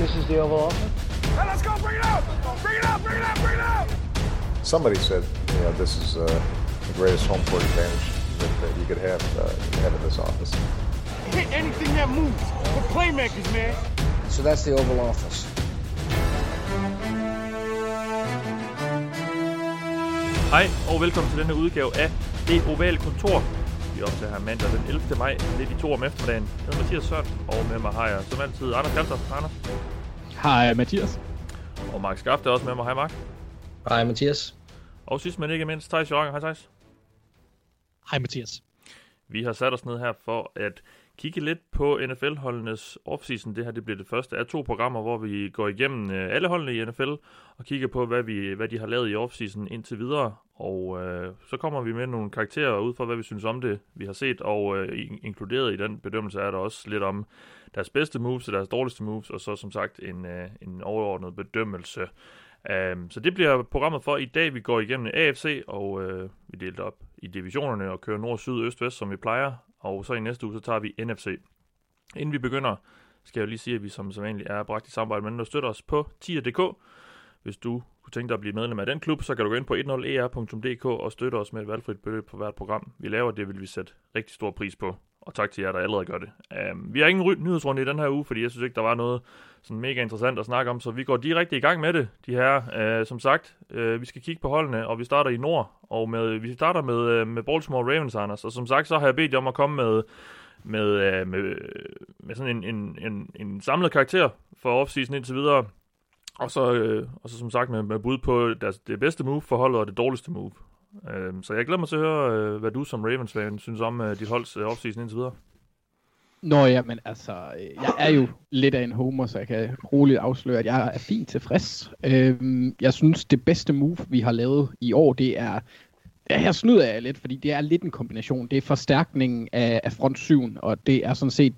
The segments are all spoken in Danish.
This is the Oval Office. Hey, let's go! Bring it out! Bring it out! Bring it out! Bring it out! Somebody said, you know, this is uh, the greatest home court advantage that, that you could have, uh, have in this office. Hit anything that moves. We're playmakers, man. So that's the Oval Office. Hej og velkommen til denne udgave af Det Ovale Kontor. Vi optager her mandag den 11. maj, lidt i to om eftermiddagen. Jeg hedder Mathias Søren, og med mig har jeg som altid Anders Kalter. Anders. Hej Mathias. Og Mark Skaft er også med mig. Hej Mark. Hej Mathias. Og sidst men ikke mindst, Thijs Joranger. Hej Thijs. Hej Mathias. Vi har sat os ned her for at kigge lidt på NFL-holdenes offseason. Det her det bliver det første af to programmer, hvor vi går igennem øh, alle holdene i NFL og kigger på, hvad, vi, hvad de har lavet i offseason indtil videre. Og øh, så kommer vi med nogle karakterer ud fra, hvad vi synes om det, vi har set. Og øh, inkluderet i den bedømmelse er der også lidt om deres bedste moves og deres dårligste moves, og så som sagt en, øh, en overordnet bedømmelse. Um, så det bliver programmet for i dag. Vi går igennem AFC, og øh, vi deler op i divisionerne og kører nord, syd, øst, vest, som vi plejer. Og så i næste uge, så tager vi NFC. Inden vi begynder, skal jeg jo lige sige, at vi som sædvanligt er bragt i samarbejde med den, der støtter os på tier.dk. Hvis du kunne tænke dig at blive medlem af den klub, så kan du gå ind på 10er.dk e og støtte os med et valgfrit beløb på hvert program. Vi laver det, vil vi sætte rigtig stor pris på. Og tak til jer, der allerede gør det. Um, vi har ingen nyhedsrunde i den her uge, fordi jeg synes ikke, der var noget sådan mega interessant at snakke om, så vi går direkte i gang med det, de her. Uh, som sagt, uh, vi skal kigge på holdene, og vi starter i nord, og med, vi starter med, uh, med Baltimore Ravens, Anders. Og som sagt, så har jeg bedt jer om at komme med, med, uh, med, med sådan en, en, en, en samlet karakter for offseason indtil videre. Og så, øh, og så som sagt med, med bud på deres, det bedste move for holdet og det dårligste move. Øh, så jeg glæder mig til at høre, øh, hvad du som Ravens-fan synes om øh, dit holds uh, offseason indtil videre. Nå ja, men altså, jeg er jo lidt af en homer, så jeg kan roligt afsløre, at jeg er fint tilfreds. Øhm, jeg synes, det bedste move, vi har lavet i år, det er, ja, her snyder jeg lidt, fordi det er lidt en kombination. Det er forstærkningen af, af front 7, og det er sådan set,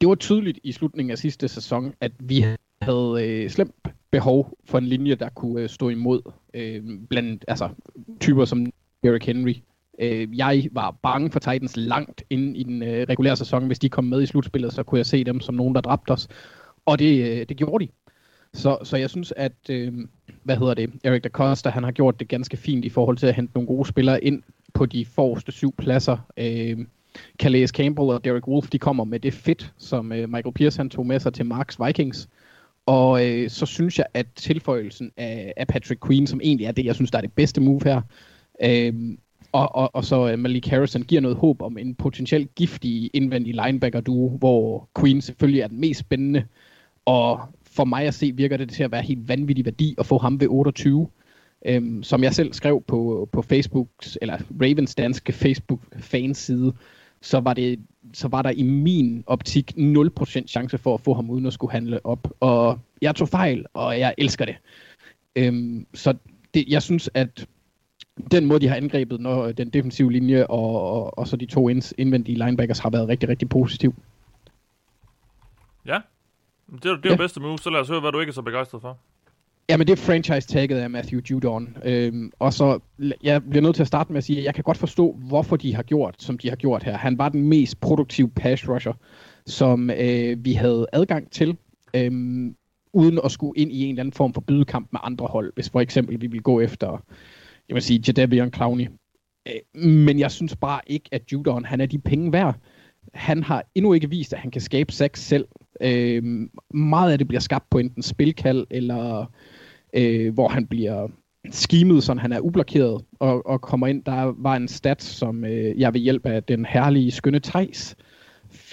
det var tydeligt i slutningen af sidste sæson, at vi havde øh, slemt behov for en linje, der kunne øh, stå imod øh, blandt altså, typer som Derrick Henry, Øh, jeg var bange for Titans langt inden i den øh, regulære sæson. Hvis de kom med i slutspillet, så kunne jeg se dem som nogen, der dræbte os. Og det, øh, det gjorde de. Så, så jeg synes, at, øh, hvad hedder det, Eric da Costa, han har gjort det ganske fint i forhold til at hente nogle gode spillere ind på de forreste syv pladser. Øh, Calais Campbell og Derek Wolf, de kommer med det fit, som øh, Michael Pierce han tog med sig til Marks Vikings. Og øh, så synes jeg, at tilføjelsen af, af Patrick Queen, som egentlig er det, jeg synes, der er det bedste move her, øh, og, og, og så øh, Malik Harrison giver noget håb om en potentielt giftig indvendig linebacker duo, hvor Queen selvfølgelig er den mest spændende. Og for mig at se, virker det til at være helt vanvittig værdi at få ham ved 28. Øhm, som jeg selv skrev på, på Facebook, eller Ravens danske Facebook fanside, så var, det, så var der i min optik 0% chance for at få ham uden at skulle handle op. Og jeg tog fejl, og jeg elsker det. Øhm, så det, jeg synes, at den måde, de har angrebet når den defensive linje og, og, og så de to indvendige linebackers har været rigtig, rigtig positiv. Ja, det er, det er ja. bedste move, så lad os høre, hvad du ikke er så begejstret for. Ja, men det er franchise-tagget af Matthew Judon. Øhm, og så, jeg bliver nødt til at starte med at sige, at jeg kan godt forstå, hvorfor de har gjort, som de har gjort her. Han var den mest produktive pass rusher, som øh, vi havde adgang til, øhm, uden at skulle ind i en eller anden form for bydekamp med andre hold. Hvis for eksempel vi ville gå efter jeg vil sige, Jadavion Clowney. Øh, men jeg synes bare ikke, at Judon, han er de penge værd. Han har endnu ikke vist, at han kan skabe sex selv. Øh, meget af det bliver skabt på enten spilkald, eller øh, Øh, hvor han bliver skimet, så han er ublokeret og, og kommer ind. Der var en stat, som øh, jeg ved hjælp af den herlige skønne Thijs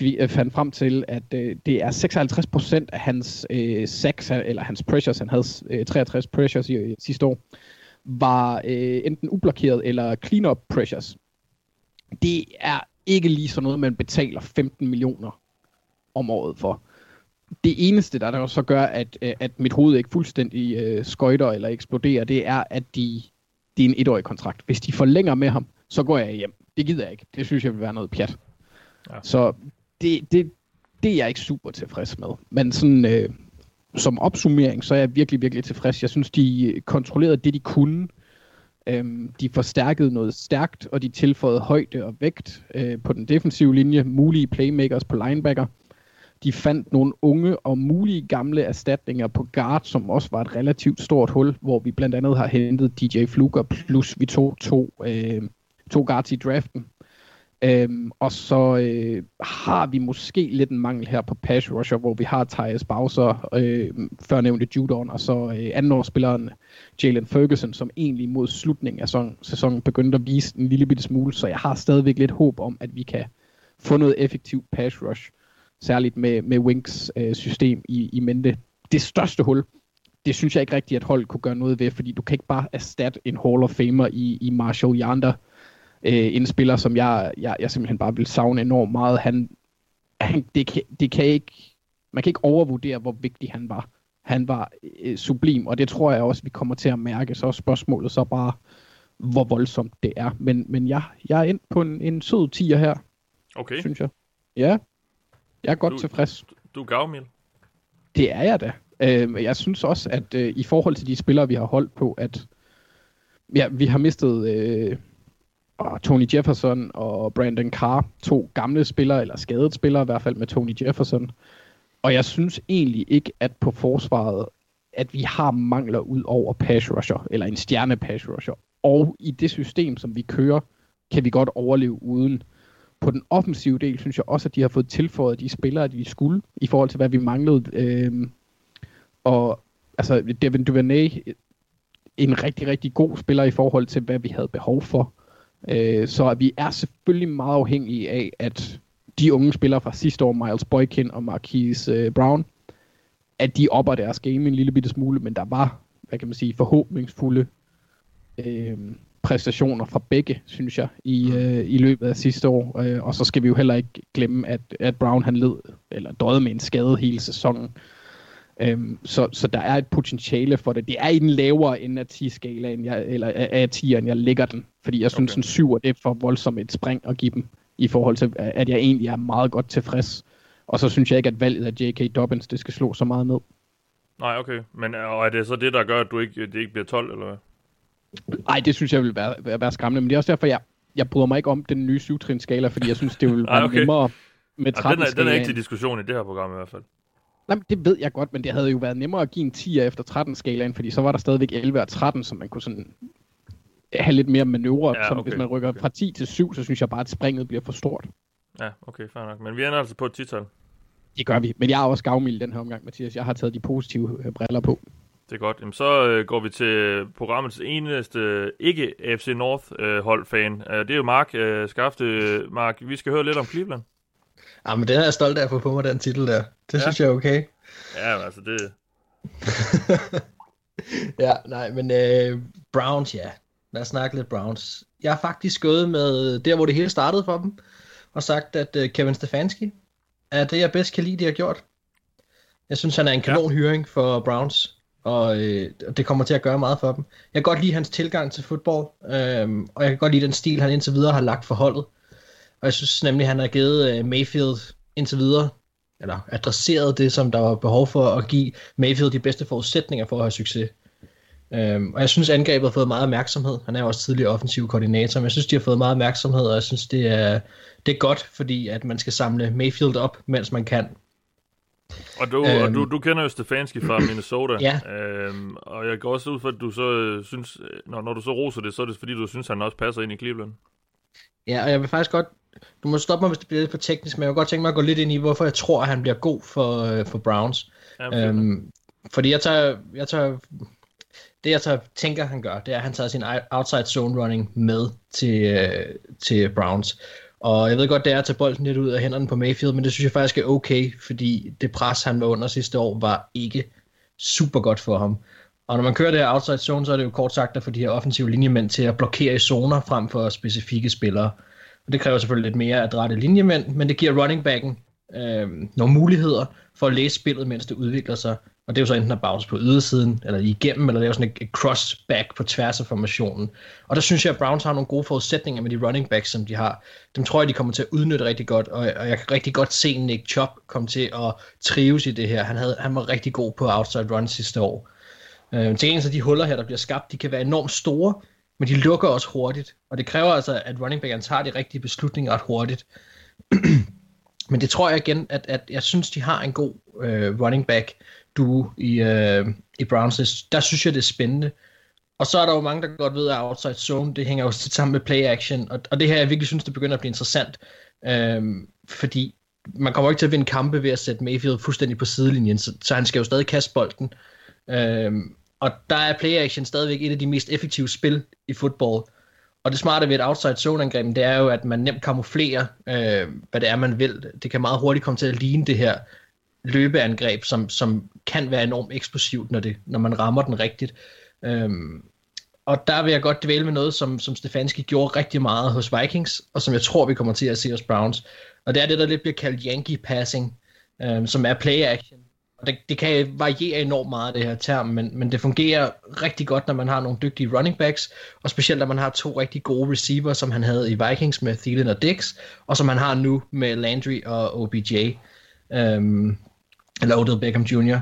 øh, fandt frem til, at øh, det er 56% af hans øh, sex, eller hans pressures, han havde øh, 63 pressures i, i sidste år, var øh, enten ublokeret eller clean-up pressures. Det er ikke lige sådan noget, man betaler 15 millioner om året for. Det eneste, der, der så gør, at, øh, at mit hoved ikke fuldstændig øh, skøjter eller eksploderer, det er, at de, det er en etårig kontrakt. Hvis de forlænger med ham, så går jeg hjem. Det gider jeg ikke. Det synes jeg vil være noget pjat. Ja. Så det, det, det er jeg ikke super tilfreds med. Men sådan, øh, som opsummering, så er jeg virkelig, virkelig tilfreds. Jeg synes, de kontrollerede det, de kunne. Øhm, de forstærkede noget stærkt, og de tilføjede højde og vægt øh, på den defensive linje. Mulige playmakers på linebacker. De fandt nogle unge og mulige gamle erstatninger på guard, som også var et relativt stort hul, hvor vi blandt andet har hentet DJ Fluger, plus vi tog to, øh, to guards i draften. Øhm, og så øh, har vi måske lidt en mangel her på pass rusher, hvor vi har Thijs Bowser, øh, førnævnte Judon, og så øh, andenårsspilleren Jalen Ferguson, som egentlig mod slutningen af sæson, sæsonen begyndte at vise en lille bitte smule, så jeg har stadigvæk lidt håb om, at vi kan få noget effektivt pass rush, særligt med, med Winks øh, system i, i mente. Det største hul, det synes jeg ikke rigtigt, at holdet kunne gøre noget ved, fordi du kan ikke bare erstatte en Hall of Famer i, i Marshall Yonder, øh, en spiller, som jeg, jeg, jeg simpelthen bare vil savne enormt meget. Han, han, det, kan, det kan ikke, man kan ikke overvurdere, hvor vigtig han var. Han var øh, sublim, og det tror jeg også, vi kommer til at mærke. Så spørgsmålet så bare, hvor voldsomt det er. Men, men jeg, jeg er ind på en, en sød tiger her, Okay, synes jeg. Ja, jeg er godt Du- tilfreds. du er gavmild. Det er jeg da. Øh, jeg synes også, at øh, i forhold til de spillere, vi har holdt på, at ja, vi har mistet øh, og Tony Jefferson og Brandon Carr, to gamle spillere, eller skadede spillere i hvert fald med Tony Jefferson. Og jeg synes egentlig ikke, at på forsvaret, at vi har mangler ud over pass rusher, eller en stjerne pass rusher. Og i det system, som vi kører, kan vi godt overleve uden. På den offensive del synes jeg også, at de har fået tilføjet de spillere, de skulle, i forhold til hvad vi manglede. Øhm, og altså, Devin Duvernay, en rigtig, rigtig god spiller i forhold til, hvad vi havde behov for. Øh, så vi er selvfølgelig meget afhængige af, at de unge spillere fra sidste år, Miles Boykin og Marquise øh, Brown, at de opper deres game en lille bitte smule, men der var, hvad kan man sige, forhåbningsfulde øh, præstationer fra begge, synes jeg, i, øh, i løbet af sidste år. Øh, og så skal vi jo heller ikke glemme, at, at Brown han led, eller døde med en skade hele sæsonen. Øhm, så, så der er et potentiale for det. Det er i den lavere ende af 10-skalaen, jeg, eller af af 10'eren, jeg lægger den. Fordi jeg synes, Okay. en 7 det er for voldsomt et spring at give dem, i forhold til, at jeg egentlig er meget godt tilfreds. Og så synes jeg ikke, at valget af J.K. Dobbins, det skal slå så meget ned. Nej, okay. Men og er det så det, der gør, at du ikke, det ikke bliver 12, eller hvad? Nej, det synes jeg vil være, være, være skræmmende. Men det er også derfor, jeg, jeg bryder mig ikke om den nye 7 skala fordi jeg synes, det vil Ej, være okay. nemmere med Ja, 13 den, er, den er ikke til diskussion i det her program i hvert fald. Nej, men det ved jeg godt, men det havde jo været nemmere at give en 10 efter 13 skalaen, fordi så var der stadigvæk 11 og 13, som man kunne sådan have lidt mere manøvre. Ja, okay, okay, hvis man rykker okay. fra 10 til 7, så synes jeg bare, at springet bliver for stort. Ja, okay, fair nok. Men vi ender altså på et 10-tal. Det gør vi. Men jeg er også gavmild den her omgang, Mathias. Jeg har taget de positive øh, briller på. Det er godt. Jamen, så øh, går vi til programmets eneste ikke AFC North øh. Øh, det er jo Mark øh, Skafte. Mark, vi skal høre lidt om Cleveland. Ja, men det er jeg stolt af at få på mig, den titel der. Det Ja. ja. synes jeg er okay. Ja, altså det... Ja, nej, men øh, Browns, ja. Lad os snakke lidt Browns. Jeg har faktisk gået med der, hvor det hele startede for dem, og sagt, at øh, Kevin Stefanski er det, jeg bedst kan lide, de har gjort. Jeg synes, han er en kanonhyring for Browns, og øh, det kommer til at gøre meget for dem. Jeg kan godt lide hans tilgang til fodbold, øh, og jeg kan godt lide den stil, han indtil videre har lagt for holdet. Og jeg synes nemlig, han har givet øh, Mayfield indtil videre, eller adresseret det, som der var behov for at give Mayfield de bedste forudsætninger for at have succes. Øhm, og jeg synes, angrebet har fået meget opmærksomhed. Han er jo også tidligere offensiv koordinator, men jeg synes, de har fået meget opmærksomhed, og jeg synes, det er, det er godt, fordi at man skal samle Mayfield op, mens man kan. Og du, øhm, og du, du kender jo Stefanski fra Minnesota. Ja. Øhm, og jeg går også ud for, at du så øh, synes, øh, når, når du så roser det, så er det fordi, du synes, han også passer ind i Cleveland. Ja, og jeg vil faktisk godt, du må stoppe mig, hvis det bliver lidt for teknisk, men jeg vil godt tænke mig at gå lidt ind i, hvorfor jeg tror, at han bliver god for, øh, for Browns. Jamen, Øhm, fordi jeg tager, jeg tager, det jeg tager, tænker, han gør, det er, at han tager sin outside zone running med til, øh, til Browns. Og jeg ved godt, det er at tage bolden lidt ud af hænderne på Mayfield, men det synes jeg faktisk er okay, fordi det pres, han var under sidste år, var ikke super godt for ham. Og når man kører det her outside zone, så er det jo kort sagt at få de her offensive linjemænd til at blokere i zoner frem for specifikke spillere. Og det kræver selvfølgelig lidt mere adrette linjemænd, men det giver running backen øh, nogle muligheder for at læse spillet, mens det udvikler sig. Og det er jo så enten at bounce på ydersiden, eller igennem, eller lave sådan et crossback på tværs af formationen. Og der synes jeg, at Browns har nogle gode forudsætninger med de running backs, som de har. Dem tror jeg, de kommer til at udnytte rigtig godt, og, og jeg kan rigtig godt se Nick Chubb komme til at trives i det her. Han, havde, han var rigtig god på outside runs sidste år. Øh, til gengæld så de huller her, der bliver skabt, de kan være enormt store, men de lukker også hurtigt. Og det kræver altså, at running backen tager de rigtige beslutninger ret hurtigt. men det tror jeg igen, at, at jeg synes, de har en god øh, running back duo i, øh, i Browns. Der synes jeg, det er spændende. Og så er der jo mange, der godt ved, at outside zone, det hænger jo sammen med play action, og, og det her, jeg virkelig synes, det begynder at blive interessant, øh, fordi man kommer ikke til at vinde kampe ved at sætte Mayfield fuldstændig på sidelinjen, så, så han skal jo stadig kaste bolden. Øh, og der er play action stadigvæk et af de mest effektive spil i fodbold. Og det smarte ved et outside zone angreb, det er jo, at man nemt kamuflerer, øh, hvad det er, man vil. Det kan meget hurtigt komme til at ligne det her løbeangreb, som, som kan være enormt eksplosivt, når, det, når man rammer den rigtigt. Øhm, og der vil jeg godt dvæle med noget, som, som Stefanski gjorde rigtig meget hos Vikings, og som jeg tror, vi kommer til at se hos Browns. Og det er det, der lidt bliver kaldt Yankee passing, øhm, som er play action. Og det, det kan variere enormt meget, det her term, men, men det fungerer rigtig godt, når man har nogle dygtige running backs, og specielt når man har to rigtig gode receiver, som han havde i Vikings med Thielen og Dix, og som han har nu med Landry og OBJ, øhm, eller Odell Beckham Jr.,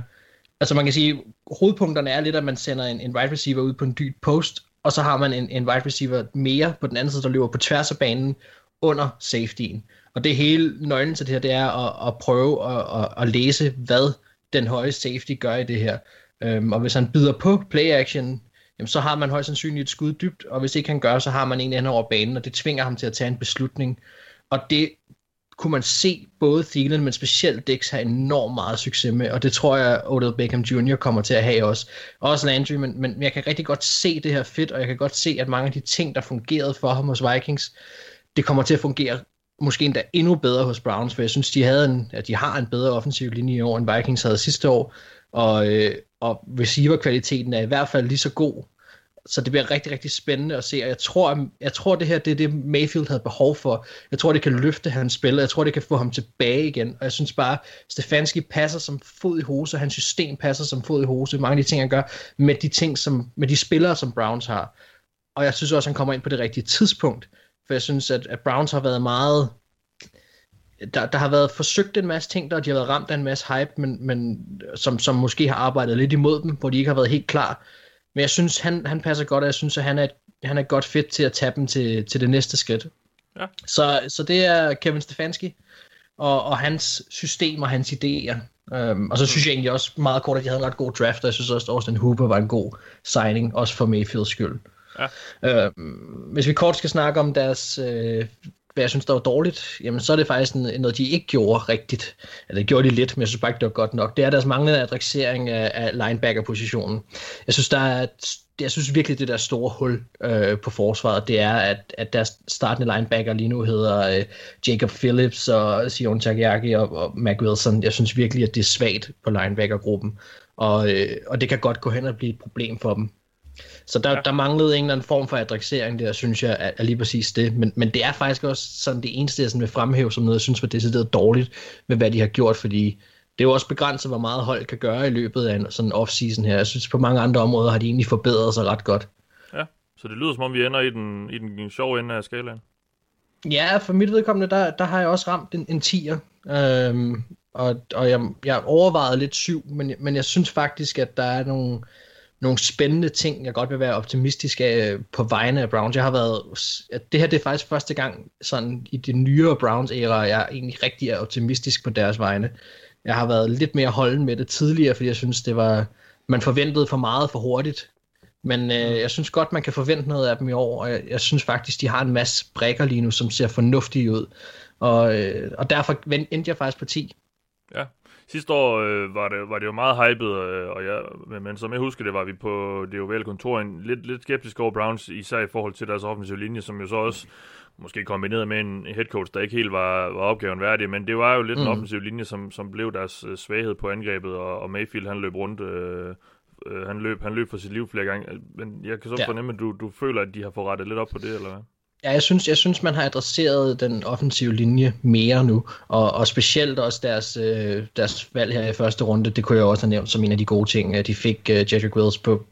altså man kan sige, hovedpunkterne er lidt, at man sender en, en wide receiver ud på en dyb post, og så har man en, en wide receiver mere på den anden side, der løber på tværs af banen under safetyen. Og det hele nøglen til det her, det er at, at prøve at, at, at læse, hvad den høje safety gør i det her. Øhm, og hvis han bider på play action, jamen, så har man højst sandsynligt et skud dybt, og hvis ikke han gør, så har man en ende over banen, og det tvinger ham til at tage en beslutning. Og det kunne man se både Thielen, men specielt Dix have enormt meget succes med, og det tror jeg, Odell Beckham Jr. kommer til at have også. Også Landry, men, men jeg kan rigtig godt se det her fedt, og jeg kan godt se, at mange af de ting, der fungerede for ham hos Vikings, det kommer til at fungere måske endda endnu bedre hos Browns, for jeg synes, de, havde en, at de har en bedre offensiv linje i år, end Vikings havde sidste år, og, øh, og receiver-kvaliteten er i hvert fald lige så god så det bliver rigtig, rigtig spændende at se, og jeg tror, jeg tror det her, det er det Mayfield havde behov for. Jeg tror, det kan løfte hans spil, og jeg tror, det kan få ham tilbage igen, og jeg synes bare, Stefanski passer som fod i hose, og hans system passer som fod i hose, mange af de ting, han gør, med de ting, som, med de spillere, som Browns har. Og jeg synes også, han kommer ind på det rigtige tidspunkt, for jeg synes, at, at Browns har været meget, der, der har været forsøgt en masse ting, der de har været ramt af en masse hype, men, men som, som måske har arbejdet lidt imod dem, hvor de ikke har været helt klar men jeg synes, han, han passer godt, og jeg synes, at han er, han er godt fedt til at tage dem til, til det næste skridt. Ja. Så, så det er Kevin Stefanski og, og hans system og hans idéer. Um, og så synes jeg egentlig også meget kort, at de havde en ret god draft, og jeg synes også, at Austin Hooper var en god signing, også for Mayfields skyld. Ja. Um, hvis vi kort skal snakke om deres øh, hvad jeg synes, der var dårligt, jamen så er det faktisk noget, de ikke gjorde rigtigt. Eller det gjorde de lidt, men jeg synes bare ikke, det var godt nok. Det er deres manglende adressering af, af linebacker-positionen. Jeg synes, der er jeg synes virkelig, det der store hul øh, på forsvaret, det er, at, at deres startende linebacker lige nu hedder øh, Jacob Phillips og Sion Tagliaki og, og Mac Wilson. Jeg synes virkelig, at det er svagt på linebackergruppen, og, øh, og det kan godt gå hen og blive et problem for dem. Så der, ja. der manglede en eller anden form for adressering der, synes jeg, er, er lige præcis det. Men, men det er faktisk også sådan det eneste, jeg sådan vil fremhæve som noget, jeg synes var decideret dårligt med, hvad de har gjort, fordi det er jo også begrænset, hvor meget hold kan gøre i løbet af en sådan off-season her. Jeg synes, på mange andre områder har de egentlig forbedret sig ret godt. Ja, så det lyder som om, vi ender i den, i den sjove ende af skalaen. Ja, for mit vedkommende, der, der har jeg også ramt en, en 10'er. Øhm, og og jeg, jeg overvejede lidt syv, men, men jeg synes faktisk, at der er nogle, nogle spændende ting, jeg godt vil være optimistisk af på vegne af Browns. Jeg har været, det her det er faktisk første gang sådan i det nyere Browns æra, jeg egentlig rigtig er optimistisk på deres vegne. Jeg har været lidt mere holden med det tidligere, fordi jeg synes, det var, man forventede for meget for hurtigt. Men øh, jeg synes godt, man kan forvente noget af dem i år, og jeg, jeg synes faktisk, de har en masse brækker lige nu, som ser fornuftige ud. Og, øh, og derfor endte jeg faktisk på 10. Ja, Sidste år øh, var, det, var det jo meget hypet, øh, og ja, men, men som jeg husker det, var vi på det ovale kontor en, lidt, lidt skeptisk over Browns, især i forhold til deres offensive linje, som jo så også måske kombineret med en head coach, der ikke helt var, var opgaven værdig, men det var jo lidt mm. en offensiv linje, som, som blev deres øh, svaghed på angrebet, og, og Mayfield han løb rundt, øh, øh, han, løb, han løb for sit liv flere gange, men jeg kan så ja. fornemme, at du, du føler, at de har fået rettet lidt op på det, eller hvad? Ja, jeg synes, jeg synes, man har adresseret den offensive linje mere nu, og, og specielt også deres, øh, deres valg her i første runde, det kunne jeg også have nævnt som en af de gode ting, de fik øh, Jedrick Wills på,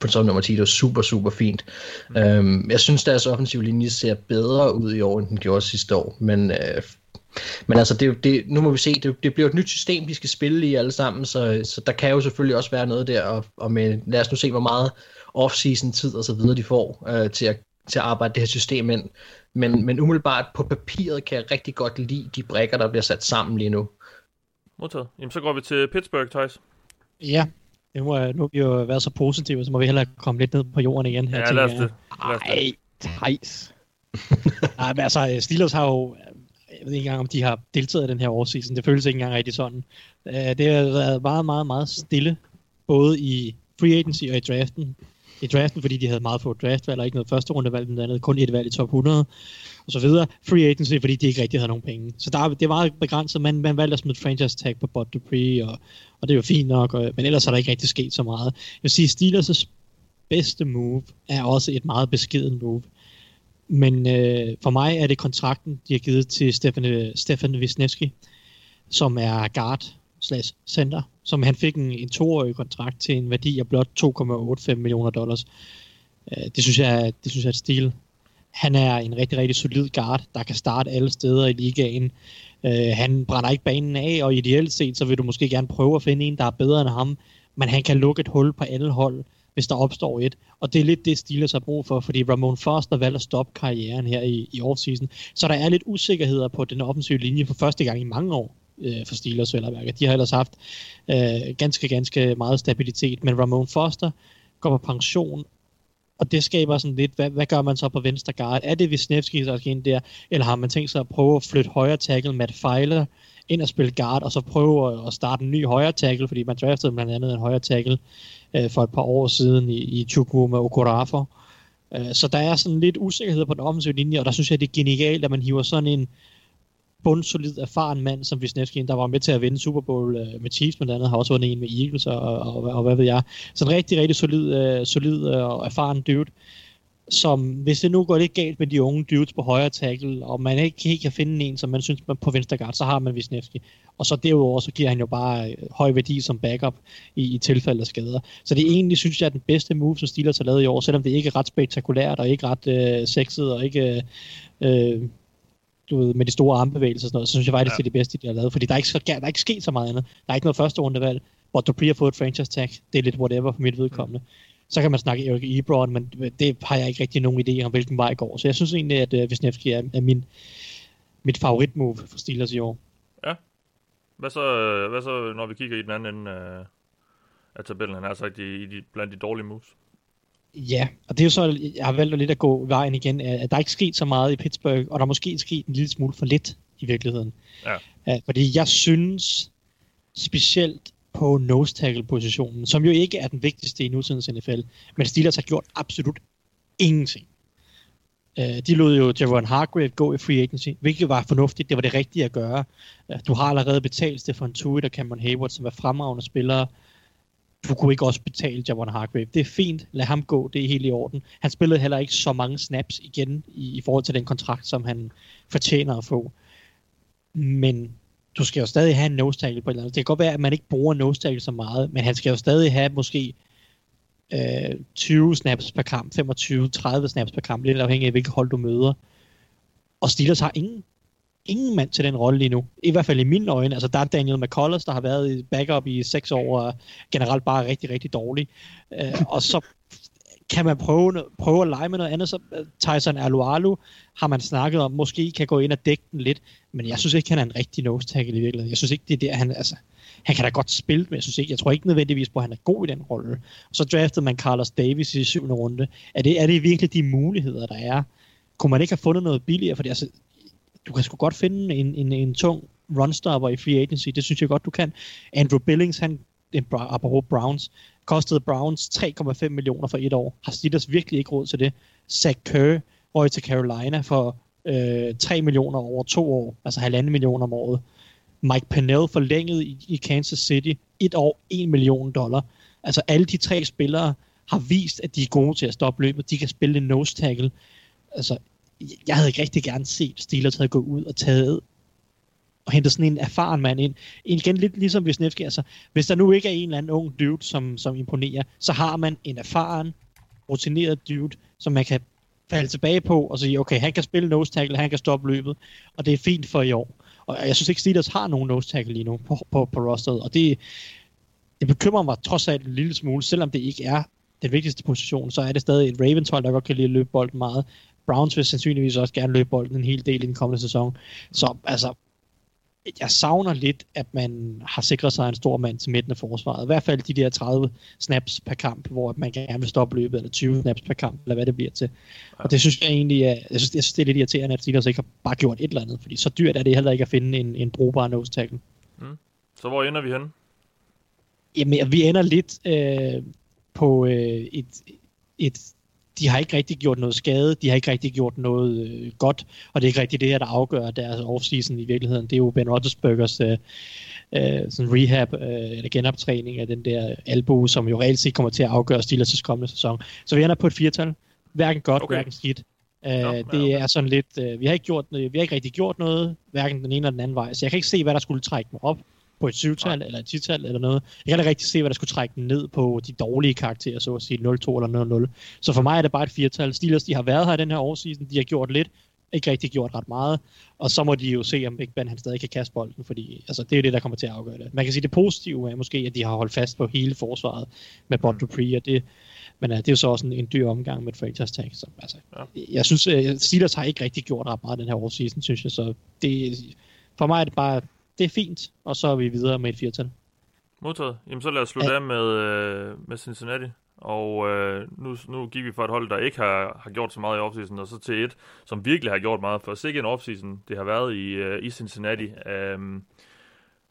på som nummer 10, det var super, super fint. Mm. Øhm, jeg synes, deres offensive linje ser bedre ud i år, end den gjorde sidste år, men, øh, men altså, det, det, nu må vi se, det, det bliver et nyt system, de skal spille i alle sammen, så, så der kan jo selvfølgelig også være noget der, og, og med, lad os nu se, hvor meget off-season tid og så videre de får øh, til at til at arbejde det her system ind. Men, men umiddelbart på papiret kan jeg rigtig godt lide de brækker, der bliver sat sammen lige nu. Modtaget. Jamen, så går vi til Pittsburgh, Thijs. Ja, nu, må, nu har vi jo været så positive, så må vi hellere komme lidt ned på jorden igen. Her, Ja, lad os det. Ej, Thijs. Nej, men altså, Steelers har jo, jeg ved ikke engang, om de har deltaget i den her årseason. Det føles ikke engang rigtig sådan. Øh, Det har været meget, meget, meget stille, både i free agency og i draften. I draften, fordi de havde meget få draftvalg, og ikke noget første rundevalg, men andet kun et valg i top 100, og så videre. Free agency, fordi de ikke rigtig havde nogen penge. Så der, det var begrænset, men man valgte at smide franchise tag på Bud Dupree, og, og det er jo fint nok, og, men ellers er der ikke rigtig sket så meget. Jeg vil sige, Steelers' bedste move er også et meget beskeden move. Men øh, for mig er det kontrakten, de har givet til Stefan, Stefan Wisniewski, som er guard slash center, som han fik en, en toårig kontrakt til en værdi af blot 2,85 millioner dollars. Øh, det synes jeg, det synes jeg er et stil. Han er en rigtig, rigtig solid guard, der kan starte alle steder i ligaen. Øh, han brænder ikke banen af, og ideelt set, så vil du måske gerne prøve at finde en, der er bedre end ham, men han kan lukke et hul på alle hold, hvis der opstår et. Og det er lidt det, Steelers har brug for, fordi Ramon Foster valgte at stoppe karrieren her i, i offseason. Så der er lidt usikkerheder på den offensive linje for første gang i mange år øh, for Steelers, vel at. De har ellers haft øh, ganske, ganske meget stabilitet, men Ramon Foster går på pension, og det skaber sådan lidt, hvad, hvad gør man så på venstre guard? Er det Wisniewski, der skal ind der, eller har man tænkt sig at prøve at flytte højre tackle Matt Feiler ind og spille guard, og så prøve at, at starte en ny højre tackle, fordi man draftede blandt andet en højre tackle øh, for et par år siden i, i Chukwuma Okorafor. Øh, så der er sådan lidt usikkerhed på den offensive linje, og der synes jeg, det er genialt, at man hiver sådan en bundsolid, erfaren mand, som Wisniewski, der var med til at vinde Super Bowl øh, med Chiefs, blandt andet har også vundet en med Eagles, og, og, og, og hvad ved jeg. Så en rigtig, rigtig solid, øh, solid øh, og erfaren dude, som hvis det nu går lidt galt med de unge dudes på højre tackle, og man ikke helt kan finde en, som man synes man på venstre guard, så har man Wisniewski. Og så derudover, så giver han jo bare øh, høj værdi som backup i, i tilfælde af skader. Så det er egentlig, synes jeg, er den bedste move, som Steelers har lavet i år, selvom det ikke er ret spektakulært, og ikke ret øh, sexet, og ikke øh, du ved, med de store armbevægelser og sådan noget, så synes jeg faktisk, ja. det er det bedste, de har lavet. Fordi der er ikke, der er ikke sket så meget andet. Der er ikke noget første rundevalg, hvor Dupree har fået et franchise tag. Det er lidt whatever for mit vedkommende. Så kan man snakke Eric Ebron, men det har jeg ikke rigtig nogen idé om, hvilken vej går. Så jeg synes egentlig, at uh, Wisniewski er, er min, mit favoritmove for Steelers i år. Hvad så, øh, hvad så, når vi kigger i den anden ende af, af tabellen, han har sagt, i, i de, blandt de dårlige moves? Ja, og det er jo så, jeg har valgt lidt at gå vejen igen, at der er ikke sket så meget i Pittsburgh, og der er måske sket en lille smule for lidt i virkeligheden. Ja. Fordi jeg synes specielt på nose tackle positionen, som jo ikke er den vigtigste i nutidens NFL, men Steelers har gjort absolut ingenting. Uh, de lod jo Javon Hargrave gå i free agency, hvilket var fornuftigt, det var det rigtige at gøre. Uh, du har allerede betalt Stefan Tuitt og Cameron Hayward, som er fremragende spillere, du kunne ikke også betale Javon Hargrave. Det er fint, lad ham gå, det er helt i orden. Han spillede heller ikke så mange snaps igen i, i forhold til den kontrakt, som han fortjener at få. Men du skal jo stadig have en nose tackle på et eller andet. Det kan godt være, at man ikke bruger nose tackle så meget, men han skal jo stadig have måske øh, 20 snaps per kamp, 25-30 snaps per kamp, lidt afhængig af hvilket hold du møder. Og Steelers har ingen ingen mand til den rolle lige nu. I hvert fald i mine øjne. Altså, der er Daniel McCullers, der har været i backup i seks år, og generelt bare rigtig, rigtig dårlig. Uh, og så kan man prøve, prøve at lege med noget andet. Så øh, Tyson Alualu har man snakket om, måske kan gå ind og dække den lidt, men jeg synes ikke, han er en rigtig nose tackle i virkeligheden. Jeg synes ikke, det er der, han, altså, han kan da godt spille, men jeg, synes ikke, jeg tror ikke nødvendigvis på, at han er god i den rolle. Så draftede man Carlos Davis i syvende runde. Er det, er det virkelig de muligheder, der er? Kunne man ikke have fundet noget billigere? Fordi altså, du kan sgu godt finde en, en, en tung runstopper i free agency. Det synes jeg godt, du kan. Andrew Billings, han, apropos Browns, kostede Browns 3,5 millioner for et år. Har Steelers virkelig ikke råd til det? Zach Kerr røg til Carolina for øh, 3 millioner over to år, altså halvanden millioner om året. Mike Pennell forlænget i, i Kansas City et år 1 million dollar. Altså alle de tre spillere har vist, at de er gode til at stoppe løbet. De kan spille en nose tackle. Altså, jeg havde ikke rigtig gerne set Steelers havde gået ud og taget og hentet sådan en erfaren mand ind. Igen lidt ligesom hvis Nevski, altså hvis der nu ikke er en eller anden ung dude, som, som imponerer, så har man en erfaren, rutineret dude, som man kan falde tilbage på og sige, okay, han kan spille nose tackle, han kan stoppe løbet, og det er fint for i år. Og jeg synes ikke, Steelers har nogen nose tackle lige nu på, på, på rosteret, og det, det bekymrer mig trods alt en lille smule, selvom det ikke er den vigtigste position, så er det stadig et Ravens hold, der godt kan lide at løbe bolden meget. Browns vil sandsynligvis også gerne løbe bolden en hel del i den kommende sæson. Så altså, jeg savner lidt, at man har sikret sig en stor mand til midten af forsvaret. I hvert fald de der 30 snaps per kamp, hvor man gerne vil stoppe løbet, eller 20 snaps per kamp, eller hvad det bliver til. Ja. Og det synes jeg egentlig, er, jeg synes, jeg synes, det er lidt irriterende, at Steelers ikke har bare gjort et eller andet, fordi så dyrt er det heller ikke at finde en, en brugbar nose tackle. Mm. Så hvor ender vi hen? Jamen, vi ender lidt øh, på øh, et, et de har ikke rigtig gjort noget skade, de har ikke rigtig gjort noget øh, godt, og det er ikke rigtig det her, der afgør deres offseason i virkeligheden. Det er jo Ben Roethlisbergers øh, øh, sådan rehab øh, eller genoptræning af den der albu, som jo reelt set kommer til at afgøre Steelers' kommende sæson. Så vi ender på et firtal. Hverken godt, okay. hverken skidt. Uh, ja, det okay. er sådan lidt, uh, vi har ikke gjort vi har ikke rigtig gjort noget, hverken den ene eller den anden vej, så jeg kan ikke se, hvad der skulle trække mig op på et syvtal eller et tital eller noget. Jeg kan ikke rigtig se, hvad der skulle trække den ned på de dårlige karakterer, så at sige 0-2 eller 0-0. Så for mig er det bare et firtal. Steelers, de har været her i den her årseason, de har gjort lidt, ikke rigtig gjort ret meget, og så må de jo se, om Big Ben han stadig kan kaste bolden, fordi altså, det er jo det, der kommer til at afgøre det. Man kan sige, det positive er måske, at de har holdt fast på hele forsvaret med Bond Dupree, og det, men uh, det er jo så også en, en dyr omgang med et franchise tag. Så, altså, ja. Jeg synes, uh, Steelers har ikke rigtig gjort ret meget den her årseason, synes jeg, så det, for mig er det bare det er fint, og så er vi videre med et firtal. Modtaget. Jamen så lad os slutte ja. af med, øh, med Cincinnati. Og øh, nu, nu gik vi fra et hold, der ikke har, har gjort så meget i offseason, og så til et, som virkelig har gjort meget. For sikkert en offseason, det har været i, øh, i Cincinnati. Um,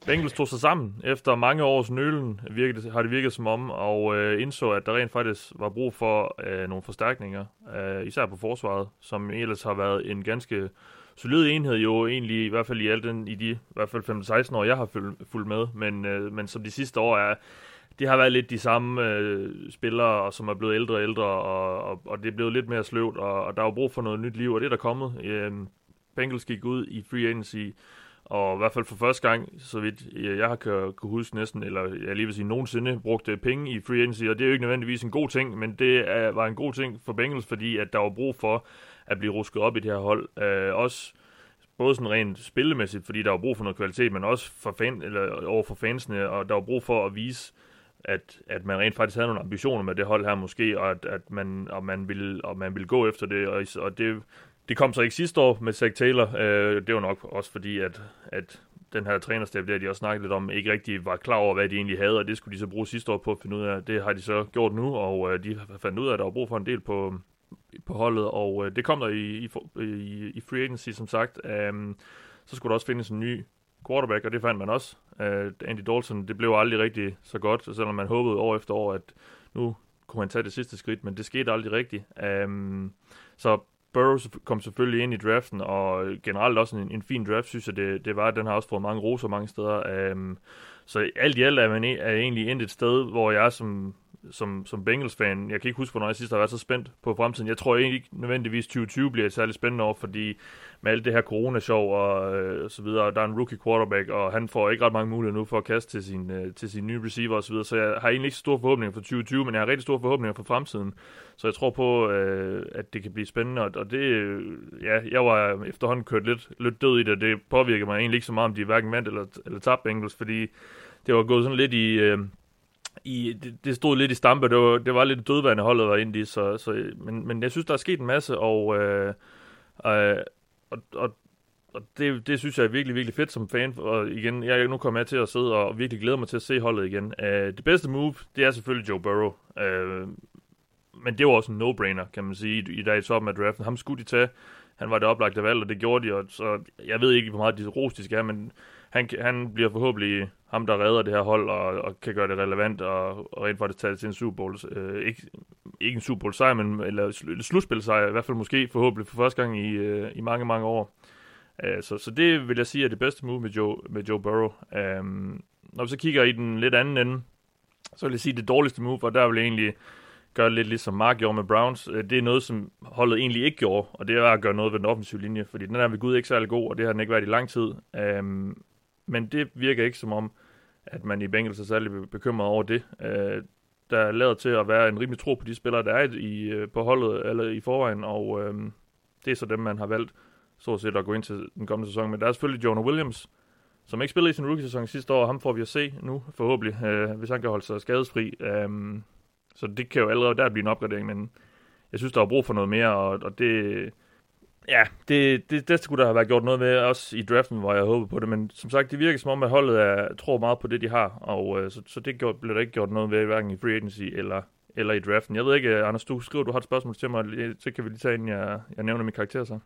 Bengals tog sig sammen efter mange års nølen, virkede, har det virket som om, og øh, indså, at der rent faktisk var brug for øh, nogle forstærkninger, øh, især på forsvaret, som ellers har været en ganske solid enhed jo egentlig, i hvert fald i alt den, i de i hvert fald 15-16 år, jeg har fulgt med, men, øh, men som de sidste år er, det har været lidt de samme øh, spillere, som er blevet ældre og ældre, og, og, og det er blevet lidt mere sløvt, og, og der er jo brug for noget nyt liv, og det er der kommet. Øh, Bengals gik ud i free agency, og i hvert fald for første gang, så vidt jeg har kan, kan huske næsten, eller jeg lige vil sige nogensinde, brugte penge i free agency, og det er jo ikke nødvendigvis en god ting, men det er, var en god ting for Bengals, fordi at der var brug for at blive rusket op i det her hold. Øh, også både sådan rent spillemæssigt, fordi der var brug for noget kvalitet, men også for fan, eller over for fansene, og der var brug for at vise, at, at man rent faktisk havde nogle ambitioner med det hold her måske, og at, at man, og man, ville, og man ville gå efter det, og, og det, det kom så ikke sidste år med Zach Taylor. Øh, det var nok også fordi, at, at den her trænerstab, der de også snakket lidt om, ikke rigtig var klar over, hvad de egentlig havde, og det skulle de så bruge sidste år på at finde ud af. Det har de så gjort nu, og øh, de har fundet ud af, at der var brug for en del på, på holdet, og øh, det kom der i, i, i, i free agency, som sagt. Um, så skulle der også findes en ny quarterback, og det fandt man også. Uh, Andy Dalton, det blev aldrig rigtig så godt, selvom man håbede år efter år, at nu kunne han tage det sidste skridt, men det skete aldrig rigtigt. Um, så Burrow kom selvfølgelig ind i draften, og generelt også en, en fin draft, synes jeg, det, det var. Den har også fået mange roser mange steder. Um, så alt i alt er man e- er egentlig endt et sted, hvor jeg som som, som Bengals-fan, jeg kan ikke huske, hvornår jeg sidst har været så spændt på fremtiden. Jeg tror egentlig ikke nødvendigvis 2020 bliver et særligt spændende år, fordi med alt det her corona-show og, øh, så videre, der er en rookie quarterback, og han får ikke ret mange muligheder nu for at kaste til sin, øh, til sin nye receiver og så videre, så jeg har egentlig ikke så store forhåbninger for 2020, men jeg har rigtig store forhåbninger for fremtiden. Så jeg tror på, øh, at det kan blive spændende, og det, øh, ja, jeg var efterhånden kørt lidt, lidt død i det, det påvirker mig egentlig ikke så meget, om de hverken vandt eller, eller tabte Bengals, fordi det var gået sådan lidt i... Øh, i, det, det stod lidt i stampe, det var, det var lidt dødvande holdet var inde i, så, så, men, men jeg synes, der er sket en masse, og, øh, øh, og, og, og det, det synes jeg er virkelig, virkelig fedt som fan, og igen, jeg er nu kommet med til at sidde og virkelig glæder mig til at se holdet igen. Uh, det bedste move, det er selvfølgelig Joe Burrow, uh, men det var også en no-brainer, kan man sige, i, i dag i toppen af draften. Ham skulle de tage, han var det oplagte valg, og det gjorde de, og så jeg ved ikke, hvor meget de ros de skal have, men han, han bliver forhåbentlig ham, der redder det her hold og, og kan gøre det relevant og, og rent faktisk tage det til en Super Bowl. Øh, ikke, ikke en Super Bowl sejr, men eller slutspil sejr, i hvert fald måske forhåbentlig for første gang i, øh, i mange, mange år. Uh, så, så det vil jeg sige er det bedste move med Joe, med Joe Burrow. Um, når vi så kigger i den lidt anden ende, så vil jeg sige, det dårligste move, og der vil jeg egentlig gøre lidt ligesom Mark gjorde med Browns. Øh, det er noget, som holdet egentlig ikke gjorde, og det er at gøre noget ved den offensive linje, fordi den er ved Gud ikke særlig god, og det har den ikke været i lang tid. Um, men det virker ikke som om, at man i Bengals er særlig bekymret over det. Øh, der er lavet til at være en rimelig tro på de spillere, der er i, øh, på holdet eller i forvejen, og øh, det er så dem, man har valgt så set at gå ind til den kommende sæson. Men der er selvfølgelig Jonah Williams, som ikke spillede i sin rookie-sæson sidste år, og ham får vi at se nu, forhåbentlig, øh, hvis han kan holde sig skadesfri. Øh, så det kan jo allerede der blive en opgradering, men jeg synes, der er brug for noget mere, og, og det, ja, det, det, det skulle der have været gjort noget med, også i draften, hvor jeg håbede på det, men som sagt, det virker som om, at holdet er, tror meget på det, de har, og øh, så, så det gjort, blev der ikke gjort noget ved, hverken i free agency eller, eller i draften. Jeg ved ikke, Anders, du skriver, du har et spørgsmål til mig, så kan vi lige tage ind, jeg, jeg nævner min karakter så.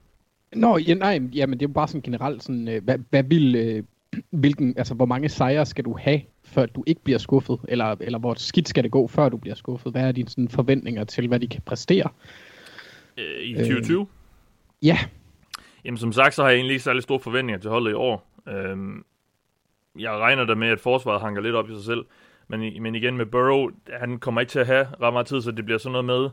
Nå, ja, nej, jamen det er jo bare sådan generelt sådan, øh, hvad, hvad vil, øh, hvilken, altså hvor mange sejre skal du have, før du ikke bliver skuffet, eller, eller hvor skidt skal det gå, før du bliver skuffet? Hvad er dine sådan, forventninger til, hvad de kan præstere? Øh, I 2020? Øh, ja. Jamen som sagt, så har jeg egentlig ikke særlig store forventninger til holdet i år. Øhm, jeg regner da med, at forsvaret hanker lidt op i sig selv, men, men igen med Burrow, han kommer ikke til at have ret meget tid, så det bliver sådan noget med,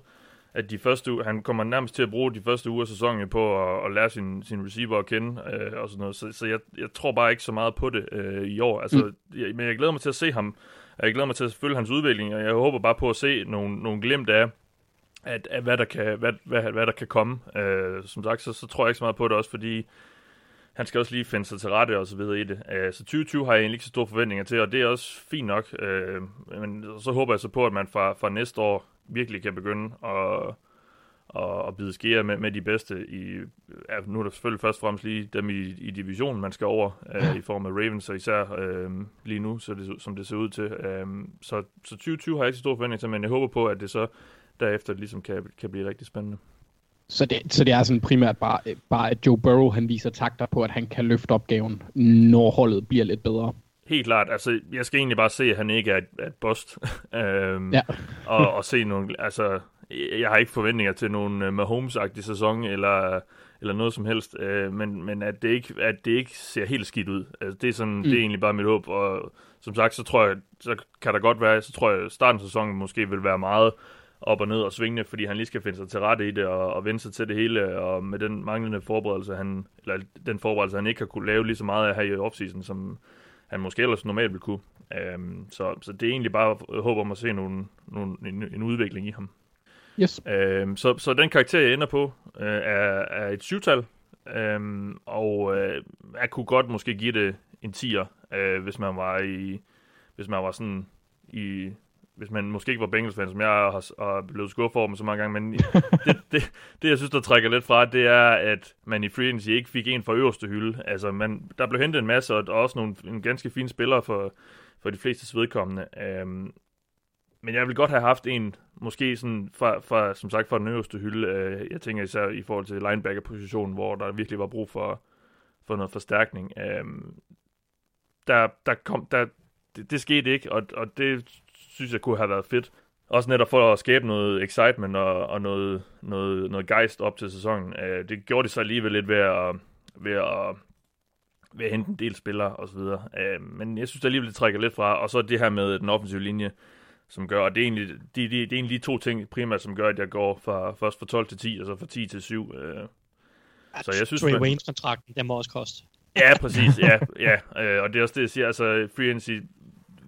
at de første uger, han kommer nærmest til at bruge de første uger af sæsonen på at, at lære sin, sin receiver at kende øh, og sådan noget. Så, så jeg, jeg tror bare ikke så meget på det øh, i år. Altså, mm. jeg, men jeg glæder mig til at se ham. Jeg glæder mig til at følge hans udvikling, og jeg håber bare på at se nogle, nogle glimt af, at, at hvad, der kan, hvad, hvad, hvad der kan komme. Øh, som sagt, så, så tror jeg ikke så meget på det også, fordi han skal også lige finde sig til rette og så videre i det. Uh, så 2020 har jeg egentlig ikke så store forventninger til, og det er også fint nok. Uh, men så håber jeg så på, at man fra, fra næste år virkelig kan begynde at, at, at bide skære med, med de bedste. I, ja, nu er der selvfølgelig først og fremmest lige dem i, i divisionen, man skal over uh, i form af Ravens, og især uh, lige nu, så det, som det ser ud til. Uh, så, så 2020 har jeg ikke så store forventninger til, men jeg håber på, at det så derefter ligesom kan, kan blive rigtig spændende. Så det, så det er sådan primært bare, bare, at Joe Burrow han viser takter på, at han kan løfte opgaven, når holdet bliver lidt bedre. Helt klart. Altså, jeg skal egentlig bare se, at han ikke er et, et bust. øhm, ja. og, og se nogle... Altså, jeg har ikke forventninger til nogen uh, Mahomes-agtig sæson, eller, eller noget som helst, uh, men, men at, det ikke, at det ikke ser helt skidt ud. Altså, det, er sådan, mm. det er egentlig bare mit håb, og som sagt, så tror jeg, så kan der godt være, så tror jeg, starten af sæsonen måske vil være meget op og ned og svingende, fordi han lige skal finde sig til rette i det og, og vende sig til det hele, og med den manglende forberedelse, han, eller den forberedelse, han ikke har kunne lave lige så meget af her i offseason, som han måske ellers normalt ville kunne. Um, så, så det er egentlig bare håb om at se nogle, nogle, en, en udvikling i ham. Yes. Um, så, så den karakter, jeg ender på, uh, er, er et syvtal, um, og uh, jeg kunne godt måske give det en 10'er, uh, hvis man var i, hvis man var sådan i hvis man måske ikke var Bengals-fan, som jeg har, har blevet skuffet over med så mange gange, men det, det, det, jeg synes, der trækker lidt fra, det er, at man i free agency ikke fik en fra øverste hylde. Altså, man, der blev hentet en masse, og også nogle en ganske fine spillere for, for de fleste vedkommende. Um, men jeg vil godt have haft en, måske sådan fra, fra som sagt, fra den øverste hylde. Uh, jeg tænker især i forhold til linebacker-positionen, hvor der virkelig var brug for, for noget forstærkning. Um, der, der kom, der, det, det skete ikke, og, og det synes jeg kunne have været fedt. Også netop for at skabe noget excitement og, og noget, noget, noget gejst op til sæsonen. Uh, det gjorde de så alligevel lidt ved at, ved at, ved at hente en del spillere osv. Øh, men jeg synes det alligevel, det trækker lidt fra. Og så det her med den offensive linje, som gør, og det er egentlig de, de, det er egentlig de to ting primært, som gør, at jeg går fra, først fra 12 til 10, og så fra 10 til 7. Uh, så jeg synes, Trey Waynes-kontrakten, den må også koste. Ja, præcis, ja, ja. Uh, og det er også det, jeg siger, altså free agency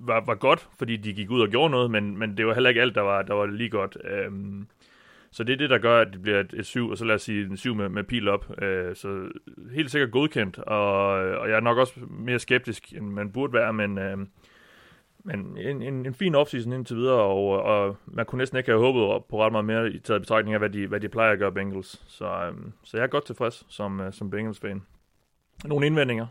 var, var godt, fordi de gik ud og gjorde noget, men, men det var heller ikke alt, der var, der var lige godt. Øhm, så det er det, der gør, at det bliver et, et syv, og så lad os sige en syv med, med pil op. Øh, så helt sikkert godkendt, og, og jeg er nok også mere skeptisk, end man burde være, men, øh, men en, en, en fin offseason indtil videre, og, og man kunne næsten ikke have håbet på ret meget mere i taget betragtning af, hvad de, hvad de plejer at gøre Bengals. Så, øh, så jeg er godt tilfreds som, øh, som Bengals-fan. Nogle indvendinger?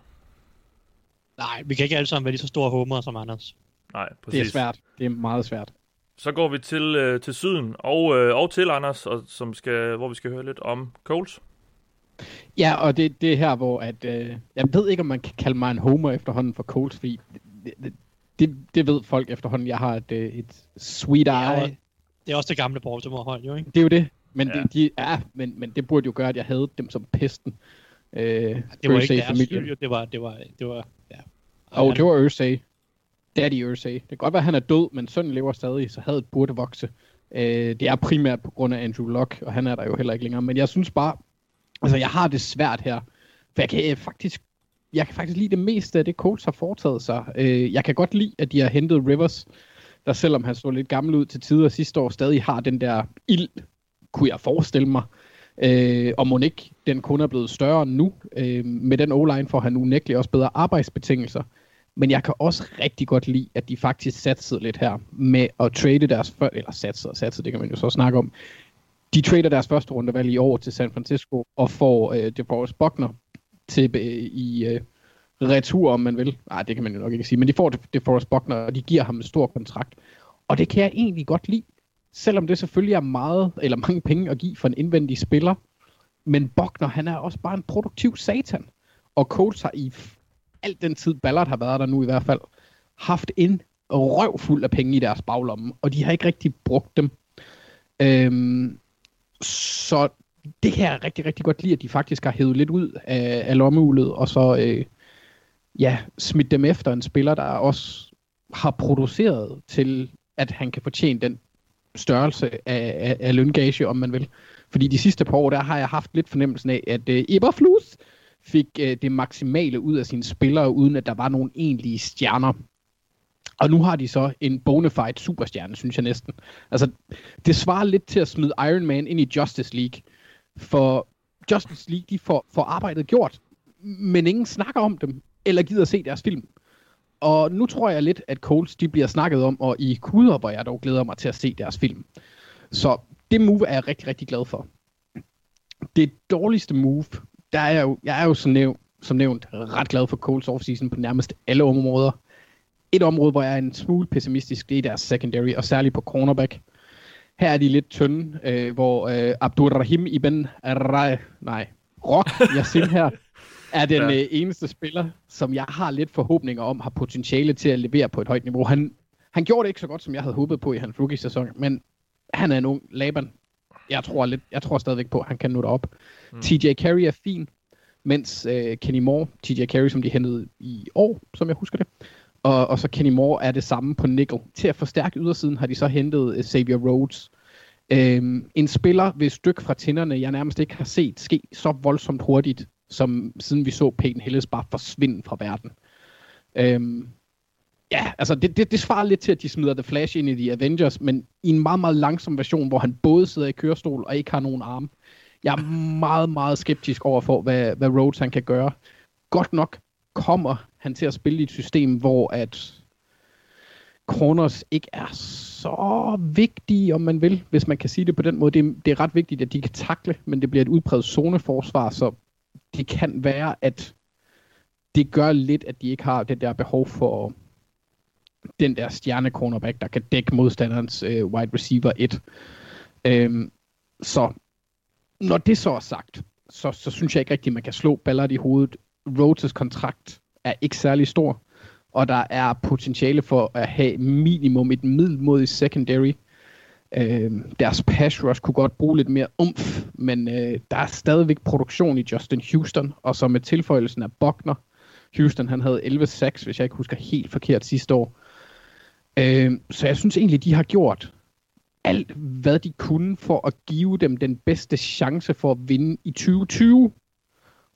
Nej, vi kan ikke alle sammen være lige så store homer som Anders. Nej, præcis. Det er svært. Det er meget svært. Så går vi til, øh, til syden og, øh, og til Anders, og, som skal, hvor vi skal høre lidt om Colts. Ja, og det, det er her, hvor at, øh, jeg ved ikke, om man kan kalde mig en homer efterhånden for Colts, fordi det, det, det, det ved folk efterhånden. Jeg har et, øh, et sweet eye. Det er også det gamle Baltimore-hold, jo ikke? Det er jo det. Men, ja. Det, de, ja, men, men det burde jo gøre, at jeg havde dem som pesten. Øh, det var ikke deres skyld, det var, det var, det var. Og oh, det var Ursay. Daddy Ursay. Det kan godt være, at han er død, men sønnen lever stadig, så havde det burde vokse. Øh, det er primært på grund af Andrew Luck, og han er der jo heller ikke længere. Men jeg synes bare, altså jeg har det svært her, for jeg kan faktisk jeg kan faktisk lide det meste af det, Colts har foretaget sig. Øh, jeg kan godt lide, at de har hentet Rivers, der selvom han så lidt gammel ud til tider sidste år, stadig har den der ild, kunne jeg forestille mig. Øh, og ikke den kun er blevet større nu. Øh, med den O-line får han unægteligt også bedre arbejdsbetingelser. Men jeg kan også rigtig godt lide, at de faktisk satsede lidt her med at trade deres, før, eller satsede og satsede, det kan man jo så snakke om. De trader deres første rundevalg i år til San Francisco og får øh, DeForest Buckner til øh, i øh, retur, om man vil. Nej, det kan man jo nok ikke sige, men de får DeForest Buckner, og de giver ham en stor kontrakt. Og det kan jeg egentlig godt lide, selvom det selvfølgelig er meget, eller mange penge at give for en indvendig spiller. Men Bogner, han er også bare en produktiv satan. Og Colts har i al den tid Ballard har været der nu i hvert fald, haft en røv fuld af penge i deres baglomme, og de har ikke rigtig brugt dem. Øhm, så det her er rigtig, rigtig godt lide, at de faktisk har hævet lidt ud af, af lommeulet, og så øh, ja, smidt dem efter en spiller, der også har produceret til, at han kan fortjene den størrelse af, af, af løngage, om man vil. Fordi de sidste par år, der har jeg haft lidt fornemmelsen af, at øh, Eberflus fik øh, det maksimale ud af sine spillere, uden at der var nogen egentlige stjerner. Og nu har de så en bonafide superstjerne, synes jeg næsten. Altså, det svarer lidt til at smide Iron Man ind i Justice League. For Justice League, de får, får arbejdet gjort, men ingen snakker om dem, eller gider se deres film. Og nu tror jeg lidt, at Coles de bliver snakket om, og i kuder, hvor jeg dog glæder mig til at se deres film. Så det move er jeg rigtig, rigtig glad for. Det dårligste move, der er jeg jo, jeg er jo som, nævnt, som nævnt ret glad for Colts offseason på nærmest alle områder. Et område, hvor jeg er en smule pessimistisk, det er deres secondary, og særligt på cornerback. Her er de lidt tynde, øh, hvor øh, Abdurrahim Ibn Rai, nej, Rock Yassin her, er den ja. øh, eneste spiller, som jeg har lidt forhåbninger om, har potentiale til at levere på et højt niveau. Han, han gjorde det ikke så godt, som jeg havde håbet på i hans rookie-sæson, men han er en ung Laban. Jeg tror, lidt, jeg tror stadigvæk på, at han kan nå derop. Mm. TJ Carey er fin, mens øh, Kenny Moore, TJ Carey, som de hentede i år, som jeg husker det, og, og så Kenny Moore er det samme på nickel. Til at forstærke ydersiden har de så hentet uh, Xavier Rhodes. Øhm, en spiller ved stykke fra tænderne, jeg nærmest ikke har set ske så voldsomt hurtigt, som siden vi så Peyton Hillis bare forsvinde fra verden. Øhm, ja, altså det, det, det svarer lidt til, at de smider The Flash ind i The Avengers, men i en meget, meget langsom version, hvor han både sidder i kørestol og ikke har nogen arme. Jeg er meget, meget skeptisk over for, hvad, hvad Rhodes han kan gøre. Godt nok kommer han til at spille i et system, hvor at corners ikke er så vigtige, om man vil, hvis man kan sige det på den måde. Det, det er ret vigtigt, at de kan takle, men det bliver et udpræget zoneforsvar, så det kan være, at det gør lidt, at de ikke har det der behov for den der stjerne cornerback, der kan dække modstanderens øh, wide receiver 1. Øhm, så når det så er sagt, så, så synes jeg ikke rigtigt, at man kan slå Ballard i hovedet. Rhodes' kontrakt er ikke særlig stor, og der er potentiale for at have minimum et middelmodigt secondary. Øh, deres pass rush kunne godt bruge lidt mere umf, men øh, der er stadigvæk produktion i Justin Houston, og så med tilføjelsen af Buckner, Houston han havde 11 6 hvis jeg ikke husker helt forkert sidste år. Øh, så jeg synes egentlig, de har gjort alt, hvad de kunne for at give dem den bedste chance for at vinde i 2020.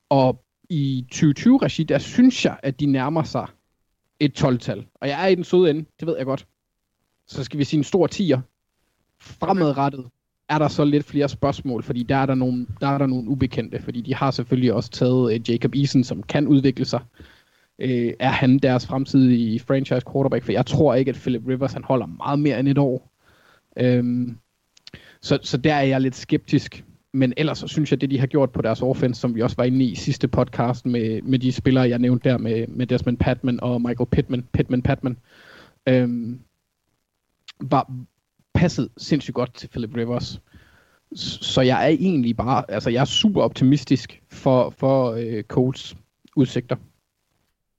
Og i 2020-regi, der synes jeg, at de nærmer sig et 12-tal. Og jeg er i den søde ende, det ved jeg godt. Så skal vi sige en stor tier. Fremadrettet er der så lidt flere spørgsmål, fordi der er der nogle, der er der nogle ubekendte, fordi de har selvfølgelig også taget uh, Jacob Eason, som kan udvikle sig øh, er han deres fremtidige franchise quarterback? For jeg tror ikke, at Philip Rivers han holder meget mere end et år. Øhm, så, så der er jeg lidt skeptisk men ellers så synes jeg, det de har gjort på deres offense, som vi også var inde i sidste podcast med, med de spillere, jeg nævnte der med, med Desmond Patman og Michael Pittman, Pittman Patman, øhm, var passet sindssygt godt til Philip Rivers. Så jeg er egentlig bare, altså jeg er super optimistisk for, for øh, Colts udsigter.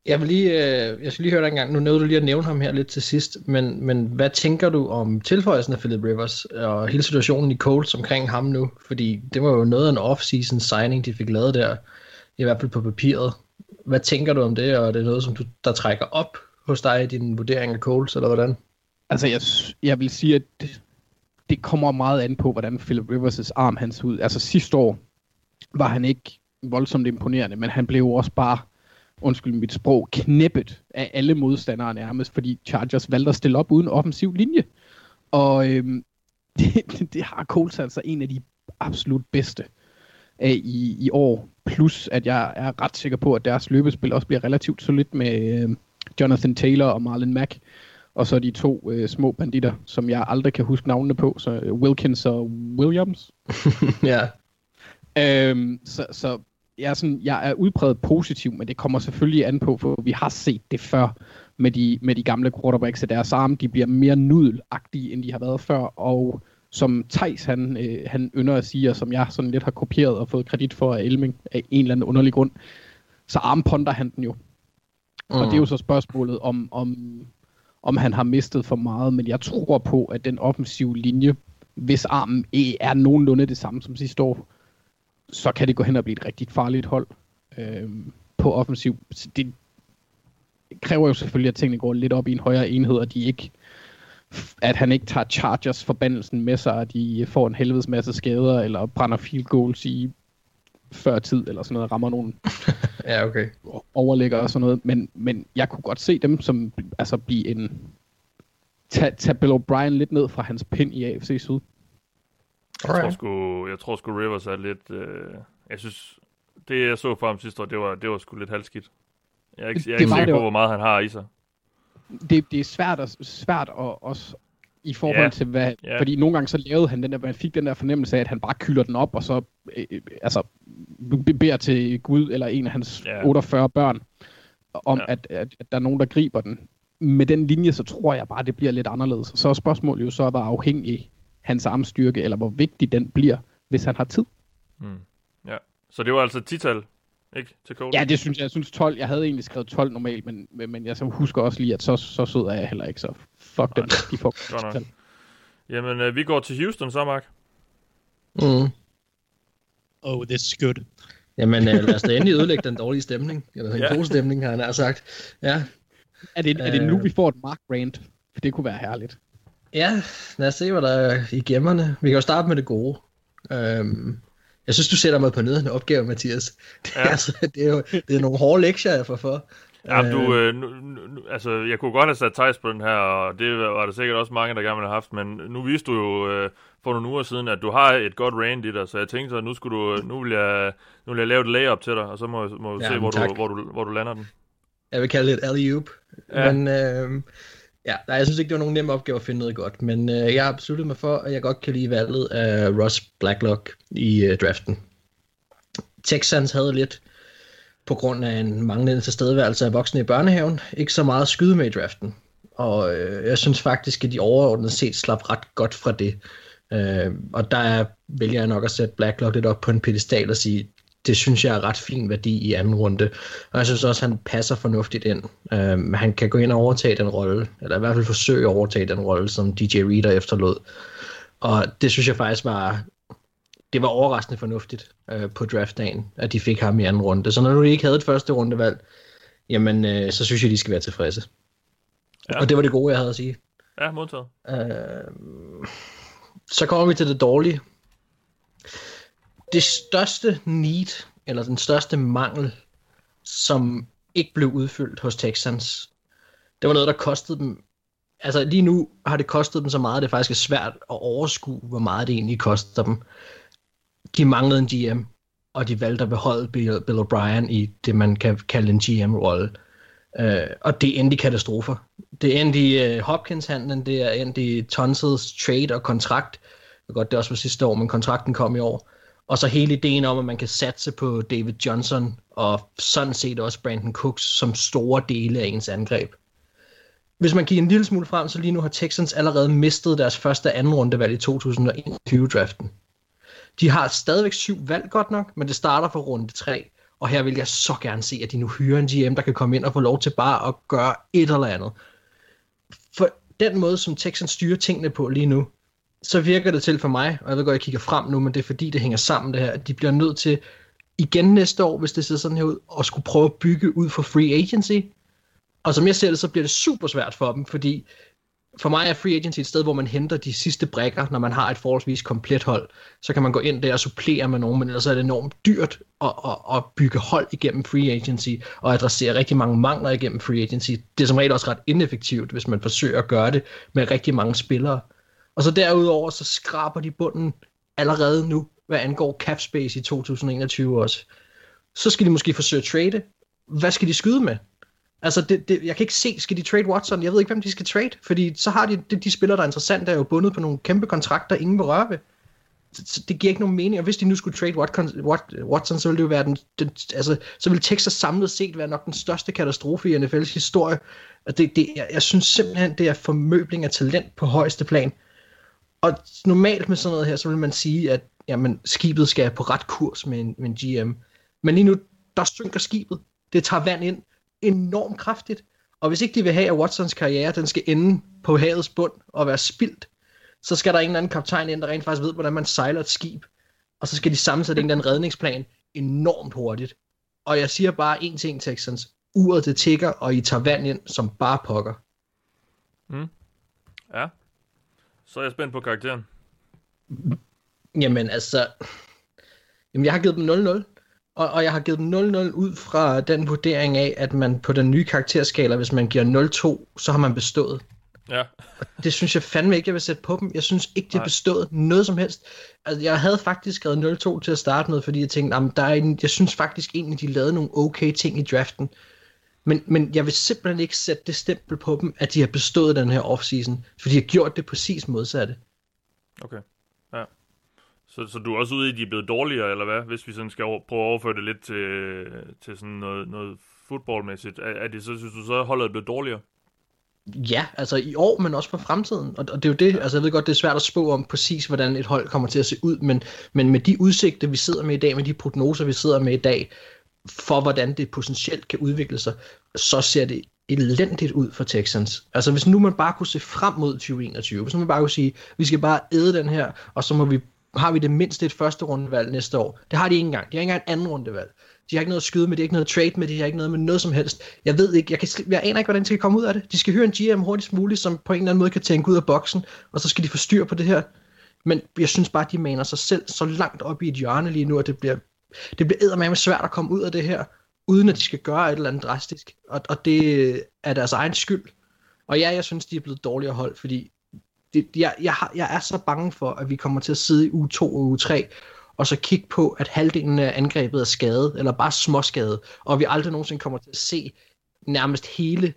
Jeg vil lige, øh, jeg skal lige høre dig en gang. Nu nåede du lige at nævne ham her lidt til sidst, men, men hvad tænker du om tilføjelsen af Philip Rivers og hele situationen i Colts omkring ham nu? Fordi det var jo noget af en off-season signing, de fik lavet der, i hvert fald på papiret. Hvad tænker du om det, og er det noget, som du, der trækker op hos dig i din vurdering af Colts, eller hvordan? Altså, jeg, jeg vil sige, at det, det kommer meget an på, hvordan Philip Rivers' arm hans ud. Altså sidste år var han ikke voldsomt imponerende, men han blev også bare undskyld mit sprog, knæppet af alle modstandere nærmest, fordi Chargers valgte at stille op uden offensiv linje. Og øhm, det, det har Colts altså en af de absolut bedste af i, i år. Plus at jeg er ret sikker på, at deres løbespil også bliver relativt solidt med, øh, Jonathan Taylor og Marlon Mack. Og så de to øh, små banditter, som jeg aldrig kan huske navnene på, så øh, Wilkins og Williams. ja. Øhm, så, så jeg er, sådan, jeg er udpræget positiv, men det kommer selvfølgelig an på, for vi har set det før med de, med de gamle quarterbacks, at deres arme de bliver mere nudelagtige, end de har været før, og som Tejs han, øh, han ynder at sige, og som jeg sådan lidt har kopieret og fået kredit for af Elming af en eller anden underlig grund, så armponder han den jo. Mm. Og det er jo så spørgsmålet om, om, om han har mistet for meget, men jeg tror på, at den offensive linje, hvis armen er nogenlunde det samme som sidste år, så kan det gå hen og blive et rigtig farligt hold øh, på offensiv. Det kræver jo selvfølgelig, at tingene går lidt op i en højere enhed, og de ikke at han ikke tager Chargers forbandelsen med sig, og de får en helvedes masse skader, eller brænder field goals i før tid, eller sådan noget, rammer nogen ja, okay. overlægger og sådan noget. Men, men jeg kunne godt se dem som altså blive en... Tag, tag Bill O'Brien lidt ned fra hans pind i AFC Syd. Jeg tror, sgu, jeg tror sgu Rivers er lidt... Øh, jeg synes, det jeg så for ham sidste år, det var, det var sgu lidt halvskidt. Jeg er ikke, jeg er ikke sikker på, hvor meget han har i sig. Det, det er svært, at, svært at, også i forhold yeah. til hvad... Yeah. Fordi nogle gange så lavede han den der, man fik den der fornemmelse af, at han bare kylder den op, og så øh, altså, beder til Gud eller en af hans yeah. 48 børn, om yeah. at, at, at der er nogen, der griber den. Med den linje, så tror jeg bare, det bliver lidt anderledes. Så er spørgsmålet jo så, hvor afhængig hans armstyrke, eller hvor vigtig den bliver, hvis han har tid. Mm. Ja, så det var altså tital, ikke, til Cole? Ja, det synes jeg. Jeg synes 12, jeg havde egentlig skrevet 12 normalt, men, men jeg så husker også lige, at så, så sød er jeg heller ikke, så fuck dem, de får tital. Jamen, øh, vi går til Houston så, Mark. Mm. Oh, this is good. Jamen, øh, lad os da endelig ødelægge den dårlige stemning. Eller den ja. gode stemning, har han sagt. Ja. Er det, er det nu, øh. vi får et Mark Rand? For det kunne være herligt. Ja, lad os se, hvad der er i gemmerne. Vi kan jo starte med det gode. Øhm, jeg synes, du sætter mig på en opgave, Mathias. Det, ja. altså, det, er jo det er nogle hårde lektier, jeg får for. Ja, du, øh, nu, nu, altså, jeg kunne godt have sat Thijs på den her, og det var der sikkert også mange, der gerne ville have haft, men nu viste du jo øh, for nogle uger siden, at du har et godt rand i dig, så jeg tænkte, at nu, skulle du, nu, vil jeg, nu vil jeg lave et layup til dig, og så må, må vi ja, se, hvor du, hvor, du, hvor du lander den. Jeg vil kalde det et alley-oop, ja. men øh, Ja, nej, jeg synes ikke, det var nogen nem opgave at finde noget godt, men øh, jeg har besluttet mig for, at jeg godt kan lide valget af Ross Blacklock i øh, draften. Texans havde lidt, på grund af en manglende tilstedeværelse af voksne i børnehaven, ikke så meget at skyde med i draften. Og øh, jeg synes faktisk, at de overordnet set slap ret godt fra det. Øh, og der vælger jeg nok at sætte Blacklock lidt op på en pedestal og sige, det synes jeg er ret fin værdi i anden runde. Og jeg synes også, at han passer fornuftigt ind. Um, han kan gå ind og overtage den rolle, eller i hvert fald forsøge at overtage den rolle, som DJ Reader efterlod. Og det synes jeg faktisk var, det var overraskende fornuftigt uh, på draftdagen, at de fik ham i anden runde. Så når du ikke havde et første rundevalg, jamen uh, så synes jeg, de skal være tilfredse. Ja. Og det var det gode, jeg havde at sige. Ja, modtaget. Uh, så kommer vi til det dårlige det største need, eller den største mangel, som ikke blev udfyldt hos Texans, det var noget, der kostede dem altså lige nu har det kostet dem så meget, at det faktisk er svært at overskue, hvor meget det egentlig koster dem. De manglede en GM, og de valgte at beholde Bill, Bill O'Brien i det, man kan kalde en GM-rolle. Uh, øh, og det endte i katastrofer. Det endte i uh, Hopkins-handlen, det er endte i Tonsils trade og kontrakt. Det er godt, det også var sidste år, men kontrakten kom i år. Og så hele ideen om, at man kan satse på David Johnson og sådan set også Brandon Cooks som store dele af ens angreb. Hvis man kigger en lille smule frem, så lige nu har Texans allerede mistet deres første anden rundevalg i 2021-draften. De har stadigvæk syv valg godt nok, men det starter fra runde 3. Og her vil jeg så gerne se, at de nu hyrer en GM, der kan komme ind og få lov til bare at gøre et eller andet. For den måde, som Texans styrer tingene på lige nu, så virker det til for mig, og jeg ved godt, jeg kigger frem nu, men det er fordi, det hænger sammen det her, at de bliver nødt til igen næste år, hvis det ser sådan her ud, at skulle prøve at bygge ud for free agency. Og som jeg ser det, så bliver det super svært for dem, fordi for mig er free agency et sted, hvor man henter de sidste brækker, når man har et forholdsvis komplet hold. Så kan man gå ind der og supplere med nogen, men ellers er det enormt dyrt at, at, at bygge hold igennem free agency, og adressere rigtig mange mangler igennem free agency. Det er som regel også ret ineffektivt, hvis man forsøger at gøre det med rigtig mange spillere. Og så derudover, så skraber de bunden allerede nu, hvad angår cap space i 2021 også. Så skal de måske forsøge at trade. Hvad skal de skyde med? Altså, det, det, jeg kan ikke se, skal de trade Watson? Jeg ved ikke, hvem de skal trade, fordi så har de, de, de spillere, der er interessante, er jo bundet på nogle kæmpe kontrakter, ingen vil røre ved. Så, så det giver ikke nogen mening, og hvis de nu skulle trade Watson, Watson så ville det jo være den, den altså, så ville Texas samlet set være nok den største katastrofe i NFL's historie. Og det, det, jeg, jeg synes simpelthen, det er formøbling af talent på højeste plan. Og normalt med sådan noget her, så vil man sige, at jamen, skibet skal på ret kurs med en, med en GM. Men lige nu, der synker skibet. Det tager vand ind enormt kraftigt. Og hvis ikke de vil have, at Watsons karriere den skal ende på havets bund og være spildt, så skal der en eller anden kaptajn ind, der rent faktisk ved, hvordan man sejler et skib. Og så skal de sammensætte en eller anden redningsplan enormt hurtigt. Og jeg siger bare én ting, Texans. Uret det tigger, og I tager vand ind som bare pokker. Mm. Ja. Så er jeg spændt på karakteren. Jamen altså... Jamen jeg har givet dem 0-0. Og, og jeg har givet dem 0-0 ud fra den vurdering af, at man på den nye karakterskala, hvis man giver 0-2, så har man bestået. Ja. det synes jeg fandme ikke, jeg vil sætte på dem. Jeg synes ikke, de har bestået noget som helst. Altså, jeg havde faktisk skrevet 0-2 til at starte med, fordi jeg tænkte, jamen, der er en, jeg synes faktisk egentlig, de lavede nogle okay ting i draften. Men, men jeg vil simpelthen ikke sætte det stempel på dem, at de har bestået den her offseason, for de har gjort det præcis modsatte. Okay, ja. Så, så du er også ude i, at de er blevet dårligere, eller hvad? Hvis vi sådan skal over, prøve at overføre det lidt til, til sådan noget, noget fodboldmæssigt. Er, er det så, synes du så, holdet er blevet dårligere? Ja, altså i år, men også for fremtiden. Og, og det er jo det, altså jeg ved godt, det er svært at spå om præcis, hvordan et hold kommer til at se ud, men, men med de udsigter, vi sidder med i dag, med de prognoser, vi sidder med i dag, for hvordan det potentielt kan udvikle sig, så ser det elendigt ud for Texans. Altså hvis nu man bare kunne se frem mod 2021, hvis nu man bare kunne sige, vi skal bare æde den her, og så må vi, har vi det mindst et første rundevalg næste år. Det har de ikke engang. De har ikke engang et anden rundevalg. De har ikke noget at skyde med, de har ikke noget at trade med, de har ikke noget med noget som helst. Jeg ved ikke, jeg, kan, jeg aner ikke, hvordan de skal komme ud af det. De skal høre en GM hurtigst muligt, som på en eller anden måde kan tænke ud af boksen, og så skal de få styr på det her. Men jeg synes bare, de maner sig selv så langt op i et hjørne lige nu, at det bliver, det bliver eddermame svært at komme ud af det her, uden at de skal gøre et eller andet drastisk. Og, og det er deres egen skyld. Og ja, jeg synes, de er blevet dårligere hold, fordi det, jeg, jeg, har, jeg er så bange for, at vi kommer til at sidde i uge 2 og uge 3 og så kigge på, at halvdelen af angrebet er skadet, eller bare småskadet, og vi aldrig nogensinde kommer til at se nærmest hele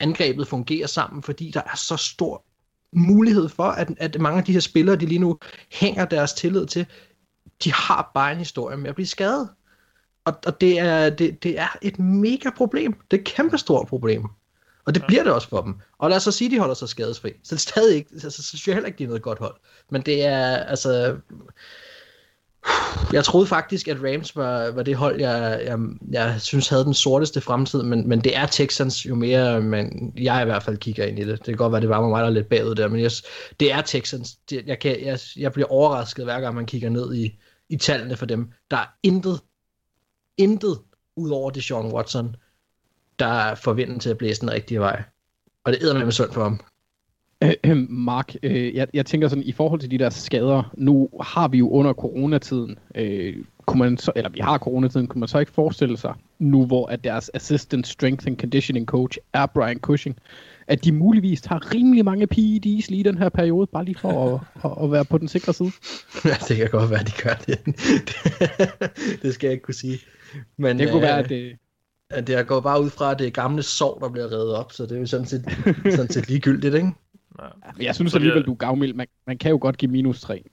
angrebet fungere sammen, fordi der er så stor mulighed for, at, at mange af de her spillere, de lige nu hænger deres tillid til, de har bare en historie med at blive skadet. Og, og det, er, det, det er et mega problem. Det er et kæmpe stort problem. Og det ja. bliver det også for dem. Og lad os så sige, at de holder sig skadesfri. Så det er stadig ikke, altså, så synes jeg heller ikke, de er noget godt hold. Men det er, altså, jeg troede faktisk, at Rams var, var det hold, jeg, jeg, jeg synes havde den sorteste fremtid, men, men det er Texans jo mere, men jeg i hvert fald kigger ind i det. Det kan godt være, det var mig, der er lidt bagud der, men jeg, det er Texans. Det, jeg, kan, jeg, jeg bliver overrasket hver gang, man kigger ned i, i tallene for dem. Der er intet, intet ud over det Sean Watson, der forventer til at blæse den rigtige vej. Og det æder med sundt for ham. Øh, øh, Mark, øh, jeg, jeg tænker sådan, i forhold til de der skader, nu har vi jo under coronatiden, øh, kunne man så, eller vi har coronatiden, kunne man så ikke forestille sig, nu hvor at deres assistant strength and conditioning coach er Brian Cushing, at de muligvis tager rimelig mange PEDs lige i den her periode, bare lige for at, at, at være på den sikre side? Ja, det kan godt være, at de gør det. det skal jeg ikke kunne sige. Men, det kunne øh, være, at det... At det går bare ud fra, at det er gamle sår, der bliver reddet op, så det er jo sådan set, sådan set ligegyldigt, ikke? Ja. Men jeg synes alligevel, du er gavmild. Man, man kan jo godt give minus 3.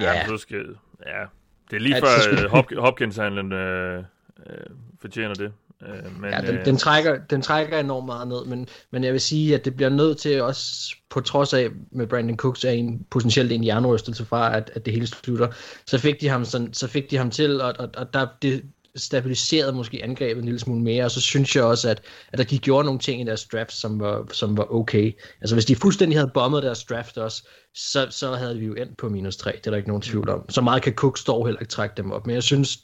Ja, ja. Så skal, ja. det er lige ja, før skal... Hop, Hopkins-handlen øh, øh, fortjener det. Øh, men, ja, den, øh, den, trækker, den trækker enormt meget ned, men, men jeg vil sige, at det bliver nødt til også, på trods af med Brandon Cooks er en potentielt en jernrystelse fra, at, at det hele slutter, så fik de ham, sådan, så fik de ham til, og, og, og der, det, stabiliseret måske angrebet en lille smule mere, og så synes jeg også, at, at de gjorde nogle ting i deres draft, som var, som var okay. Altså hvis de fuldstændig havde bommet deres draft også, så, så havde vi jo endt på minus 3, det er der ikke nogen tvivl om. Så meget kan Cook står heller ikke trække dem op, men jeg synes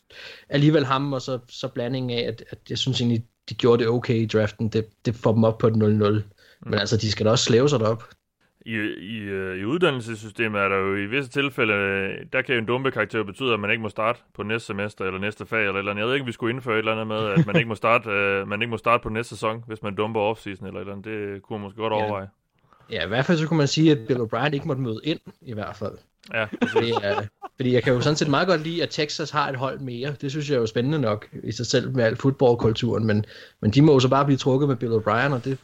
alligevel ham, og så, så blandingen af, at, at jeg synes egentlig, de gjorde det okay i draften, det, det får dem op på et 0-0. Men mm. altså, de skal da også slæve sig derop i, i, øh, i uddannelsessystemet er der jo i visse tilfælde, der kan en dumpe karakter betyde, at man ikke må starte på næste semester eller næste fag eller eller andet. Jeg ved ikke, om vi skulle indføre et eller andet med, at man ikke må starte, uh, man ikke må starte på næste sæson, hvis man dumper offseason eller eller andet. Det kunne man måske godt overveje. Ja. ja, i hvert fald så kunne man sige, at Bill O'Brien ikke måtte møde ind, i hvert fald. Ja, det er, Fordi jeg kan jo sådan set meget godt lide, at Texas har et hold mere. Det synes jeg er jo spændende nok i sig selv med al fodboldkulturen, men, men de må jo så bare blive trukket med Bill O'Brien, og det,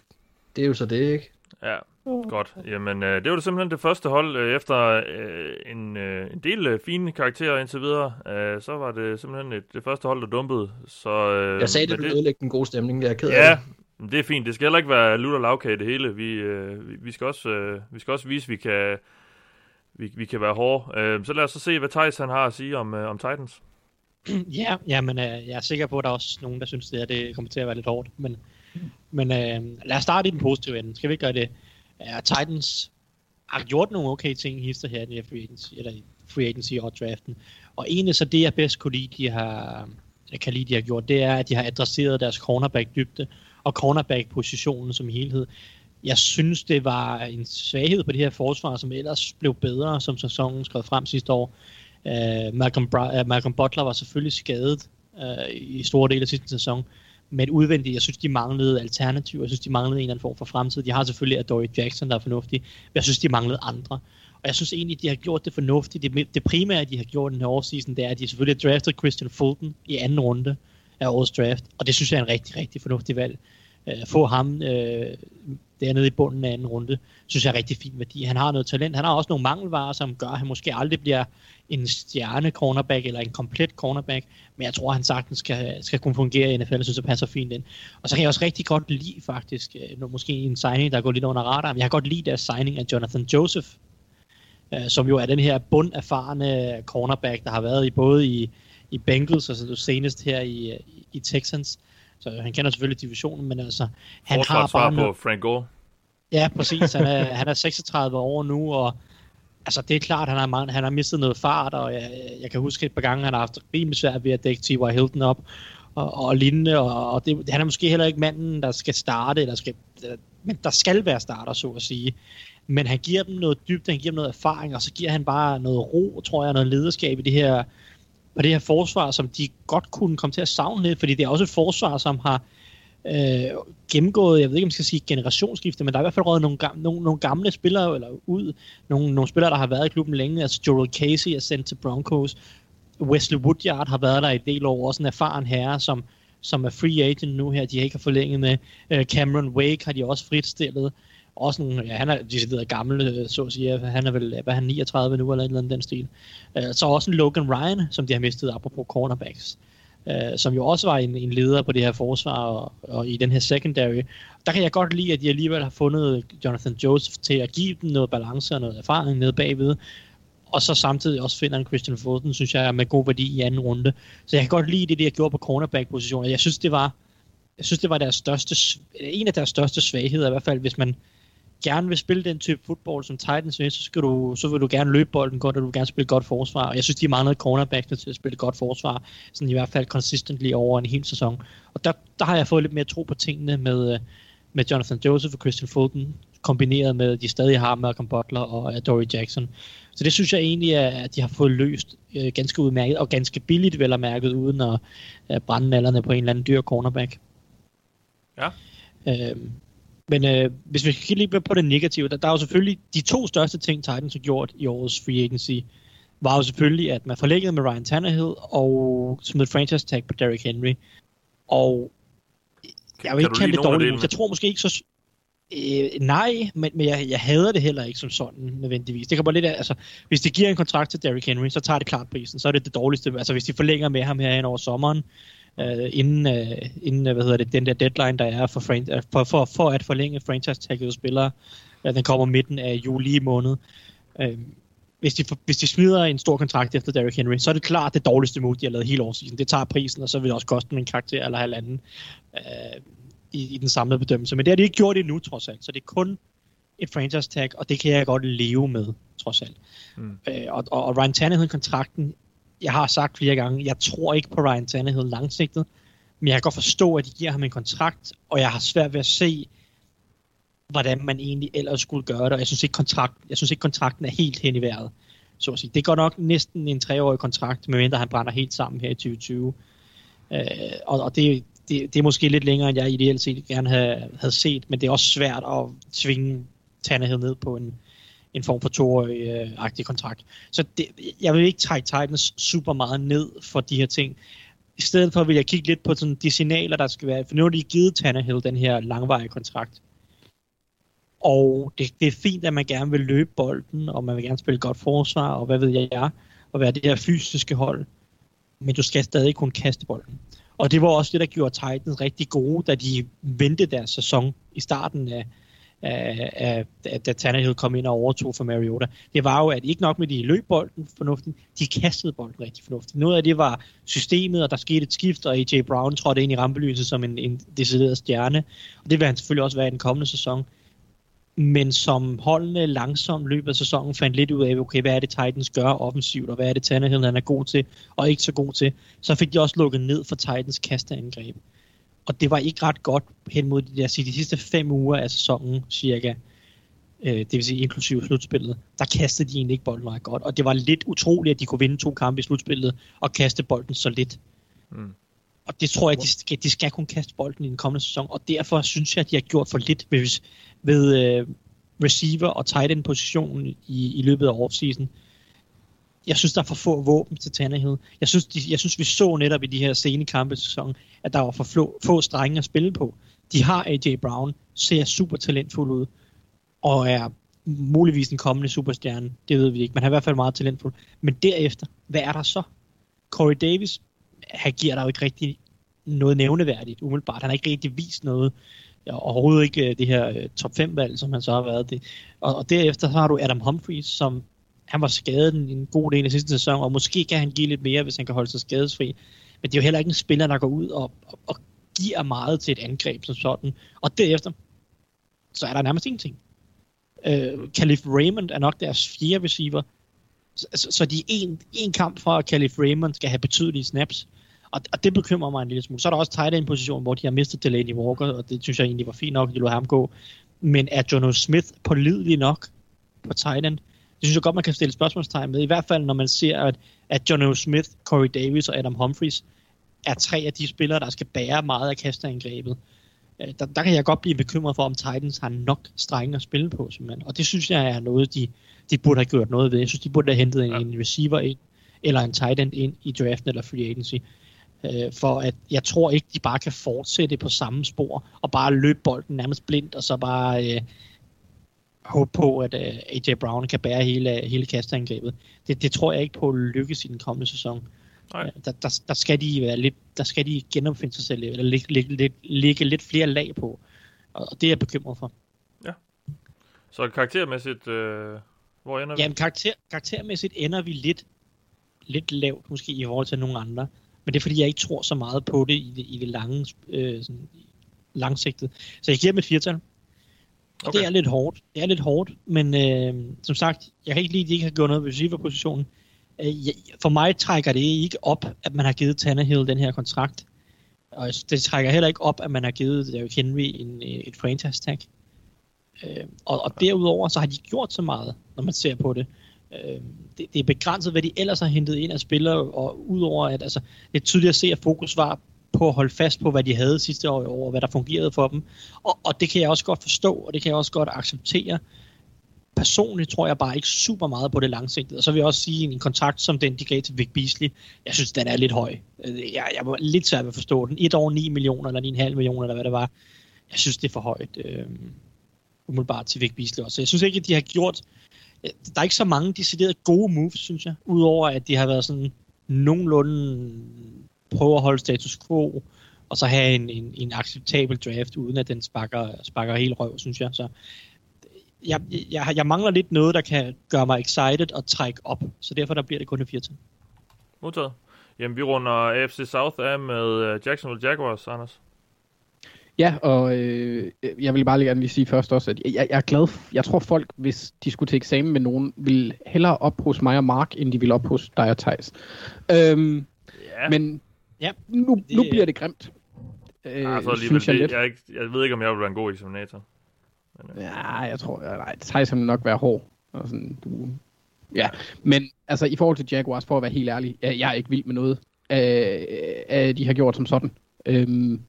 det er jo så det, ikke? Ja, godt. Jamen, øh, det var det simpelthen det første hold øh, efter øh, en, øh, en del øh, fine karakterer indtil videre. Øh, så var det simpelthen et, det første hold, der dumpede. Så, øh, Jeg sagde, det ville ødelægge den gode stemning. Jeg er ked af Ja, det. men det er fint. Det skal heller ikke være lutter lavkage det hele. Vi, øh, vi, vi, skal også, øh, vi skal også vise, at vi kan, vi, vi kan være hårde. Øh, så lad os så se, hvad Thijs han har at sige om, øh, om Titans. Ja, ja men øh, jeg er sikker på, at der er også nogen, der synes, det, her, det kommer til at være lidt hårdt. Men, men øh, lad os starte i den positive ende. Skal vi ikke gøre det? Ja, Titans har gjort nogle okay ting hister her i free agency, eller free agency og draften. Og egentlig så det, jeg bedst kunne lide, de har, jeg kan lide, de har gjort, det er, at de har adresseret deres cornerback dybde og cornerback positionen som helhed. Jeg synes, det var en svaghed på det her forsvar, som ellers blev bedre, som sæsonen skrev frem sidste år. Uh, Malcolm, Bra- uh, Malcolm Butler var selvfølgelig skadet uh, i store dele af sidste sæson, men udvendigt, jeg synes, de manglede alternativer. Jeg synes, de manglede en eller anden form for fremtid. De har selvfølgelig Adoree Jackson, der er fornuftig, men jeg synes, de manglede andre. Og jeg synes egentlig, de har gjort det fornuftigt. Det, det primære, de har gjort den her årseason, det er, at de selvfølgelig har draftet Christian Fulton i anden runde af årets draft. Og det synes jeg er en rigtig, rigtig fornuftig valg. At få ham øh, dernede i bunden af anden runde, synes jeg er rigtig fin værdi. Han har noget talent. Han har også nogle mangelvarer, som gør, at han måske aldrig bliver en stjerne cornerback eller en komplet cornerback, men jeg tror, han sagtens skal, skal kunne fungere i NFL, jeg synes, det passer fint ind. Og så kan jeg også rigtig godt lide faktisk, øh, nu måske en signing, der går lidt under radaren, men jeg kan godt lide deres signing af Jonathan Joseph, øh, som jo er den her bunderfarne cornerback, der har været i både i, i Bengals, og så senest her i, i, i Texans. Så han kender selvfølgelig divisionen, men altså, han har bare på Frank Gore. Ja, præcis. Han er, han er 36 år nu, og altså, det er klart, han har, han har mistet noget fart, og jeg, jeg kan huske et par gange, han har haft rimelig svært ved at dække T.Y. Hilton op, og, og lignende, og, og det, han er måske heller ikke manden, der skal starte, eller skal, men der skal være starter, så at sige. Men han giver dem noget dybde, han giver dem noget erfaring, og så giver han bare noget ro, tror jeg, noget lederskab i det her, på det her forsvar, som de godt kunne komme til at savne lidt, fordi det er også et forsvar, som har øh, Øh, gennemgået, jeg ved ikke, om man skal sige generationsskifte, men der er i hvert fald røget nogle, gamle, nogle, nogle gamle spillere eller ud, nogle, nogle spillere, der har været i klubben længe, altså Joel Casey er sendt til Broncos, Wesley Woodyard har været der i et del år, også en erfaren herre, som, som er free agent nu her, de har ikke har forlænget med. Øh, Cameron Wake har de også fritstillet. Også nogle, ja, han er decideret gammel, øh, så at sige. Han er vel, hvad han, 39 nu, eller et eller andet den stil. Så også en Logan Ryan, som de har mistet, apropos cornerbacks. Øh, som jo også var en, en leder på det her forsvar, og, og i den her secondary. Der kan jeg godt lide, at de alligevel har fundet Jonathan Joseph til at give dem noget balance og noget erfaring nede bagved og så samtidig også finder en Christian Fulton, synes jeg, med god værdi i anden runde. Så jeg kan godt lide det, de har gjort på cornerback-positionen. Jeg synes, det var, jeg synes, det var deres største, en af deres største svagheder, i hvert fald, hvis man gerne vil spille den type fodbold, som Titans vil, så, skal du, så vil du gerne løbe bolden godt, og du vil gerne spille godt forsvar. Og jeg synes, de manglede cornerbacks til at spille godt forsvar, sådan i hvert fald consistently over en hel sæson. Og der, der har jeg fået lidt mere tro på tingene med, med Jonathan Joseph og Christian Fulton, kombineret med, at de stadig har Malcolm Butler og Adoree Jackson. Så det synes jeg egentlig, at de har fået løst øh, ganske udmærket, og ganske billigt vel at mærket, uden at øh, brænde nallerne på en eller anden dyr cornerback. Ja. Øhm, men øh, hvis vi kigger lige på det negative, der, der er jo selvfølgelig de to største ting, Titans har gjort i årets free agency, var jo selvfølgelig, at man forlængede med Ryan Tannehill og smed franchise tag på Derrick Henry. Og jeg vil ikke kalde det dårligt. Jeg tror måske ikke så... Øh, nej, men, men jeg, jeg hader det heller ikke som sådan nødvendigvis. Det kommer lidt af, altså, hvis de giver en kontrakt til Derrick Henry, så tager det klart prisen. Så er det det dårligste. Altså, hvis de forlænger med ham her over sommeren, øh, inden, øh, inden hvad hedder det, den der deadline, der er for, fran- for, for, for at forlænge franchise-taggede spillere, øh, den kommer midten af juli måned. Øh, hvis de, hvis de smider en stor kontrakt efter Derrick Henry, så er det klart det dårligste move, de har lavet hele årsiden. Det tager prisen, og så vil det også koste dem en karakter eller halvanden øh, i, i den samlede bedømmelse. Men det har de ikke gjort endnu, trods alt. Så det er kun et franchise tag, og det kan jeg godt leve med, trods alt. Mm. Øh, og, og, og Ryan Tannehill-kontrakten, jeg har sagt flere gange, jeg tror ikke på Ryan Tannehill langsigtet, men jeg kan godt forstå, at de giver ham en kontrakt, og jeg har svært ved at se, hvordan man egentlig ellers skulle gøre det, og jeg synes ikke, kontrakt, jeg synes ikke kontrakten er helt hen i vejret, så at sige. Det går nok næsten en treårig kontrakt, medmindre han brænder helt sammen her i 2020. Øh, og, og det, det, det er måske lidt længere, end jeg ideelt set gerne havde, havde set, men det er også svært at tvinge Tannehill ned på en, en form for toårig-agtig øh, kontrakt. Så det, jeg vil ikke trække Titans super meget ned for de her ting. I stedet for vil jeg kigge lidt på sådan de signaler, der skal være. For nu har de givet Tannehill den her langvarige kontrakt. Og det, det er fint, at man gerne vil løbe bolden, og man vil gerne spille godt forsvar, og hvad ved jeg, og være det her fysiske hold. Men du skal stadig kunne kaste bolden. Og det var også det, der gjorde Titans rigtig gode, da de vendte deres sæson i starten af, at, af, da Tannehill kom ind og overtog for Mariota. Det var jo, at ikke nok med, de løb bolden fornuftigt, de kastede bolden rigtig fornuftigt. Noget af det var systemet, og der skete et skift, og AJ Brown trådte ind i rampelyset som en, en decideret stjerne. Og det vil han selvfølgelig også være i den kommende sæson men som holdene langsomt løbet af sæsonen fandt lidt ud af, okay, hvad er det Titans gør offensivt, og hvad er det Tannehill han er god til, og ikke så god til, så fik de også lukket ned for Titans kasteangreb. Og det var ikke ret godt hen mod de, der, de sidste fem uger af sæsonen, cirka, øh, det vil sige inklusive slutspillet, der kastede de egentlig ikke bolden meget godt. Og det var lidt utroligt, at de kunne vinde to kampe i slutspillet og kaste bolden så lidt. Mm. Og det tror jeg, de skal, de skal kunne kaste bolden i den kommende sæson, og derfor synes jeg, at de har gjort for lidt ved, ved uh, receiver og tight end positionen i, i løbet af offseason. Jeg synes, der er for få våben til Tannehill. Jeg synes, de, jeg synes vi så netop i de her sene kampe sæson, at der var for få, få strenge at spille på. De har AJ Brown, ser super talentfuld ud, og er muligvis en kommende superstjerne. Det ved vi ikke, men han er i hvert fald meget talentfuld. Men derefter, hvad er der så? Corey Davis han giver der jo ikke rigtig noget nævneværdigt, umiddelbart. Han har ikke rigtig vist noget, ja, overhovedet ikke øh, det her øh, top 5 valg, som han så har været det. Og, og derefter så har du Adam Humphries, som han var skadet en, en god del af sidste sæson, og måske kan han give lidt mere, hvis han kan holde sig skadesfri. Men det er jo heller ikke en spiller, der går ud og, og, og giver meget til et angreb som sådan. Og derefter, så er der nærmest ingenting. Øh, Calif Raymond er nok deres fjerde receiver, så, så, så de er en, en kamp for, at Calif Raymond skal have betydelige snaps. Og, og det bekymrer mig en lille smule. Så er der også tight end position, hvor de har mistet Delaney Walker, og det synes jeg egentlig var fint nok, at de lå ham gå. Men er Jono Smith pålidelig nok på tight end? Det synes jeg godt, man kan stille spørgsmålstegn med. I hvert fald, når man ser, at, at Jono Smith, Corey Davis og Adam Humphries er tre af de spillere, der skal bære meget af kasterangrebet. Øh, der, der kan jeg godt blive bekymret for, om Titans har nok strenge at spille på, simpelthen. Og det synes jeg er noget, de, de burde have gjort noget ved. Jeg synes, de burde have hentet en, ja. en receiver ind, eller en tight end ind i draften eller free agency. Øh, for at jeg tror ikke, de bare kan fortsætte på samme spor, og bare løbe bolden nærmest blindt, og så bare øh, håbe på, at øh, AJ Brown kan bære hele, hele kasteangrebet. Det, det tror jeg ikke på at lykkes i den kommende sæson. Nej. Øh, der, der, der, skal de være lidt, der skal de genopfinde sig selv, eller lægge, lægge, lægge, lægge lidt flere lag på. Og det er jeg bekymret for. Ja. Så karaktermæssigt, øh, hvor ender vi? Jamen karakter, karaktermæssigt ender vi lidt, lidt lavt måske i forhold til nogle andre. Men det er fordi, jeg ikke tror så meget på det i det, i det lange, øh, sådan, langsigtet. Så jeg giver dem et firtal. Okay. det er lidt hårdt. Det er lidt hårdt, men øh, som sagt, jeg kan ikke lide, at de ikke har gjort noget ved receiver-positionen. Øh, for mig trækker det ikke op, at man har givet Tannehill den her kontrakt. Og det trækker heller ikke op, at man har givet Derrick Henry en, et franchise tag. Øh, og, og derudover så har de gjort så meget, når man ser på det. Øh, det, det er begrænset, hvad de ellers har hentet ind af spillere, og udover at altså, det er tydeligt at se, at fokus var på at holde fast på, hvad de havde sidste år, og hvad der fungerede for dem. Og, og det kan jeg også godt forstå, og det kan jeg også godt acceptere. Personligt tror jeg bare ikke super meget på det langsigtede. Og så vil jeg også sige, en kontrakt som den, de gav til Vic Beasley, jeg synes, den er lidt høj. Jeg, jeg var lidt svært ved at forstå den. Et år 9 millioner, eller 9,5 millioner, eller hvad det var. Jeg synes, det er for højt. Øh, umiddelbart til Vic Beasley også. Så jeg synes ikke, at de har gjort øh, der er ikke så mange deciderede gode moves, synes jeg, udover at de har været sådan nogenlunde prøve at holde status quo, og så have en, en, en acceptabel draft, uden at den sparker, sparker helt røv, synes jeg. Så jeg, jeg, jeg mangler lidt noget, der kan gøre mig excited og trække op, så derfor der bliver det kun en 4 Modtaget. Jamen, vi runder AFC South af med øh, Jacksonville Jaguars, Anders. Ja, og øh, jeg vil bare gerne lige sige først også, at jeg, jeg er glad. Jeg tror folk, hvis de skulle til eksamen med nogen, vil hellere op hos mig og Mark, end de vil op hos dig og Thijs. Øhm, ja. Men ja, nu, det... nu bliver det grimt. Øh, altså, synes jeg, det, jeg, ikke, jeg ved ikke, om jeg vil være en god eksaminator. Men, øh. Ja, jeg tror, jeg, nej, Thijs vil nok være hård. Og sådan, du, ja, men altså i forhold til Jaguars, for at være helt ærlig, jeg, jeg er ikke vild med noget af, af de har gjort som sådan. Øhm,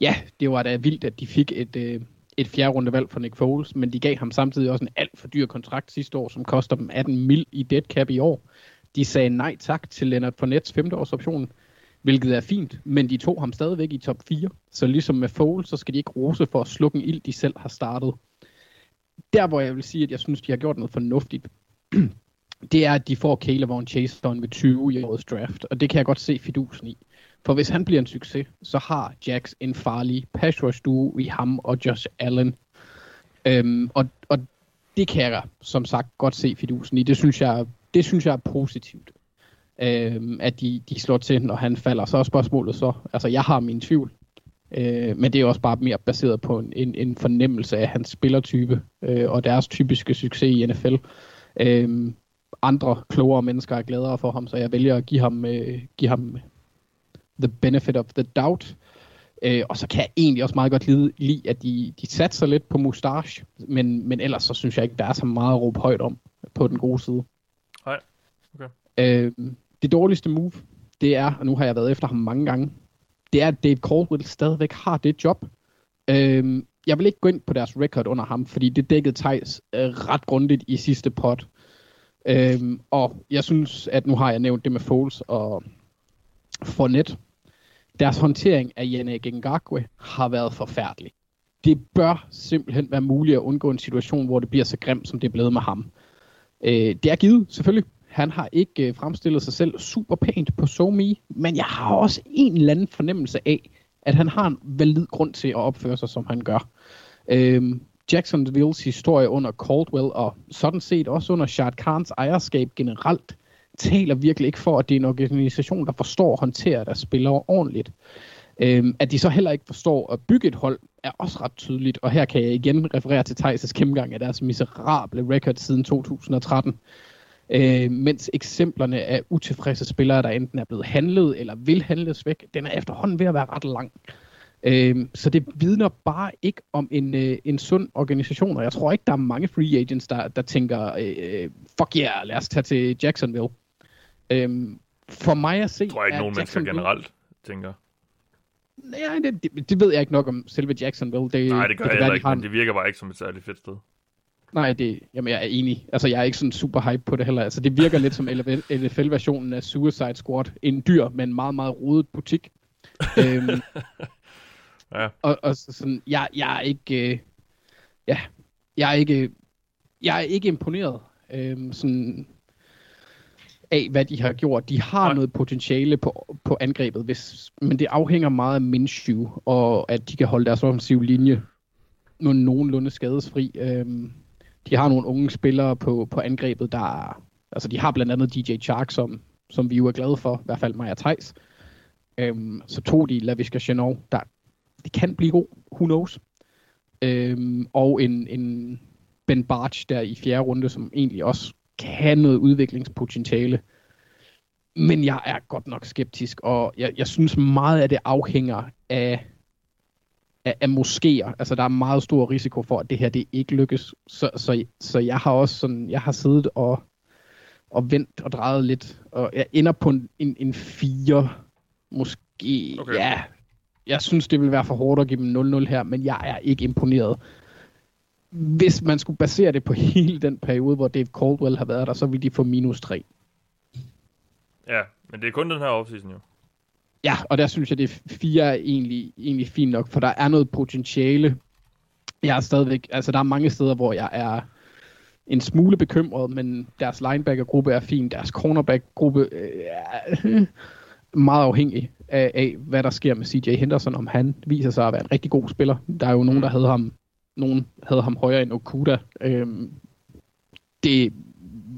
ja, det var da vildt, at de fik et, øh, et fjerde rundevalg for Nick Foles, men de gav ham samtidig også en alt for dyr kontrakt sidste år, som koster dem 18 mil i dead cap i år. De sagde nej tak til Leonard Fournettes femteårsoption, hvilket er fint, men de tog ham stadigvæk i top 4. Så ligesom med Foles, så skal de ikke rose for at slukke en ild, de selv har startet. Der, hvor jeg vil sige, at jeg synes, de har gjort noget fornuftigt, det er, at de får Caleb Chase ved 20 i årets draft, og det kan jeg godt se fidusen i. For hvis han bliver en succes, så har Jax en farlig pass rush duo i ham og Josh Allen. Øhm, og, og det kan jeg som sagt godt se fidusen i. Det synes jeg, det synes jeg er positivt, øhm, at de, de slår til, når han falder. Så er spørgsmålet så, altså jeg har min tvivl, øh, men det er også bare mere baseret på en, en, en fornemmelse af hans spillertype øh, og deres typiske succes i NFL. Øhm, andre klogere mennesker er gladere for ham, så jeg vælger at give ham, øh, give ham the benefit of the doubt. Øh, og så kan jeg egentlig også meget godt lide, lide at de, de satser lidt på mustache, men, men ellers så synes jeg ikke, der er så meget at råbe højt om på den gode side. Nej, okay. Øh, det dårligste move, det er, og nu har jeg været efter ham mange gange, det er, at Dave Caldwell stadigvæk har det job. Øhm, jeg vil ikke gå ind på deres record under ham, fordi det dækkede Thijs øh, ret grundigt i sidste pot. Øhm, og jeg synes, at nu har jeg nævnt det med Foles og Fournette, deres håndtering af Janne Gengakwe har været forfærdelig. Det bør simpelthen være muligt at undgå en situation, hvor det bliver så grimt, som det er blevet med ham. Øh, det er givet, selvfølgelig. Han har ikke øh, fremstillet sig selv super pænt på SoMe, men jeg har også en eller anden fornemmelse af, at han har en valid grund til at opføre sig, som han gør. Øhm, Jacksonvilles historie under Caldwell, og sådan set også under Shard Khans ejerskab generelt, taler virkelig ikke for, at det er en organisation, der forstår at håndtere deres spillere ordentligt. Øhm, at de så heller ikke forstår at bygge et hold, er også ret tydeligt, og her kan jeg igen referere til Thijs' gennemgang af deres miserable record siden 2013. Øh, mens eksemplerne af utilfredse spillere, der enten er blevet handlet eller vil handles væk, den er efterhånden ved at være ret lang. Øh, så det vidner bare ikke om en, øh, en sund organisation, og jeg tror ikke, der er mange free agents, der, der tænker, øh, fuck yeah, lad os tage til Jacksonville. Øhm, for mig at se... Jeg tror ikke, nogen mennesker generelt tænker. Nej, det, det, det ved jeg ikke nok om selve Jacksonville. Det, Nej, det gør det jeg heller ikke, men det virker bare ikke som et særligt fedt sted. Nej, det, jamen jeg er enig. Altså, jeg er ikke sådan super hype på det heller. Altså, det virker lidt som NFL-versionen af Suicide Squad. En dyr, men meget, meget rodet butik. øhm, ja. Og, og så sådan, jeg, jeg er ikke... Øh, ja, jeg er ikke... Jeg er ikke imponeret. Øhm, sådan, af, hvad de har gjort. De har Nej. noget potentiale på, på angrebet, hvis, men det afhænger meget af Minshew, og at de kan holde deres offensive linje nogenlunde skadesfri. Øhm, de har nogle unge spillere på, på angrebet, der altså de har blandt andet DJ Chark, som, som vi jo er glade for, i hvert fald Maja Theis. Øhm, så tog de Laviska Chenov, der det kan blive god, who knows. Øhm, og en, en Ben Barch der i fjerde runde, som egentlig også kan have noget udviklingspotentiale. Men jeg er godt nok skeptisk, og jeg, jeg synes meget af det afhænger af, af, af moskéer. Altså, der er meget stor risiko for, at det her det ikke lykkes. Så, så, så jeg har også sådan, jeg har siddet og, og vendt og drejet lidt, og jeg ender på en, en, en fire, måske, okay. ja. Jeg synes, det vil være for hårdt at give dem 0-0 her, men jeg er ikke imponeret hvis man skulle basere det på hele den periode, hvor Dave Caldwell har været der, så ville de få minus 3. Ja, men det er kun den her offseason jo. Ja, og der synes jeg, det fire er egentlig, egentlig fint nok, for der er noget potentiale. Jeg er stadigvæk, altså der er mange steder, hvor jeg er en smule bekymret, men deres linebacker-gruppe er fin, deres cornerback-gruppe øh, er meget afhængig af, af, hvad der sker med CJ Henderson, om han viser sig at være en rigtig god spiller. Der er jo nogen, der havde ham nogen havde ham højere end Okuda. Øhm, det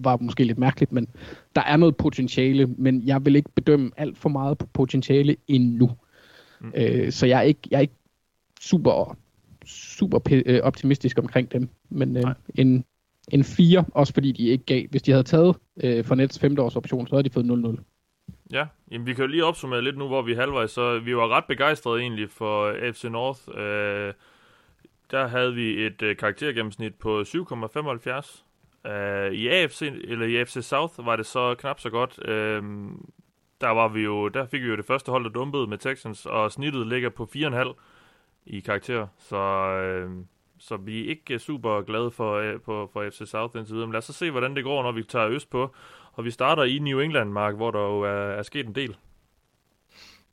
var måske lidt mærkeligt, men der er noget potentiale, men jeg vil ikke bedømme alt for meget på potentiale endnu. Mm. Øh, så jeg er ikke, jeg er ikke super, super øh, optimistisk omkring dem, men øh, en, en 4, også fordi de ikke gav. Hvis de havde taget øh, for Nets femte års option, så havde de fået 0-0. Ja, jamen vi kan jo lige opsummere lidt nu, hvor vi er halvvejs, så vi var ret begejstrede egentlig for FC North. Øh, der havde vi et øh, karaktergennemsnit på 7,75. Uh, I AFC eller i AFC South var det så knap så godt. Uh, der var vi jo, der fik vi jo det første hold, der dumpede med Texans, og snittet ligger på 4,5 i karakter. Så, uh, så vi er ikke super glade for, øh, på, for FC South indtil videre. Men lad os så se, hvordan det går, når vi tager øst på. Og vi starter i New England, Mark, hvor der jo er, er sket en del.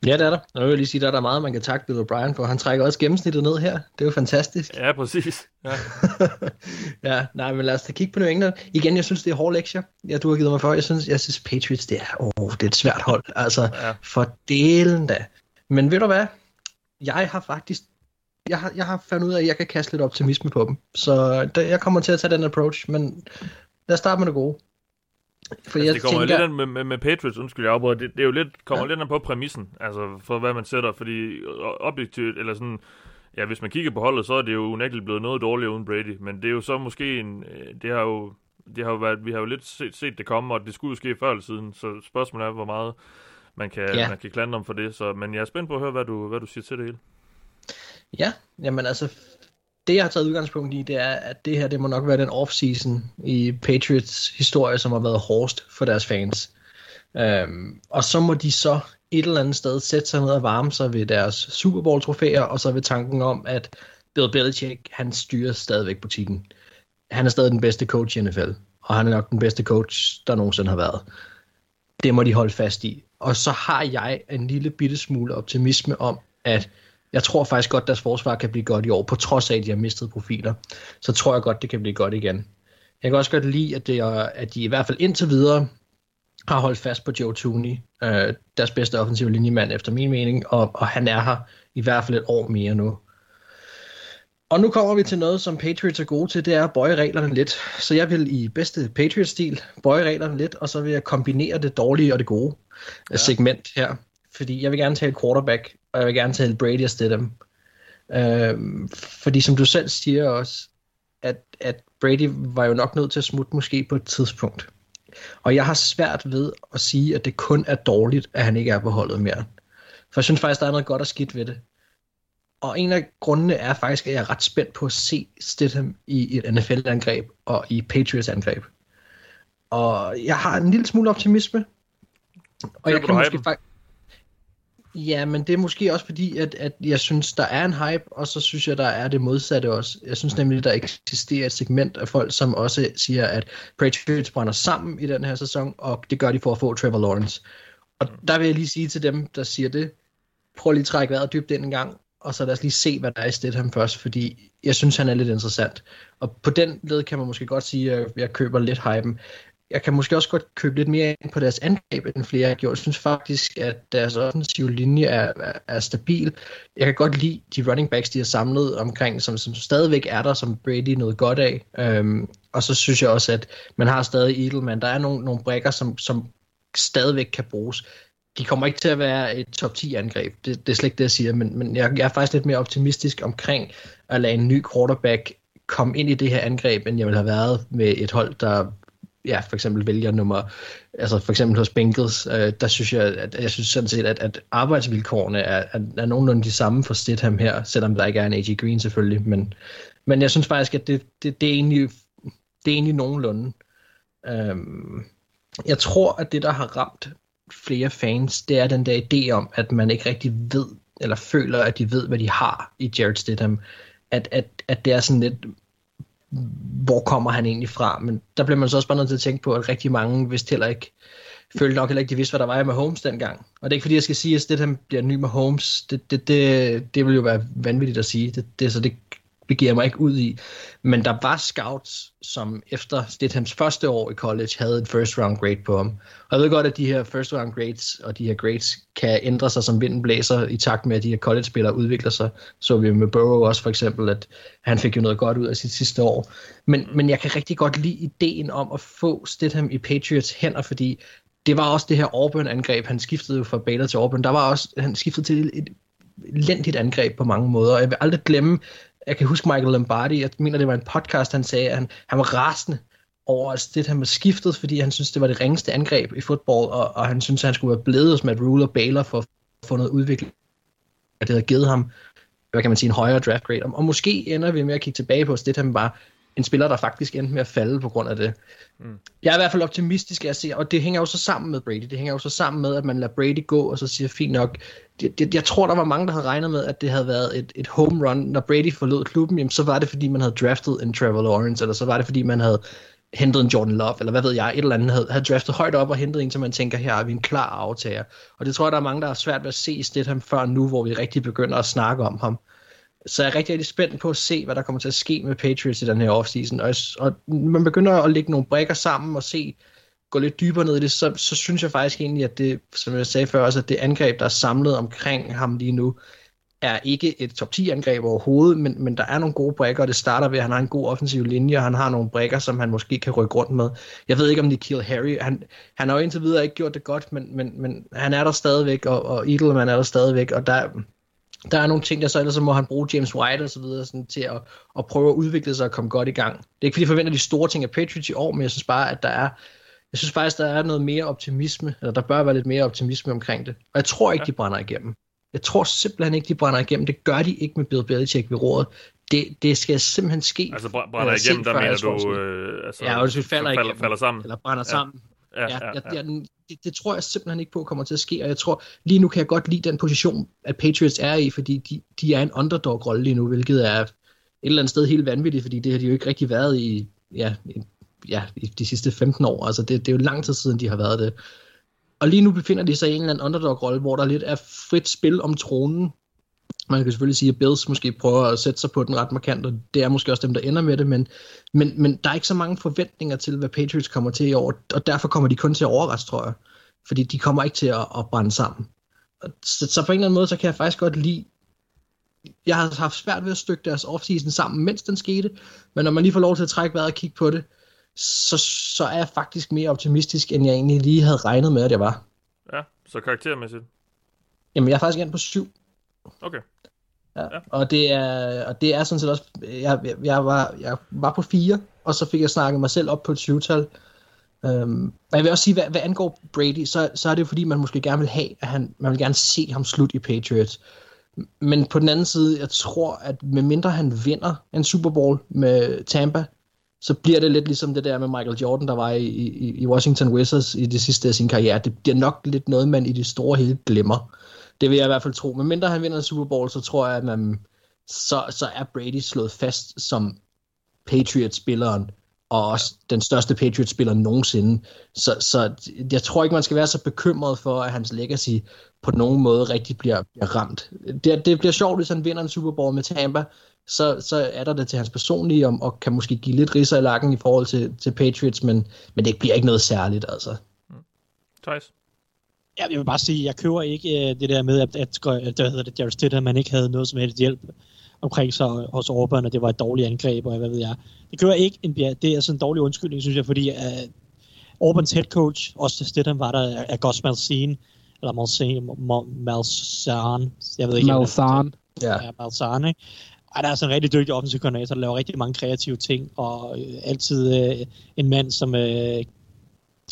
Ja, det er der. Og jeg vil lige sige, der er der meget, man kan takke Bill O'Brien for. Han trækker også gennemsnittet ned her. Det er jo fantastisk. Ja, præcis. Ja. ja, nej, men lad os da kigge på New England. Igen, jeg synes, det er hårde lektier. Ja, du har givet mig for. Jeg synes, jeg synes Patriots, det er, oh, det er et svært hold. Altså, ja. for delen da. Men ved du hvad? Jeg har faktisk jeg har, jeg har fundet ud af, at jeg kan kaste lidt optimisme på dem. Så der, jeg kommer til at tage den approach, men lad os starte med det gode. For altså, jeg det kommer tænker... lidt med, med, med Patriots, undskyld jeg afbryder, det, det er jo lidt, kommer ja. lidt på præmissen, altså for hvad man sætter, fordi objektivt, eller sådan, ja, hvis man kigger på holdet, så er det jo unægteligt blevet noget dårligere uden Brady, men det er jo så måske en, øh, det har jo, det har jo været, vi har jo lidt set, set det komme, og det skulle jo ske før eller siden, så spørgsmålet er, hvor meget man kan, ja. man kan klandre om for det, så, men jeg er spændt på at høre, hvad du, hvad du siger til det hele. Ja, jamen altså, det jeg har taget udgangspunkt i, det er, at det her, det må nok være den off-season i Patriots historie, som har været hårdest for deres fans. Øhm, og så må de så et eller andet sted sætte sig ned og varme sig ved deres Super Bowl trofæer, og så ved tanken om, at Bill Belichick, han styrer stadigvæk butikken. Han er stadig den bedste coach i NFL, og han er nok den bedste coach, der nogensinde har været. Det må de holde fast i. Og så har jeg en lille bitte smule optimisme om, at jeg tror faktisk godt, at deres forsvar kan blive godt i år, på trods af, at de har mistet profiler. Så tror jeg godt, det kan blive godt igen. Jeg kan også godt lide, at, det er, at de i hvert fald indtil videre har holdt fast på Joe Tooney, øh, deres bedste offensive linjemand efter min mening, og, og han er her i hvert fald et år mere nu. Og nu kommer vi til noget, som Patriots er gode til, det er at bøje reglerne lidt. Så jeg vil i bedste Patriots-stil bøje reglerne lidt, og så vil jeg kombinere det dårlige og det gode ja. segment her. Fordi jeg vil gerne tale quarterback, og jeg vil gerne tale Brady og Stidham. Øhm, fordi som du selv siger også, at, at Brady var jo nok nødt til at smutte måske på et tidspunkt. Og jeg har svært ved at sige, at det kun er dårligt, at han ikke er på holdet mere. For jeg synes faktisk, der er noget godt og skidt ved det. Og en af grundene er faktisk, at jeg er ret spændt på at se Stidham i et NFL-angreb og i Patriots-angreb. Og jeg har en lille smule optimisme. Og jeg kan måske faktisk... Ja, men det er måske også fordi, at, at jeg synes, der er en hype, og så synes jeg, der er det modsatte også. Jeg synes nemlig, der eksisterer et segment af folk, som også siger, at Patriots brænder sammen i den her sæson, og det gør de for at få Trevor Lawrence. Og der vil jeg lige sige til dem, der siger det, prøv lige at trække vejret dybt ind en gang, og så lad os lige se, hvad der er i Stidham først, fordi jeg synes, han er lidt interessant. Og på den led kan man måske godt sige, at jeg køber lidt hypen jeg kan måske også godt købe lidt mere ind på deres angreb, end flere har gjort. Jeg synes faktisk, at deres offensive linje er, er, er stabil. Jeg kan godt lide de running backs, de har samlet omkring, som, som stadigvæk er der, som Brady noget godt af. Øhm, og så synes jeg også, at man har stadig Edelman. Der er nogle, nogle brækker, som, som stadigvæk kan bruges. De kommer ikke til at være et top 10 angreb, det, det er slet ikke det, jeg siger, men, men jeg, jeg er faktisk lidt mere optimistisk omkring at lade en ny quarterback komme ind i det her angreb, end jeg ville have været med et hold, der ja, for eksempel vælger nummer, altså for eksempel hos Bengals, øh, der synes jeg, at jeg synes sådan set, at, at arbejdsvilkårene er, er, er nogenlunde de samme for Stidham her, selvom der ikke er en AJ Green selvfølgelig, men, men jeg synes faktisk, at det, det, det, er, egentlig, det er egentlig nogenlunde. Øhm, jeg tror, at det, der har ramt flere fans, det er den der idé om, at man ikke rigtig ved, eller føler, at de ved, hvad de har i Jared Stidham. At, at, at det er sådan lidt, hvor kommer han egentlig fra? Men der bliver man så også bare nødt til at tænke på, at rigtig mange vidste heller ikke, følte nok heller ikke, de vidste, hvad der var med Holmes dengang. Og det er ikke fordi, jeg skal sige, at det, han bliver ny med Holmes, det, det, det, det vil jo være vanvittigt at sige. Det, det, så det begiver mig ikke ud i. Men der var scouts, som efter Stidhams første år i college havde en first round grade på ham. Og jeg ved godt, at de her first round grades og de her grades kan ændre sig som vinden blæser i takt med, at de her college-spillere udvikler sig. Så vi med Burrow også for eksempel, at han fik jo noget godt ud af sit sidste år. Men, men jeg kan rigtig godt lide ideen om at få Stidham i Patriots hænder, fordi det var også det her Auburn-angreb. Han skiftede jo fra Baylor til Auburn. Der var også, han skiftede til et elendigt angreb på mange måder, og jeg vil aldrig glemme, jeg kan huske Michael Lombardi, jeg mener det var en podcast, han sagde, at han, han var rasende over at det, han var skiftet, fordi han synes det var det ringeste angreb i fodbold, og, og han synes at han skulle være blevet hos Matt Rule og Baylor for at få noget udvikling. At det havde givet ham, hvad kan man sige, en højere draft grade. Og, og måske ender vi med at kigge tilbage på, at det han var en spiller, der faktisk endte med at falde på grund af det. Mm. Jeg er i hvert fald optimistisk at se, og det hænger jo så sammen med Brady. Det hænger jo så sammen med, at man lader Brady gå, og så siger, fint nok, jeg, jeg, jeg tror, der var mange, der havde regnet med, at det havde været et, et home run. Når Brady forlod klubben, jamen, så var det, fordi man havde draftet en Trevor Lawrence, eller så var det, fordi man havde hentet en Jordan Love, eller hvad ved jeg, et eller andet, havde, havde draftet højt op og hentet en, som man tænker, her er vi en klar aftager. Og det tror jeg, der er mange, der har svært ved at se Stidham før nu, hvor vi rigtig begynder at snakke om ham. Så jeg er rigtig, rigtig spændt på at se, hvad der kommer til at ske med Patriots i den her offseason. Og, og man begynder at lægge nogle brækker sammen og se, går lidt dybere ned i det, så, så synes jeg faktisk egentlig, at det, som jeg sagde før også, at det angreb, der er samlet omkring ham lige nu, er ikke et top 10 angreb overhovedet, men, men der er nogle gode brækker, og det starter ved, at han har en god offensiv linje, og han har nogle brækker, som han måske kan rykke rundt med. Jeg ved ikke, om Nikhil Harry, han, han har jo indtil videre ikke gjort det godt, men, men, men han er der stadigvæk, og, og Edelman er der stadigvæk, og der, der er nogle ting, der så ellers så må han bruge James White og så videre sådan, til at, at prøve at udvikle sig og komme godt i gang. Det er ikke fordi, jeg forventer de store ting af Patriots i år, men jeg synes bare, at der er, jeg synes faktisk, der er noget mere optimisme, eller der bør være lidt mere optimisme omkring det. Og jeg tror ikke, ja. de brænder igennem. Jeg tror simpelthen ikke, de brænder igennem. Det gør de ikke med Bill Belichick ved rådet. Det, det skal simpelthen ske. Altså brænder igennem, der mener du... Øh, altså, ja, hvis vi falder, falder, falder sammen. Eller brænder ja. sammen. Ja, ja, ja, ja. Jeg, det, det tror jeg simpelthen ikke på kommer til at ske, og jeg tror, lige nu kan jeg godt lide den position, at Patriots er i, fordi de, de er en underdog-rolle lige nu, hvilket er et eller andet sted helt vanvittigt, fordi det har de jo ikke rigtig været i, ja, ja, i de sidste 15 år. Altså det, det er jo lang tid siden, de har været det. Og lige nu befinder de sig i en eller anden underdog-rolle, hvor der lidt er frit spil om tronen. Man kan selvfølgelig sige, at Bills måske prøver at sætte sig på den ret markant, og det er måske også dem, der ender med det, men, men, men der er ikke så mange forventninger til, hvad Patriots kommer til i år, og derfor kommer de kun til at overraske, tror jeg. Fordi de kommer ikke til at, at brænde sammen. Så, så på en eller anden måde, så kan jeg faktisk godt lide jeg har haft svært ved at stykke deres offseason sammen, mens den skete, men når man lige får lov til at trække vejret og kigge på det, så, så er jeg faktisk mere optimistisk, end jeg egentlig lige havde regnet med, at jeg var. Ja, så karaktermæssigt? Jamen, jeg er faktisk endt på syv. Okay. Ja, ja. Og, det er, og det er sådan set også, jeg, jeg, jeg, var, jeg var på fire, og så fik jeg snakket mig selv op på et syvtal. Um, men jeg vil også sige, hvad, hvad angår Brady, så, så er det jo fordi, man måske gerne vil have, at han, man vil gerne se ham slut i Patriots. Men på den anden side, jeg tror, at medmindre han vinder en Super Bowl med Tampa, så bliver det lidt ligesom det der med Michael Jordan, der var i, i, i Washington Wizards i det sidste af sin karriere. Det bliver nok lidt noget, man i det store hele glemmer. Det vil jeg i hvert fald tro. Men mindre han vinder en Super Bowl, så tror jeg, at man, så, så er Brady slået fast som Patriots-spilleren, og også den største Patriots-spiller nogensinde. Så, så jeg tror ikke, man skal være så bekymret for, at hans legacy på nogen måde rigtig bliver, bliver ramt. Det, det bliver sjovt, hvis han vinder en Super Bowl med Tampa, så, så er der det til hans personlige, og, og kan måske give lidt riser i lakken i forhold til, til Patriots, men, men det bliver ikke noget særligt, altså. Mm. Thijs? Ja, jeg vil bare sige, jeg køber ikke uh, det der med, at, at, at hvad hedder det, Jared Stidham, man ikke havde noget som helst hjælp omkring sig hos Auburn, og det var et dårligt angreb, og hvad ved jeg. Det kører ikke en Det er sådan en dårlig undskyldning, synes jeg, fordi uh, Auburn's head coach, også Stidham var der, er Gus Malzahn, eller Malzahn, Malzahn, jeg ved ikke. Malzahn. Ja, ja Malzahn, ikke? Ej, der er sådan en rigtig dygtig offensiv koordinator, der laver rigtig mange kreative ting, og øh, altid øh, en mand, som øh,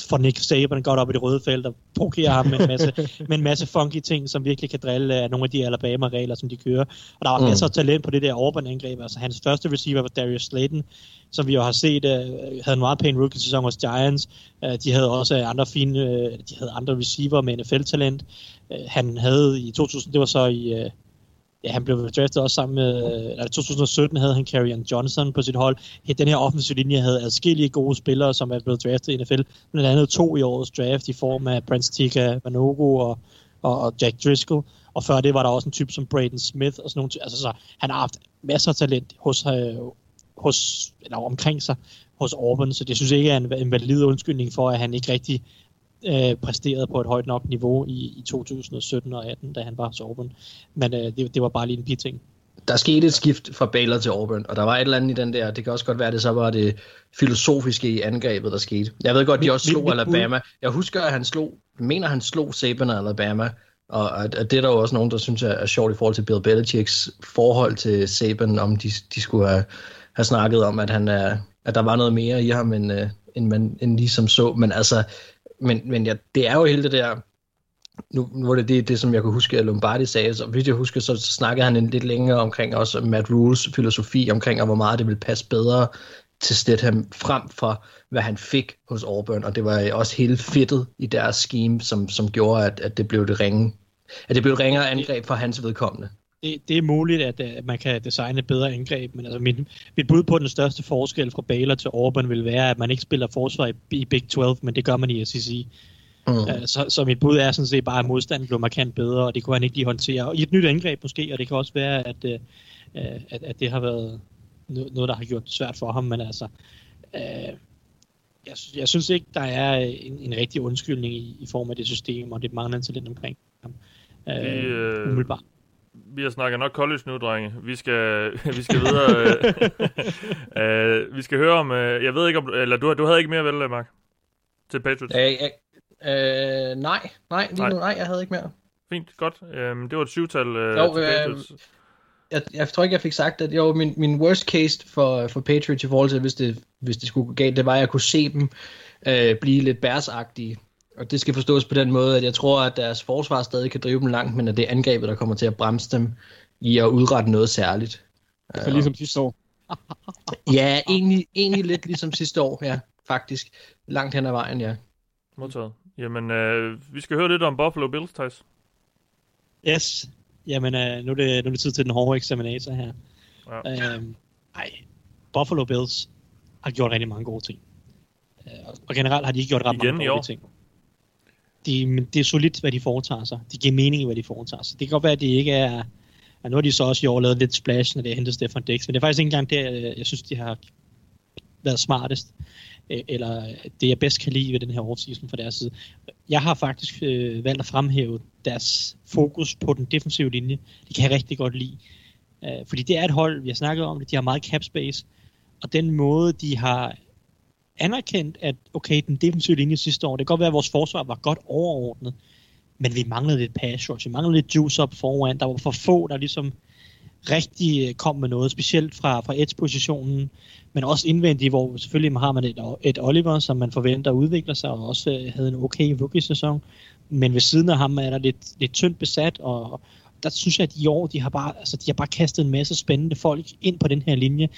får Nick Saban godt op i det røde felt og provokerer ham med en masse, med en masse funky ting, som virkelig kan drille af nogle af de Alabama-regler, som de kører. Og der var mm. masser af talent på det der Auburn-angreb. Altså hans første receiver var Darius Slayton, som vi jo har set, øh, havde en meget pæn rookie-sæson hos Giants. Øh, de havde også andre fine, øh, de havde andre receiver med NFL-talent. Øh, han havde i 2000, det var så i... Øh, ja, han blev draftet også sammen med, eller 2017 havde han Carrion Johnson på sit hold. Den her offensiv linje havde adskillige gode spillere, som er blevet draftet i NFL. Blandt andet to i årets draft i form af Prince Tika Manogo og, og, og, Jack Driscoll. Og før det var der også en type som Braden Smith og sådan nogle, altså så han har haft masser af talent hos, øh, hos, eller omkring sig hos Auburn, så det synes jeg ikke er en, en valid undskyldning for, at han ikke rigtig øh, præsteret på et højt nok niveau i, i 2017 og 18, da han var hos Auburn. Men øh, det, det var bare lige en biting. Der skete et skift fra Baylor til Auburn, og der var et eller andet i den der, det kan også godt være, det så var det filosofiske i angrebet, der skete. Jeg ved godt, de også slog Alabama. Jeg husker, at han slog, mener han slog Saban og Alabama, og at, at det er der jo også nogen, der synes er, er sjovt i forhold til Bill Belichicks forhold til Saban, om de, de skulle have, have snakket om, at, han er, at der var noget mere i ham, end, øh, end man end ligesom så. Men altså, men, men ja, det er jo hele det der, nu, nu var det det, det, som jeg kan huske, at Lombardi sagde, så hvis jeg husker, så, så snakkede han en lidt længere omkring også Matt Rules filosofi omkring, og hvor meget det ville passe bedre til Stedham frem for, hvad han fik hos Auburn, og det var også hele fedtet i deres scheme, som, som gjorde, at, at det blev det ringe at det blev et ringere angreb for hans vedkommende. Det, det er muligt, at, at man kan designe et bedre angreb, men altså mit, mit bud på den største forskel fra Baylor til Auburn vil være, at man ikke spiller forsvar i, i Big 12, men det gør man i SEC. Mm. Uh, så, så mit bud er sådan set bare, at modstanden bliver markant bedre, og det kunne han ikke lige håndtere. Og i et nyt angreb måske, og det kan også være, at, uh, at, at det har været noget, der har gjort det svært for ham, men altså, uh, jeg, jeg synes ikke, der er en, en rigtig undskyldning i, i form af det system, og det manglende talent omkring ham. Uh, vi, øh, umiddelbart. Vi har snakket nok college nu, drenge. Vi skal, vi skal videre. uh, vi skal høre om... Uh, jeg ved ikke om... Eller du, du havde ikke mere vel, Mark? Til Patriots? Uh, uh, nej, nej, lige nej. nu, nej, jeg havde ikke mere. Fint, godt. Uh, det var et syvtal uh, jo, til Patriots. Uh, jeg, jeg tror ikke, jeg fik sagt, at jo, min, min worst case for, for Patriots i forhold til, hvis det, hvis det skulle gå galt, det var, at jeg kunne se dem øh, blive lidt bærsagtige. Og det skal forstås på den måde, at jeg tror, at deres forsvar stadig kan drive dem langt, men at det er angrebet, der kommer til at bremse dem i at udrette noget særligt. Så ligesom sidste år. ja, egentlig, egentlig lidt ligesom sidste år, ja, faktisk. Langt hen ad vejen, ja. Modtaget. Jamen, øh, vi skal høre lidt om Buffalo Bills, Thijs. Yes. Jamen, øh, nu, er det, nu er det tid til den hårde eksaminator her. Ja. Øhm, ej, Buffalo Bills har gjort rigtig mange gode ting. Øh, og generelt har de ikke gjort ret Igen mange gode ting. De, det er solidt, hvad de foretager sig. Det giver mening i, hvad de foretager sig. Det kan godt være, at det ikke er... Ja, nu har de så også i år lavet lidt splash, når det er hentet Stefan Dix, men det er faktisk ikke engang det, øh, jeg synes, de har været smartest, eller øh, det jeg bedst kan lide ved den her offseason fra deres side. Jeg har faktisk øh, valgt at fremhæve deres fokus på den defensive linje. Det kan jeg rigtig godt lide. Øh, fordi det er et hold, vi har snakket om det, de har meget cap space, og den måde, de har anerkendt, at okay, den defensive linje sidste år, det kan godt være, at vores forsvar var godt overordnet, men vi manglede lidt pass rush, vi manglede lidt juice op foran, der var for få, der ligesom rigtig øh, kom med noget, specielt fra, fra edge-positionen, men også indvendigt, hvor selvfølgelig har man et, et Oliver, som man forventer udvikler sig, og også øh, havde en okay rookie-sæson, men ved siden af ham er der lidt, lidt tyndt besat, og der synes jeg, at i år, de har bare, altså, de har bare kastet en masse spændende folk ind på den her linje.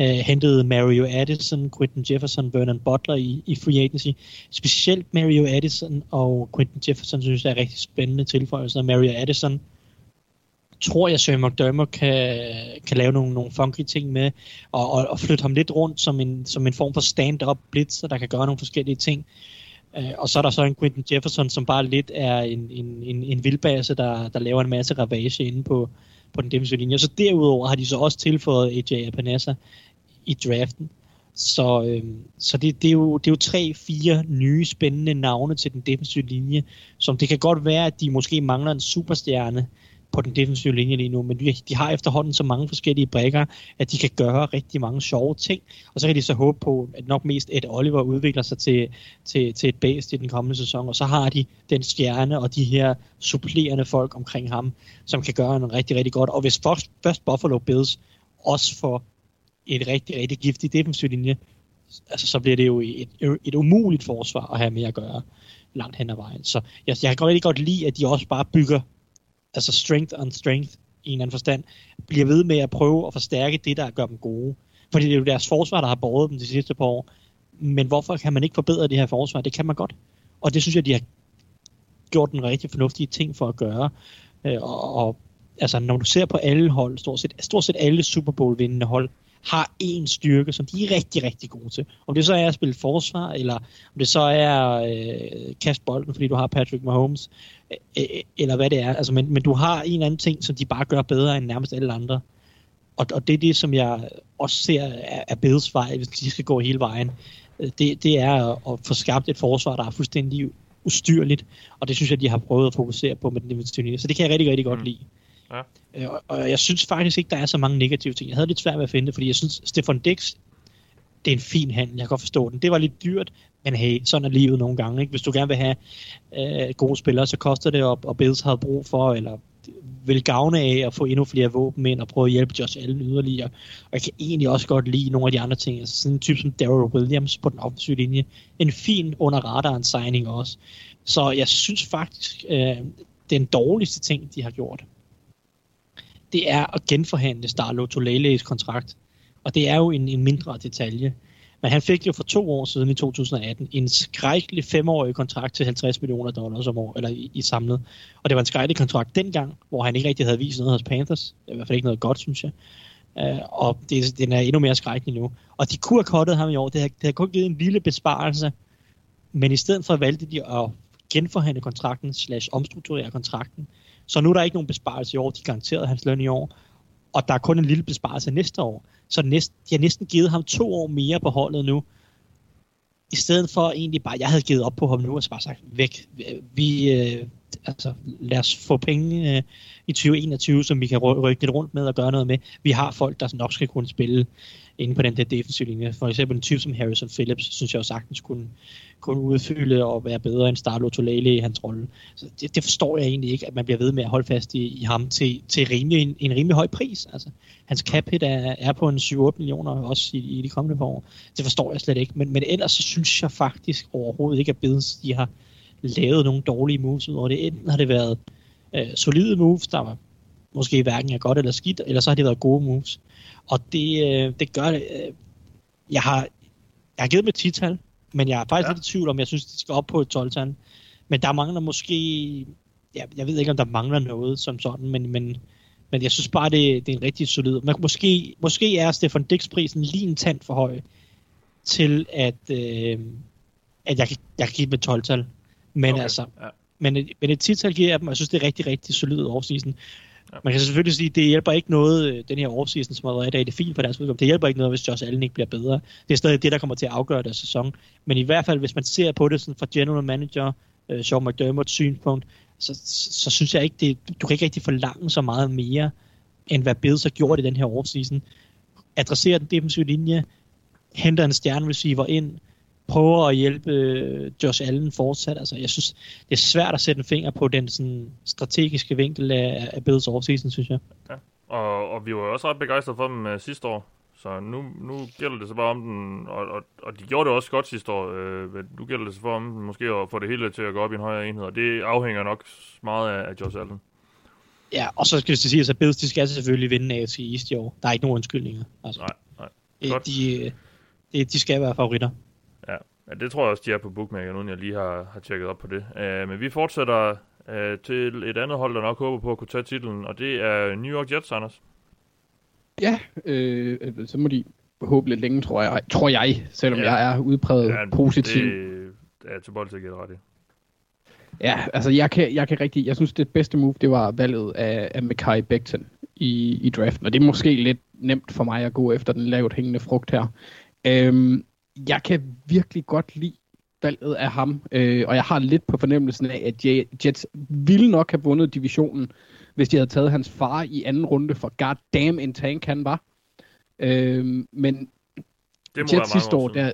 Uh, hentet Mario Addison, Quentin Jefferson, Vernon Butler i, i free agency. Specielt Mario Addison og Quentin Jefferson synes jeg er rigtig spændende tilføjelser. Mario Addison tror jeg, Søren McDermott kan, kan lave nogle, nogle funky ting med, og, og, og flytte ham lidt rundt som en, som en form for stand-up blitzer, der kan gøre nogle forskellige ting. Uh, og så er der så en Quentin Jefferson, som bare lidt er en, en, en, en vildbase, der, der laver en masse ravage inde på, på den defensive linje. Og så derudover har de så også tilføjet AJ Epinesa i draften. Så, øhm, så det, det, er jo, det er jo tre-fire nye spændende navne til den defensive linje, som det kan godt være, at de måske mangler en superstjerne, på den defensive linje lige nu, men de, de har efterhånden så mange forskellige brækker, at de kan gøre rigtig mange sjove ting, og så kan de så håbe på, at nok mest et Oliver udvikler sig til, til, til et base i den kommende sæson, og så har de den stjerne og de her supplerende folk omkring ham, som kan gøre en rigtig, rigtig godt, og hvis først, først Buffalo Bills også får et rigtig, rigtig giftigt defensiv linje, altså, så bliver det jo et, et umuligt forsvar at have med at gøre langt hen ad vejen. Så jeg, jeg kan rigtig godt lide, at de også bare bygger altså strength on strength i en eller anden forstand, bliver ved med at prøve at forstærke det, der gør dem gode. Fordi det er jo deres forsvar, der har båret dem de sidste par år. Men hvorfor kan man ikke forbedre det her forsvar? Det kan man godt. Og det synes jeg, de har gjort en rigtig fornuftige ting for at gøre. Øh, og, og altså, når du ser på alle hold, stort set, stort set alle Super Bowl-vindende hold, har en styrke, som de er rigtig, rigtig gode til. Om det så er at spille forsvar, eller om det så er øh, kaste bolden, fordi du har Patrick Mahomes, øh, øh, eller hvad det er. Altså, men, men du har en eller anden ting, som de bare gør bedre end nærmest alle andre. Og, og det er det, som jeg også ser er, er Bills vej, hvis de skal gå hele vejen. Øh, det, det er at få skabt et forsvar, der er fuldstændig ustyrligt, og det synes jeg, de har prøvet at fokusere på med den defensive Så det kan jeg rigtig, rigtig godt mm. Ja. Øh, og, og jeg synes faktisk ikke, der er så mange negative ting. Jeg havde lidt svært ved at finde det, fordi jeg synes, Stefan Dix, det er en fin handel, jeg kan godt forstå den. Det var lidt dyrt, men hey, sådan er livet nogle gange. Ikke? Hvis du gerne vil have øh, gode spillere, så koster det, og, og Bills har brug for, eller vil gavne af at få endnu flere våben ind og prøve at hjælpe Josh Allen yderligere. Og jeg kan egentlig også godt lide nogle af de andre ting. Altså sådan en type som Daryl Williams på den offensive linje. En fin under radaren signing også. Så jeg synes faktisk, øh, den dårligste ting, de har gjort, det er at genforhandle Starlo Toleles kontrakt. Og det er jo en, en mindre detalje. Men han fik jo for to år siden i 2018 en skrækkelig femårig kontrakt til 50 millioner dollars om år, eller i, i samlet. Og det var en skrækkelig kontrakt dengang, hvor han ikke rigtig havde vist noget hos Panthers. Det er i hvert fald ikke noget godt, synes jeg. Uh, og det, den er endnu mere skrækkelig nu. Og de kunne have kottet ham i år. Det har, det har kun givet en lille besparelse, men i stedet for valgte de at genforhandle kontrakten, slash omstrukturere kontrakten. Så nu er der ikke nogen besparelse i år. De garanterede hans løn i år. Og der er kun en lille besparelse næste år. Så næst, de har næsten givet ham to år mere på holdet nu. I stedet for egentlig bare, jeg havde givet op på ham nu og så bare sagt, væk. Vi, øh, altså, lad os få penge øh, i 2021, som vi kan rykke lidt rundt med og gøre noget med. Vi har folk, der nok skal kunne spille inde på den der defensive linje. For eksempel en type som Harrison Phillips, synes jeg jo sagtens kunne, kunne udfylde og være bedre end Starlo Tolale i hans rolle. Så det, det forstår jeg egentlig ikke, at man bliver ved med at holde fast i, i ham til, til rimelig, en, en rimelig høj pris. Altså, hans cap hit er, er på en 7-8 millioner også i, i de kommende par år. Det forstår jeg slet ikke. Men, men ellers så synes jeg faktisk overhovedet ikke, at Bills de har lavet nogle dårlige moves ud over det. Enten har det været øh, solide moves, der var måske hverken er godt eller skidt, eller så har det været gode moves. Og det, øh, det gør det. Øh, jeg har, jeg har givet med 10-tal, men jeg er faktisk ja. lidt i tvivl om, jeg synes, de skal op på et 12-tal. Men der mangler måske... Ja, jeg ved ikke, om der mangler noget som sådan, men, men, men jeg synes bare, det, det er en rigtig solid. Men måske, måske er Stefan Dix prisen lige en tand for høj til, at, øh, at jeg, jeg kan give dem et 12-tal. Men okay. altså, ja. men, men et 10-tal giver jeg dem, og jeg synes, det er rigtig, rigtig solid offseason. Man kan selvfølgelig sige, at det hjælper ikke noget, øh, den her offseason, som har været i dag, det er fint for deres udkom. Det hjælper ikke noget, hvis Josh Allen ikke bliver bedre. Det er stadig det, der kommer til at afgøre deres sæson. Men i hvert fald, hvis man ser på det sådan fra general manager, uh, Sean McDermott's synspunkt, så, så, så synes jeg ikke, det, du kan ikke rigtig forlange så meget mere, end hvad Bills har gjort i den her offseason. Adresserer den defensive linje, henter en stjernereceiver ind, prøver at hjælpe øh, Josh Allen fortsat. Altså, jeg synes, det er svært at sætte en finger på den sådan, strategiske vinkel af, af Bills offseason, synes jeg. Ja. Og, og vi var også ret begejstrede for dem uh, sidste år. Så nu, nu gælder det så bare om den, og, og, og de gjorde det også godt sidste år, øh, men nu gælder det så for om måske at få det hele til at gå op i en højere enhed, og det afhænger nok meget af, af Josh Allen. Ja, og så skal det sige, at Bills de skal selvfølgelig vinde AFC East i år. Der er ikke nogen undskyldninger. Altså, nej, nej. Godt. De, de, de skal være favoritter. Ja, ja, det tror jeg også, de er på Bookmaker, uden jeg lige har, har tjekket op på det. Uh, men vi fortsætter uh, til et andet hold, der nok håber på at kunne tage titlen, og det er New York Jets, Anders. Ja, øh, så må de håbe lidt længe, tror jeg, tror jeg selvom ja. jeg er udpræget ja, positiv. Det, er til bold til ret i. Ja, altså jeg kan, jeg kan rigtig, jeg synes det bedste move, det var valget af, af Mekai Becton i, i draften, og det er måske lidt nemt for mig at gå efter den lavt hængende frugt her. Øhm, jeg kan virkelig godt lide valget af ham, øh, og jeg har lidt på fornemmelsen af, at Jets ville nok have vundet divisionen, hvis de havde taget hans far i anden runde, for god damn en tank han var. Øh, men det Jets sidste år, der,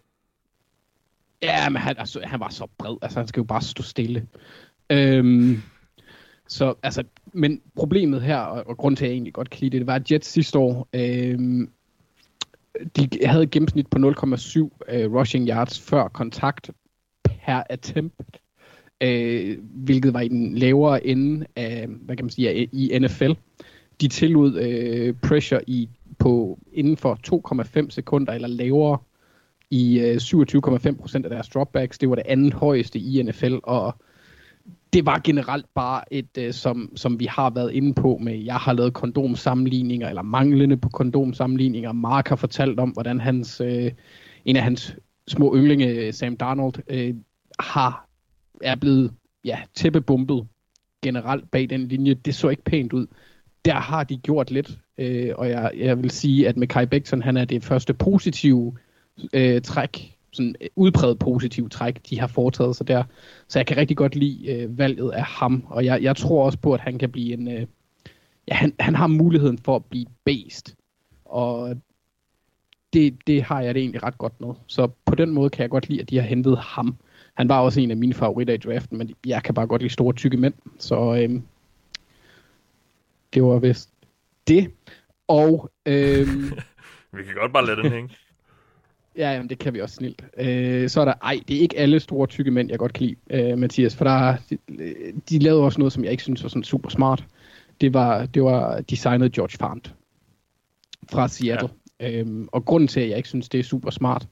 ja, men han, altså, han var så bred, altså han skal jo bare stå stille. Øh, så altså, men problemet her, og, og grund til, at jeg egentlig godt kan lide det, det var, at Jets sidste år, øh, de havde et gennemsnit på 0,7 øh, rushing yards før kontakt per attempt, uh, hvilket var i den lavere ende af, hvad kan man sige, i NFL. De tillod uh, pressure i på inden for 2,5 sekunder eller lavere i 27,5% af deres dropbacks. Det var det andet højeste i NFL, og det var generelt bare et, øh, som, som vi har været inde på med, jeg har lavet kondomsammenligninger, eller manglende på kondomsammenligninger. Mark har fortalt om, hvordan hans, øh, en af hans små ynglinge, øh, Sam Darnold, øh, har, er blevet ja, tæppebumpet generelt bag den linje. Det så ikke pænt ud. Der har de gjort lidt, øh, og jeg, jeg vil sige, at med Kai Bækson, han er det første positive øh, træk sådan øh, udpræget positiv træk, de har foretaget sig der. Så jeg kan rigtig godt lide øh, valget af ham, og jeg, jeg tror også på, at han kan blive en... Øh, ja, han, han har muligheden for at blive based, og det, det har jeg det egentlig ret godt med. Så på den måde kan jeg godt lide, at de har hentet ham. Han var også en af mine favoritter i draften, men jeg kan bare godt lide store, tykke mænd. Så øh, det var vist det. Og... Øh, Vi kan godt bare lade den hænge. Ja, jamen, det kan vi også snilt. Øh, så er der, ej, det er ikke alle store tykke mænd, jeg godt kan lide, øh, Mathias, for der, de, de lavede også noget, som jeg ikke synes var sådan super smart. Det var, det var designet George Fant fra Seattle. Ja. Øhm, og grunden til, at jeg ikke synes, det er super smart,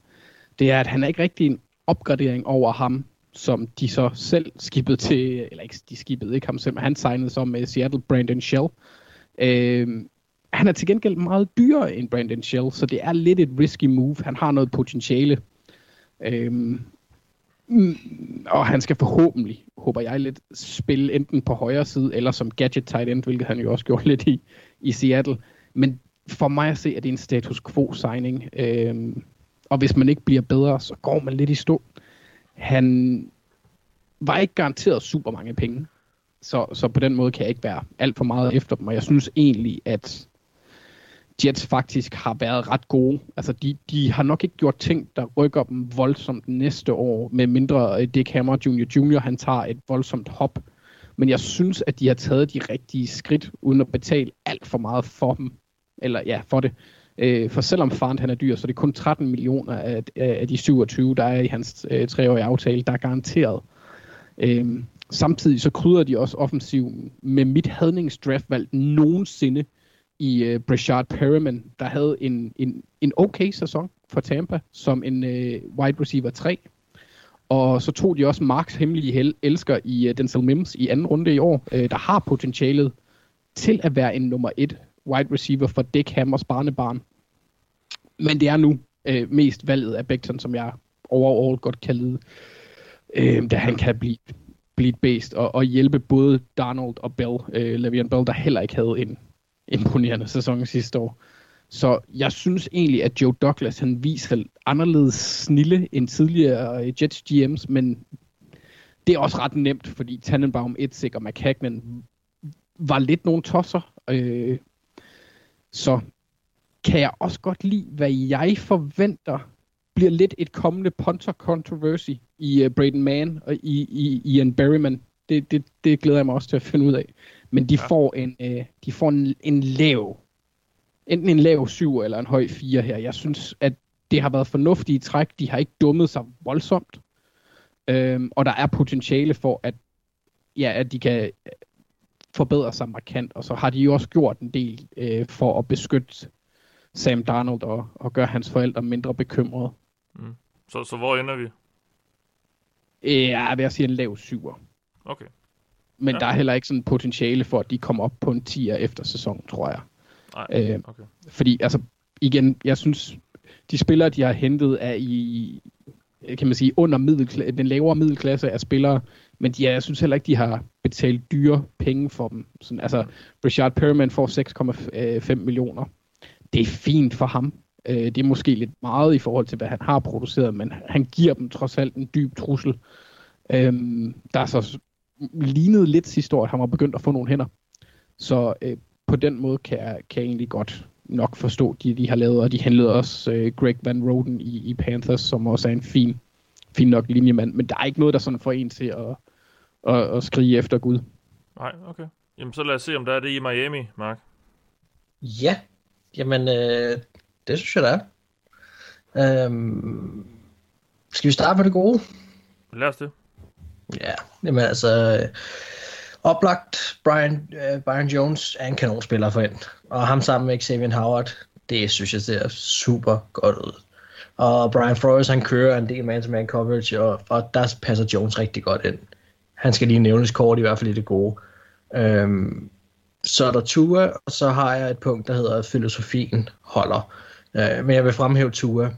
det er, at han er ikke rigtig en opgradering over ham, som de så selv skibede til, eller ikke, de skibede ikke ham selv, men han signede så med Seattle Brandon Shell. Øh, han er til gengæld meget dyrere end Brandon Shell, så det er lidt et risky move. Han har noget potentiale. Øhm, mm, og han skal forhåbentlig, håber jeg lidt, spille enten på højre side, eller som gadget tight end, hvilket han jo også gjorde lidt i, i Seattle. Men for mig at se, at det er en status quo signing. Øhm, og hvis man ikke bliver bedre, så går man lidt i stå. Han var ikke garanteret super mange penge. Så, så på den måde kan jeg ikke være alt for meget efter dem. Og jeg synes egentlig, at Jets faktisk har været ret gode. Altså, de, de har nok ikke gjort ting, der rykker dem voldsomt næste år, med mindre øh, Dick Hammer Jr. Jr. han tager et voldsomt hop. Men jeg synes, at de har taget de rigtige skridt, uden at betale alt for meget for dem. Eller ja, for det. Øh, for selvom faren han er dyr, så er det kun 13 millioner af, af de 27, der er i hans øh, treårige aftale, der er garanteret. Øh, samtidig så krydder de også offensiven med mit hadningsdraftvalg nogensinde i øh, Brashard Perriman, der havde en, en, en okay sæson for Tampa som en øh, wide receiver 3. Og så tog de også Marks hemmelige hel- elsker i øh, Denzel Mims i anden runde i år, øh, der har potentialet til at være en nummer 1 wide receiver for Dick Hammers barnebarn. Men det er nu øh, mest valget af Becton, som jeg overall godt kan lide, øh, da han kan blive, blive et based og, og hjælpe både Donald og Bell, øh, Le'Veon Bell, der heller ikke havde en imponerende sæson sidste år. Så jeg synes egentlig, at Joe Douglas han viser anderledes snille end tidligere øh, Jets GM's, men det er også ret nemt, fordi Tannenbaum, Edsik og McHagman var lidt nogle tosser. Øh, så kan jeg også godt lide, hvad jeg forventer bliver lidt et kommende punter controversy i øh, uh, Braden Mann og i, i Ian Berryman. Det, det, det glæder jeg mig også til at finde ud af. Men de ja. får en, øh, de får en, en lav, enten en lav 7 eller en høj 4 her. Jeg synes, at det har været fornuftige træk. De har ikke dummet sig voldsomt. Øhm, og der er potentiale for, at, ja, at de kan øh, forbedre sig markant. Og så har de jo også gjort en del øh, for at beskytte Sam Darnold og, og gøre hans forældre mindre bekymrede. Mm. Så, så hvor ender vi? Ja, jeg vil sige en lav 7'er. Okay. Men Ja. der er heller ikke sådan potentiale for, at de kommer op på en 10'er efter sæsonen, tror jeg. Nej, Øh, okay. Fordi, altså, igen, jeg synes, de spillere, de har hentet, er i, kan man sige, under middelkla- den lavere middelklasse af spillere, men de jeg synes heller ikke, de har betalt dyre penge for dem. Sådan, altså, Richard Perriman får 6,5 millioner. Det er fint for ham. Øh, Det er måske lidt meget i forhold til, hvad han har produceret, men han giver dem trods alt en dyb trussel. Øhm, der er så lignet lidt sidste år, at han var begyndt at få nogle hænder. Så øh, på den måde kan jeg, kan jeg egentlig godt nok forstå, de, de har lavet, og de handlede også øh, Greg Van Roden i, i Panthers, som også er en fin, fin nok linjemand. Men der er ikke noget, der sådan får en til at, at, at skrige efter Gud. Nej, okay. Jamen, så lad os se, om der er det i Miami, Mark. Ja, jamen, øh, det synes jeg, der er. Øhm, skal vi starte med det gode? Lad os det. Ja, jamen altså, øh, oplagt, Brian, øh, Brian Jones er en kanonspiller for en, og ham sammen med Xavier Howard, det synes jeg ser super godt ud. Og Brian Flores, han kører en del man-to-man coverage, og, og der passer Jones rigtig godt ind. Han skal lige nævnes kort, i hvert fald i det gode. Øhm, så er der Tua, og så har jeg et punkt, der hedder, at filosofien holder. Øh, men jeg vil fremhæve Tua.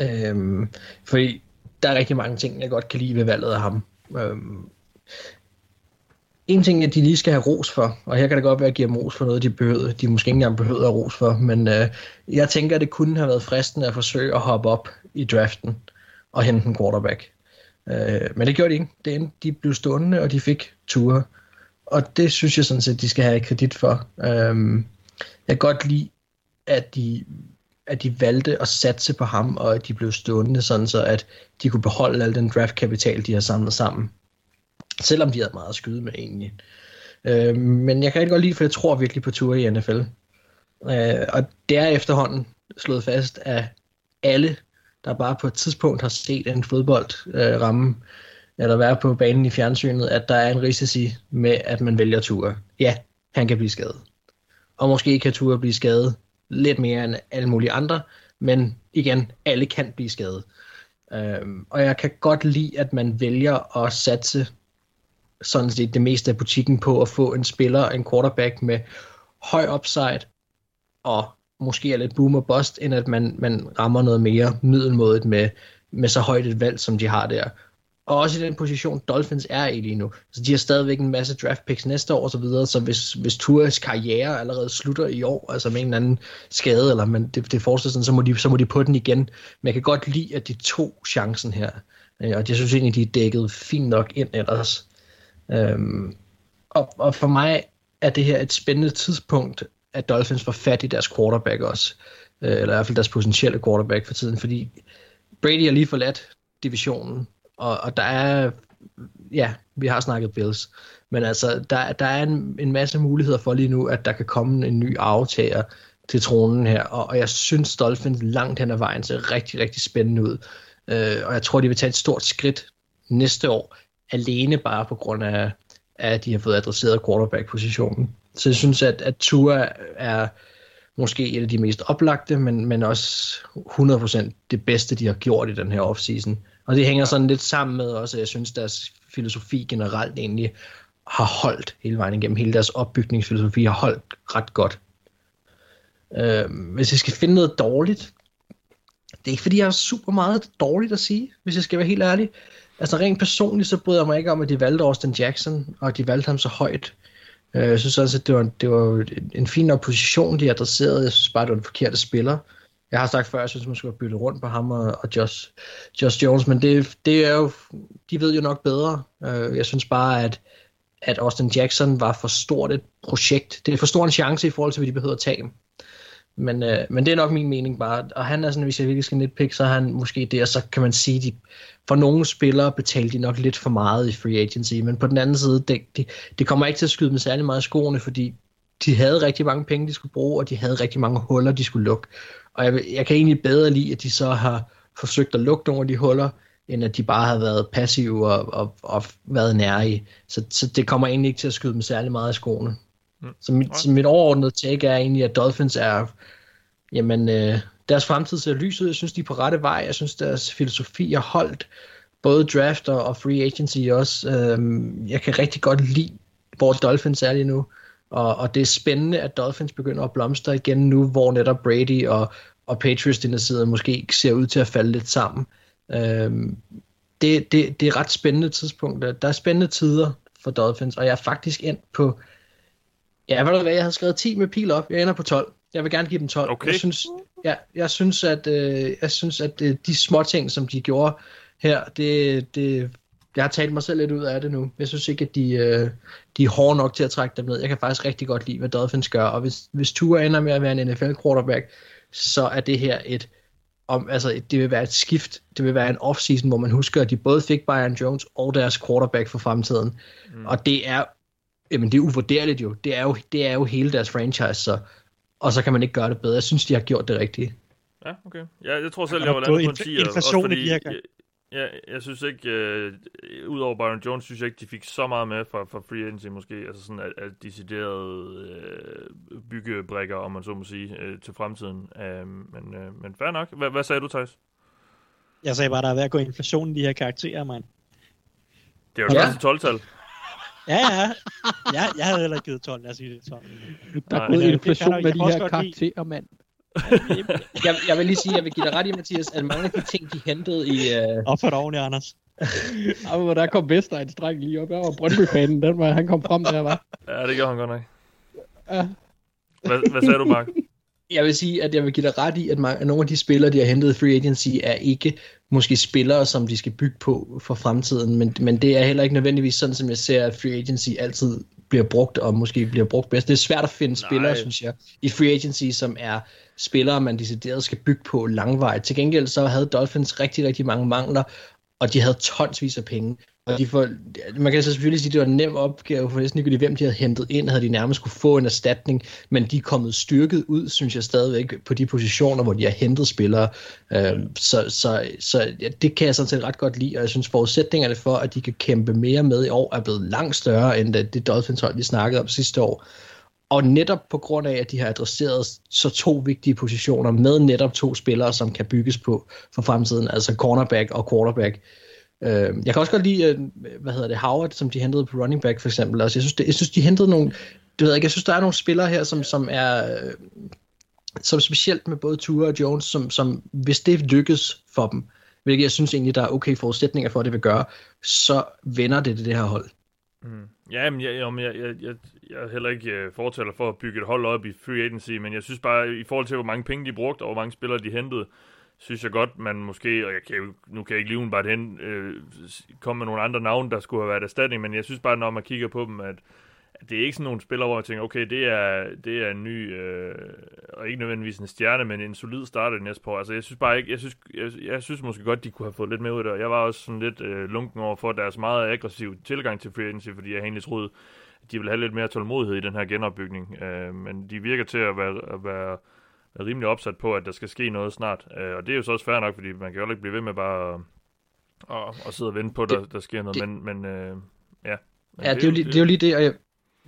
Øhm, fordi der er rigtig mange ting, jeg godt kan lide ved valget af ham. Øhm, en ting, at de lige skal have ros for, og her kan det godt være, at give dem ros for noget, de, behøvede, de måske ikke engang behøvede at ros for, men øh, jeg tænker, at det kunne have været fristende at forsøge at hoppe op i draften og hente en quarterback. Øh, men det gjorde de ikke. Det endte, de blev stående, og de fik ture. Og det synes jeg sådan set, de skal have kredit for. Øhm, jeg kan godt lide, at de, at de valgte at satse på ham, og at de blev stående, sådan så at de kunne beholde al den draftkapital, de har samlet sammen. Selvom de havde meget at skyde med egentlig. Øh, men jeg kan rigtig godt lide, for jeg tror virkelig på tur i NFL. Øh, og det er efterhånden slået fast af alle, der bare på et tidspunkt har set en fodbold øh, ramme, eller være på banen i fjernsynet, at der er en risici med, at man vælger Ture. Ja, han kan blive skadet. Og måske kan Ture blive skadet lidt mere end alle mulige andre, Men igen, alle kan blive skadet. Øhm, og jeg kan godt lide, at man vælger at satse sådan set det meste af butikken på at få en spiller, en quarterback med høj upside, og måske er lidt boomer bust, end at man, man rammer noget mere middelmådet med, med så højt et valg, som de har der. Og også i den position, Dolphins er i lige nu. Så de har stadigvæk en masse draft picks næste år og så videre, så hvis, hvis Tours karriere allerede slutter i år, altså med en eller anden skade, eller man, det, det forestiller sådan, så må, de, så må de på den igen. Men jeg kan godt lide, at de to chancen her. Øh, og jeg synes egentlig, de er dækket fint nok ind ellers. Øhm, og, og for mig er det her et spændende tidspunkt, at Dolphins får fat i deres quarterback også. Øh, eller i hvert fald deres potentielle quarterback for tiden, fordi Brady har lige forladt divisionen, og, og der er, ja, vi har snakket Bills, men altså, der, der er en, en masse muligheder for lige nu, at der kan komme en ny aftager til tronen her, og, og jeg synes Dolphins langt hen ad vejen ser rigtig, rigtig spændende ud, øh, og jeg tror, de vil tage et stort skridt næste år, alene bare på grund af, at de har fået adresseret quarterback-positionen. Så jeg synes, at, at Tua er måske et af de mest oplagte, men, men også 100% det bedste, de har gjort i den her offseason. Og det hænger sådan lidt sammen med også, at jeg synes, deres filosofi generelt egentlig har holdt hele vejen igennem. Hele deres opbygningsfilosofi har holdt ret godt. Øh, hvis jeg skal finde noget dårligt, det er ikke fordi, jeg har super meget dårligt at sige, hvis jeg skal være helt ærlig. Altså rent personligt, så bryder jeg mig ikke om, at de valgte Austin Jackson, og de valgte ham så højt. Øh, jeg synes også, at det var, det var en fin opposition, de adresserede. Jeg synes bare, det var den forkerte spiller. Jeg har sagt før, at jeg synes, man skulle have byttet rundt på ham og, og Josh, Josh Jones, men det, det er jo, de ved jo nok bedre. Øh, jeg synes bare, at, at Austin Jackson var for stort et projekt. Det er for stor en chance i forhold til, hvad de behøver at tage. Men, øh, men det er nok min mening bare. Og han er sådan, hvis jeg virkelig skal nitpick, så er han måske det, og så kan man sige, de, for nogle spillere betalte de nok lidt for meget i free agency, men på den anden side, det, det, det kommer ikke til at skyde dem særlig meget i skoene, fordi de havde rigtig mange penge, de skulle bruge, og de havde rigtig mange huller, de skulle lukke. Og jeg, jeg kan egentlig bedre lide, at de så har forsøgt at lukke nogle af de huller, end at de bare har været passive og, og, og været nære Så, så det kommer egentlig ikke til at skyde dem særlig meget i skoene. Mm. Så, mit, så mit overordnede take er egentlig, at Dolphins er, jamen, øh, deres fremtid ser lys ud. Jeg synes, de er på rette vej. Jeg synes, deres filosofi har holdt både draft og, og free agency også. Øhm, jeg kan rigtig godt lide, hvor Dolphins er lige nu. Og, og det er spændende, at Dolphins begynder at blomstre igen nu, hvor netop Brady og, og Patriots den side måske ser ud til at falde lidt sammen. Øhm, det, det, det er ret spændende tidspunkt. Der er spændende tider for Dolphins, og jeg er faktisk ind på... Ja, hvad hvad, jeg havde skrevet 10 med pil op. Jeg ender på 12. Jeg vil gerne give dem 12. Okay. Jeg synes, ja, jeg synes, at, øh, jeg synes, at øh, de små ting, som de gjorde her, det, det, jeg har talt mig selv lidt ud af det nu. Jeg synes ikke, at de, øh, de er hårde nok til at trække dem ned. Jeg kan faktisk rigtig godt lide, hvad Dolphins gør. Og hvis, hvis Tua ender med at være en NFL-quarterback, så er det her et om, altså, det vil være et skift. Det vil være en off-season, hvor man husker, at de både fik Byron Jones og deres quarterback for fremtiden. Mm. Og det er, jamen, det er uvurderligt jo. Det er jo, det er jo hele deres franchise, så, og så kan man ikke gøre det bedre. Jeg synes, de har gjort det rigtige. Ja, okay. Ja, jeg tror selv, jeg var landet på en 10. Inflation fordi, virker. Jeg synes ikke, øh, udover Byron Jones, synes jeg ikke, de fik så meget med fra, fra free agency måske, altså sådan at, at deciderede øh, byggebrækker, om man så må sige, øh, til fremtiden. Øh, men, øh, men fair nok. Hvad, hvad sagde du, Thijs? Jeg sagde bare, der er ved at gå inflation i de her karakterer, mand. Det er jo Ja. ja. 12-tal. Ja, ja. ja jeg havde heller ikke givet 12, lad os sige det 12. Der er gået inflation med Jeg de her karakterer, mand. Jeg, jeg vil lige sige, jeg vil give dig ret i, Mathias, at mange af de ting, de hentede i... Øh, Op for ordentligt, Anders. Ja, men der kom Vestegns dreng lige op. Jeg var Brøndby-fanen. Den var, han kom frem der, var. Ja, det gjorde han godt nok. Ja. Hvad, hvad sagde du, Mark? jeg vil sige, at jeg vil give dig ret i, at, mange, nogle af de spillere, de har hentet i free agency, er ikke måske spillere, som de skal bygge på for fremtiden, men, men det er heller ikke nødvendigvis sådan, som jeg ser, at free agency altid bliver brugt, og måske bliver brugt bedst. Det er svært at finde Nej. spillere, synes jeg, i free agency, som er spillere, man decideret skal bygge på langvejt. Til gengæld så havde Dolphins rigtig, rigtig mange mangler, og de havde tonsvis af penge. Og de får, man kan så selvfølgelig sige, at det var en nem opgave, for næsten ikke hvem de havde hentet ind, havde de nærmest kunne få en erstatning, men de er kommet styrket ud, synes jeg stadigvæk, på de positioner, hvor de har hentet spillere. Øh, så så, så ja, det kan jeg sådan set ret godt lide, og jeg synes forudsætningerne for, at de kan kæmpe mere med i år, er blevet langt større, end det Dolphins hold, vi snakkede om sidste år. Og netop på grund af, at de har adresseret så to vigtige positioner med netop to spillere, som kan bygges på for fremtiden, altså cornerback og quarterback. Øh, jeg kan også godt lide, øh, hvad hedder det, Howard, som de hentede på running back for eksempel. Altså, jeg, synes, det, jeg synes, de hentede nogle, du ved ikke, jeg synes, der er nogle spillere her, som, som er, øh, som specielt med både Tua og Jones, som, som hvis det lykkes for dem, hvilket jeg synes egentlig, der er okay forudsætninger for, at det vil gøre, så vender det det, det her hold. Mm. Ja, men jeg, jeg, jeg, jeg, jeg er heller ikke øh, fortaler for at bygge et hold op i free agency, men jeg synes bare, i forhold til, hvor mange penge de brugte, og hvor mange spillere de hentede, synes jeg godt, man måske, og jeg kan nu kan jeg ikke lige bare hen, øh, komme med nogle andre navne, der skulle have været erstatning, men jeg synes bare, når man kigger på dem, at det er ikke sådan nogle spillere, hvor jeg tænker, okay, det er, det er en ny, øh, og ikke nødvendigvis en stjerne, men en solid starter næste på. Altså, jeg synes bare ikke, jeg synes, jeg, jeg synes måske godt, de kunne have fået lidt med ud af det. Jeg var også sådan lidt øh, lunken over for deres meget aggressiv tilgang til free agency, fordi jeg egentlig troede, at de ville have lidt mere tålmodighed i den her genopbygning. Øh, men de virker til at være, at være rimelig opsat på, at der skal ske noget snart. Øh, og det er jo så også fair nok, fordi man kan jo ikke blive ved med bare at, at, at sidde og vente på, at der, der sker noget. Men, men øh, ja. Ja, det, det, er jo, det, det er jo lige det, og jeg,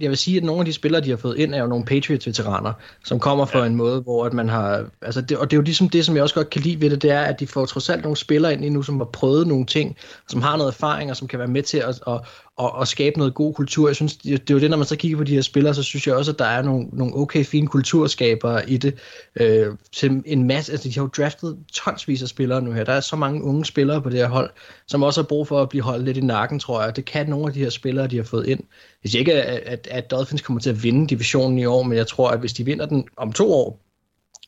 jeg vil sige, at nogle af de spillere, de har fået ind, er jo nogle Patriots-veteraner, som kommer fra ja. en måde, hvor at man har... Altså det, og det er jo ligesom det, som jeg også godt kan lide ved det, det er, at de får trods alt nogle spillere ind lige nu, som har prøvet nogle ting, som har noget erfaring, og som kan være med til at, at, og, og skabe noget god kultur. Jeg synes, det, det er jo det, når man så kigger på de her spillere, så synes jeg også, at der er nogle, nogle okay fine kulturskabere i det. Øh, til en masse, altså de har jo draftet tonsvis af spillere nu her. Der er så mange unge spillere på det her hold, som også har brug for at blive holdt lidt i nakken, tror jeg. Det kan nogle af de her spillere, de har fået ind. Jeg ikke, at, at, at Dolphins kommer til at vinde divisionen i år, men jeg tror, at hvis de vinder den om to år,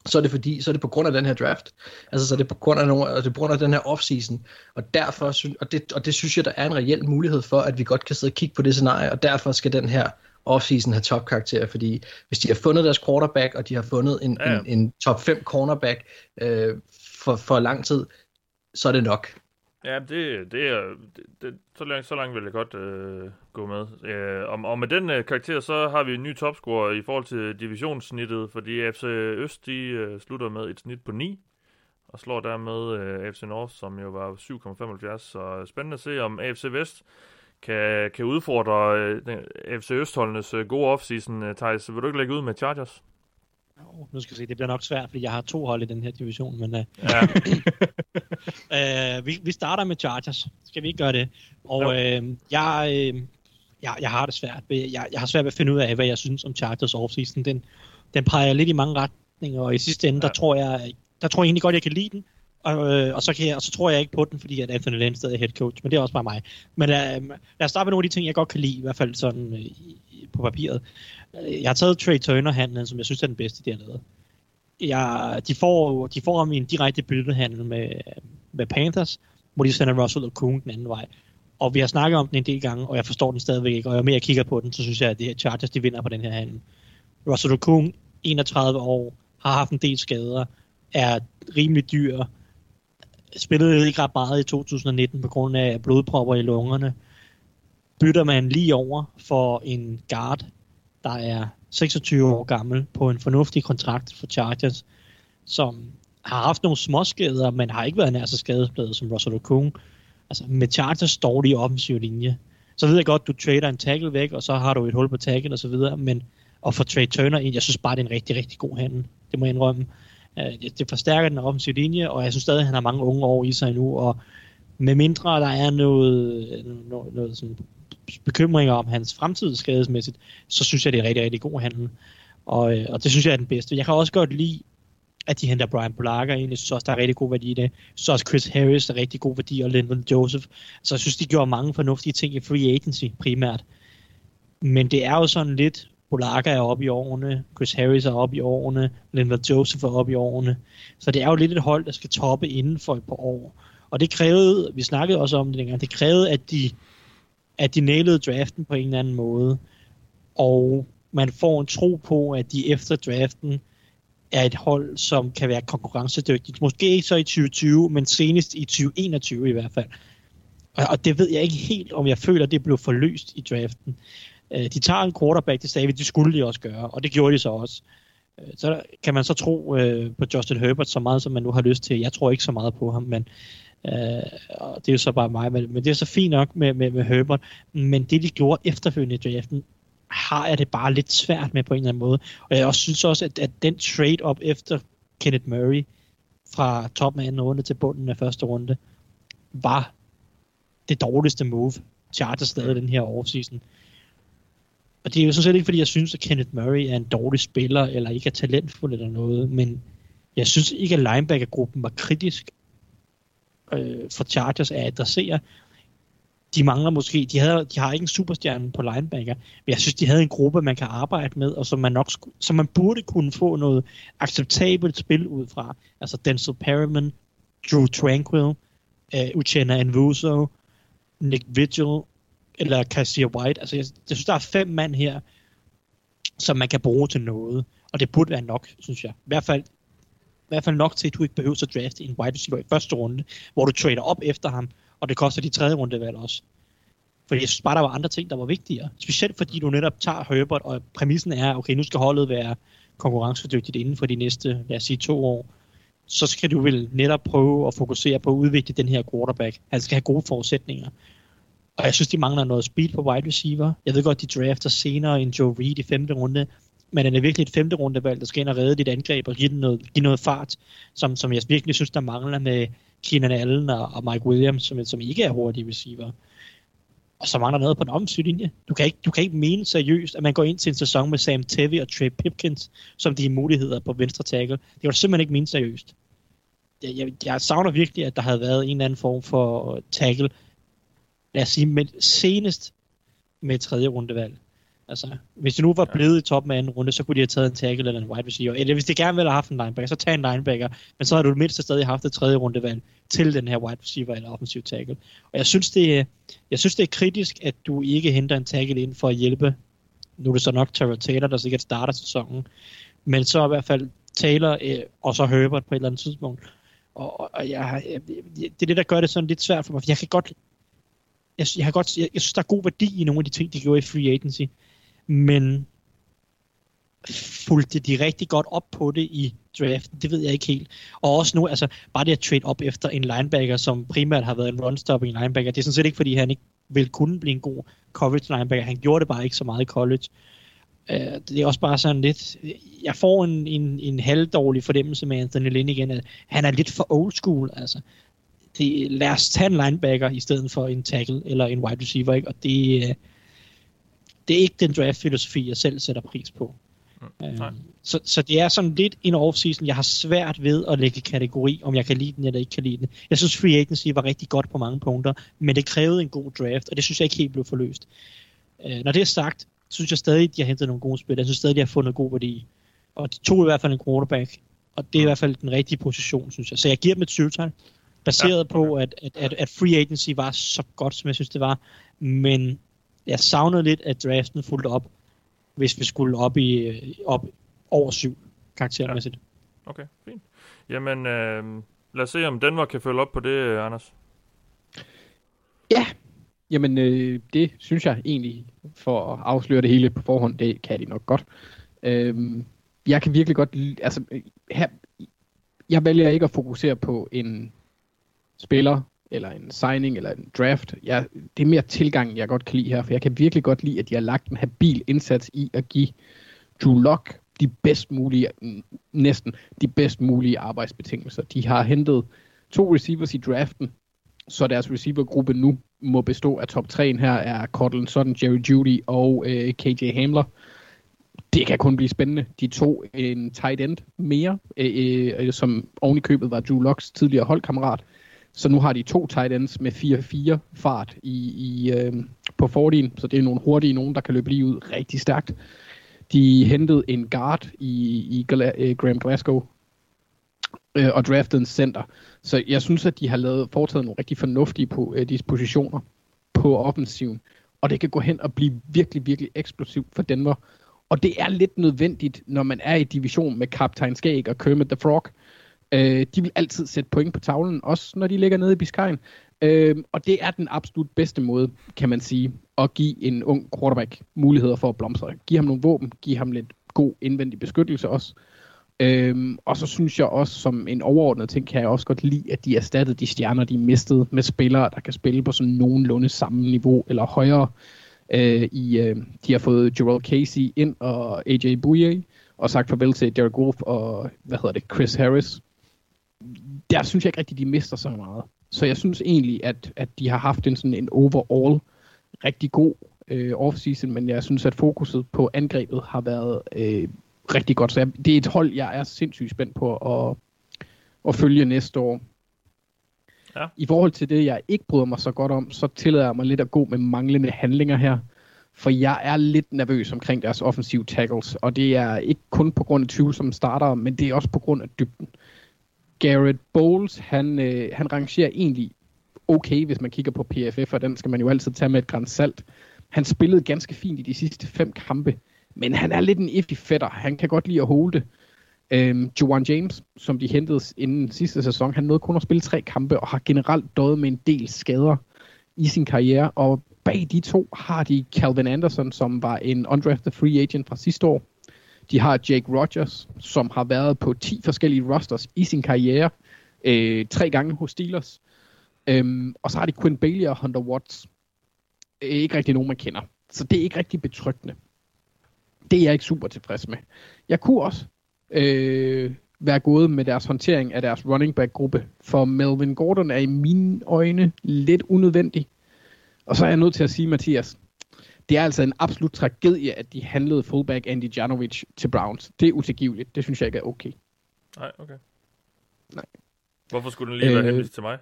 så er det fordi, så er det på grund af den her draft. Altså, så er det på grund af, nogle, det er på grund af den her offseason. Og derfor, og det, og det synes jeg, der er en reel mulighed for, at vi godt kan sidde og kigge på det scenarie, og derfor skal den her offseason have topkarakter, fordi hvis de har fundet deres quarterback, og de har fundet en, ja. en, en top 5 cornerback øh, for, for lang tid, så er det nok. Ja, det, det er, det, så, langt, så langt vil jeg godt øh, gå med. Øh, og, og med den øh, karakter, så har vi en ny topscorer i forhold til divisionssnittet, fordi FC Øst, de øh, slutter med et snit på 9, og slår dermed øh, FC North, som jo var 7,75. Så spændende at se, om AFC Vest kan, kan udfordre øh, FC Østholdenes øh, gode offseason. Øh, Thijs, vil du ikke lægge ud med Chargers? Oh, nu skal vi se, det bliver nok svært, fordi jeg har to hold i den her division, men uh, ja. uh, vi, vi starter med Chargers. Skal vi ikke gøre det? Og uh, jeg, uh, jeg, jeg har det svært. Jeg, jeg har svært ved at finde ud af, hvad jeg synes om Chargers offseason. Den, den peger lidt i mange retninger, og i sidste ende, der tror jeg, der tror jeg egentlig godt, jeg kan lide den. Og, øh, og, så kan jeg, og så tror jeg ikke på den, fordi at Anthony Lynn stadig er head coach, men det er også bare mig. Men øh, lad os starte med nogle af de ting, jeg godt kan lide, i hvert fald sådan øh, på papiret. Øh, jeg har taget Trey Turner-handlen, som jeg synes er den bedste, de har lavet. Jeg, de, får, de får en direkte byttehandel med, med Panthers, hvor de sender Russell og Kuhn den anden vej. Og vi har snakket om den en del gange, og jeg forstår den stadigvæk ikke, og jo mere jeg kigger på den, så synes jeg, at det her Chargers, de vinder på den her handel. Russell Okung, 31 år, har haft en del skader, er rimelig dyr, spillede ikke ret meget i 2019 på grund af blodpropper i lungerne. Bytter man lige over for en guard, der er 26 år gammel på en fornuftig kontrakt for Chargers, som har haft nogle småskader, men har ikke været nær så skadesbladet som Russell Okung. Altså med Chargers dårlige offensiv linje, så ved jeg godt, du trader en tackle væk, og så har du et hul på tackle og så videre, men at få Trey Turner ind, jeg synes bare, det er en rigtig, rigtig god handel. Det må jeg indrømme. Øh, det forstærker den offensive linje, og jeg synes stadig, at han har mange unge år i sig nu, og med mindre der er noget, noget, noget sådan bekymringer om hans fremtid skadesmæssigt, så synes jeg, det er rigtig, rigtig god handel. Og, øh, og det synes jeg er den bedste. Jeg kan også godt lide, at de henter Brian Polaka ind. Jeg synes også, der er rigtig god værdi i det. Jeg synes også, Chris Harris er rigtig god værdi, og Lyndon Joseph. Så jeg synes, de gjorde mange fornuftige ting i free agency primært. Men det er jo sådan lidt, Polaka er oppe i årene, Chris Harris er oppe i årene, Lyndon Joseph er oppe i årene. Så det er jo lidt et hold, der skal toppe inden for et par år. Og det krævede, vi snakkede også om det dengang, det krævede, at de at de nailede draften på en eller anden måde, og man får en tro på, at de efter draften er et hold, som kan være konkurrencedygtigt. Måske ikke så i 2020, men senest i 2021 i hvert fald. Og det ved jeg ikke helt, om jeg føler, det blev forløst i draften. Øh, de tager en quarterback, det sagde vi, det skulle de også gøre, og det gjorde de så også. Øh, så kan man så tro øh, på Justin Herbert så meget, som man nu har lyst til. Jeg tror ikke så meget på ham, men Øh, og det er jo så bare mig, men, men det er så fint nok med, med, med Herbert. Men det, de gjorde efterfølgende i draften, har jeg det bare lidt svært med på en eller anden måde. Og jeg også synes også, at, at den trade op efter Kenneth Murray fra toppen af anden runde til bunden af første runde, var det dårligste move, Chargers lavede den her offseason. Og det er jo sådan set ikke, fordi jeg synes, at Kenneth Murray er en dårlig spiller, eller ikke er talentfuld eller noget, men jeg synes ikke, at linebackergruppen var kritisk øh, for Chargers at adressere. De mangler måske, de, havde, de har ikke en superstjerne på linebacker, men jeg synes, de havde en gruppe, man kan arbejde med, og som man, nok, som man burde kunne få noget acceptabelt spil ud fra. Altså Denzel Perryman, Drew Tranquil, uh, Uchenna Nvuso, Nick Vigil, eller Cassia White. Altså, jeg, jeg synes, der er fem mand her, som man kan bruge til noget. Og det burde være nok, synes jeg. I hvert fald, i hvert fald nok til, at du ikke behøver at drafte en wide receiver i første runde, hvor du trader op efter ham, og det koster de tredje rundevalg også. Fordi jeg synes bare, der var andre ting, der var vigtigere. Specielt fordi du netop tager Herbert, og præmissen er, okay, nu skal holdet være konkurrencedygtigt inden for de næste, lad os sige, to år. Så skal du vel netop prøve at fokusere på at udvikle den her quarterback. Han skal have gode forudsætninger. Og jeg synes, de mangler noget speed på wide receiver. Jeg ved godt, de drafter senere en Joe Reed i femte runde, men han er virkelig et femte rundevalg, der skal ind og redde dit angreb og give, den noget, give noget fart, som, som jeg virkelig synes, der mangler med Keenan Allen og, og Mike Williams, som, som ikke er hurtige receiver. Og så mangler noget på den offensive linje. Du kan, ikke, du kan ikke mene seriøst, at man går ind til en sæson med Sam Tevy og Trey Pipkins, som de muligheder på venstre tackle. Det kan du simpelthen ikke mene seriøst. Jeg, jeg, jeg savner virkelig, at der havde været en eller anden form for tackle, lad os sige, med, senest med tredje rundevalg. Altså, hvis det nu var blevet i toppen af anden runde, så kunne de have taget en tackle eller en wide receiver. Eller hvis de gerne ville have haft en linebacker, så tag en linebacker. Men så har du det mindste stadig haft et tredje rundevalg til den her wide receiver eller offensiv tackle. Og jeg synes, det er, jeg synes, det er kritisk, at du ikke henter en tackle ind for at hjælpe. Nu er det så nok Terrell Taylor, der sikkert starter sæsonen. Men så i hvert fald Taylor øh, og så Herbert på et eller andet tidspunkt. Og, og jeg, jeg, det er det, der gør det sådan lidt svært for mig. For jeg kan godt jeg, jeg, har godt, jeg, jeg synes, der er god værdi i nogle af de ting, de gjorde i free agency, men fulgte de rigtig godt op på det i draften, det ved jeg ikke helt. Og også nu, altså bare det at trade op efter en linebacker, som primært har været en run-stopping linebacker, det er sådan set ikke, fordi han ikke vil kunne blive en god coverage linebacker. Han gjorde det bare ikke så meget i college. Uh, det er også bare sådan lidt, jeg får en, en, en halvdårlig fornemmelse med Anthony Lynn igen, at han er lidt for old school, altså det, lad os tage en linebacker i stedet for en tackle eller en wide receiver, ikke? og det, øh, det er ikke den draft-filosofi, jeg selv sætter pris på. Mm, øh, så, så det er sådan lidt en off-season, jeg har svært ved at lægge kategori, om jeg kan lide den eller ikke kan lide den. Jeg synes, free agency var rigtig godt på mange punkter, men det krævede en god draft, og det synes jeg ikke helt blev forløst. Øh, når det er sagt, synes jeg stadig, de har hentet nogle gode spil. Jeg synes stadig, de har fundet god værdi. Og de tog i hvert fald en quarterback, og det er i hvert fald den rigtige position, synes jeg. Så jeg giver dem et syvtal baseret ja, okay. på, at, at, at, at free agency var så godt, som jeg synes, det var. Men jeg savnede lidt, at draften fulgte op, hvis vi skulle op i op over syv karaktermæssigt. Ja. Okay, fint. Jamen, øh, lad os se, om Denver kan følge op på det, Anders. Ja, jamen øh, det synes jeg egentlig, for at afsløre det hele på forhånd, det kan de nok godt. Øh, jeg kan virkelig godt, altså her, jeg vælger ikke at fokusere på en spiller, eller en signing, eller en draft. Jeg, det er mere tilgangen, jeg godt kan lide her, for jeg kan virkelig godt lide, at de har lagt en habil indsats i at give Drew Lock de bedst mulige, næsten de bedst mulige arbejdsbetingelser. De har hentet to receivers i draften, så deres receivergruppe nu må bestå af top 3 her er Cortland Sutton, Jerry Judy og øh, KJ Hamler. Det kan kun blive spændende. De to en tight end mere, øh, øh, som oven i købet var Drew Locks tidligere holdkammerat. Så nu har de to tight ends med 4-4 fart i, i, øh, på 40, så det er nogle hurtige nogen, der kan løbe lige ud rigtig stærkt. De hentede en guard i, i uh, Graham Glasgow øh, og draftede en center. Så jeg synes, at de har lavet, foretaget nogle rigtig fornuftige på, øh, dispositioner på offensiven. Og det kan gå hen og blive virkelig, virkelig eksplosivt for Denver. Og det er lidt nødvendigt, når man er i division med Kaptajn Skæg og Kermit the Frog. Øh, de vil altid sætte point på tavlen, også når de ligger nede i Biscayen. Øh, og det er den absolut bedste måde, kan man sige, at give en ung quarterback muligheder for at blomstre. Giv ham nogle våben, giv ham lidt god indvendig beskyttelse også. Øhm, og så synes jeg også, som en overordnet ting, kan jeg også godt lide, at de erstattede de stjerner, de mistede med spillere, der kan spille på sådan nogenlunde samme niveau eller højere. Øh, i, øh, de har fået Joel Casey ind og AJ Bouye, og sagt farvel til Derek Wolf og, hvad hedder det, Chris Harris. Der synes jeg ikke rigtig, de mister så meget. Så jeg synes egentlig, at, at de har haft en sådan en overall rigtig god øh, offseason, men jeg synes, at fokuset på angrebet har været øh, rigtig godt. Så jeg, det er et hold, jeg er sindssygt spændt på at, at følge næste år. Ja. I forhold til det, jeg ikke bryder mig så godt om, så tillader jeg mig lidt at gå med manglende handlinger her. For jeg er lidt nervøs omkring deres offensive tackles, og det er ikke kun på grund af 20 som starter, men det er også på grund af dybden. Garrett Bowles, han, øh, han rangerer egentlig okay, hvis man kigger på PFF, og den skal man jo altid tage med et græns salt. Han spillede ganske fint i de sidste fem kampe, men han er lidt en iffy fætter. Han kan godt lide at holde det. Øhm, Joan James, som de hentede inden sidste sæson, han nåede kun at spille tre kampe og har generelt døjet med en del skader i sin karriere. Og bag de to har de Calvin Anderson, som var en undrafted free agent fra sidste år. De har Jake Rogers, som har været på 10 forskellige rosters i sin karriere. Øh, tre gange hos Steelers. Øhm, og så har de Quinn Bailey og Hunter Watts. Øh, ikke rigtig nogen, man kender. Så det er ikke rigtig betryggende. Det er jeg ikke super tilfreds med. Jeg kunne også øh, være gået med deres håndtering af deres running back gruppe, for Melvin Gordon er i mine øjne lidt unødvendig. Og så er jeg nødt til at sige, Mathias, det er altså en absolut tragedie, at de handlede fullback Andy Janovic til Browns. Det er utilgiveligt. Det synes jeg ikke er okay. Nej, okay. Nej. Hvorfor skulle den lige være Øh, henvist til mig?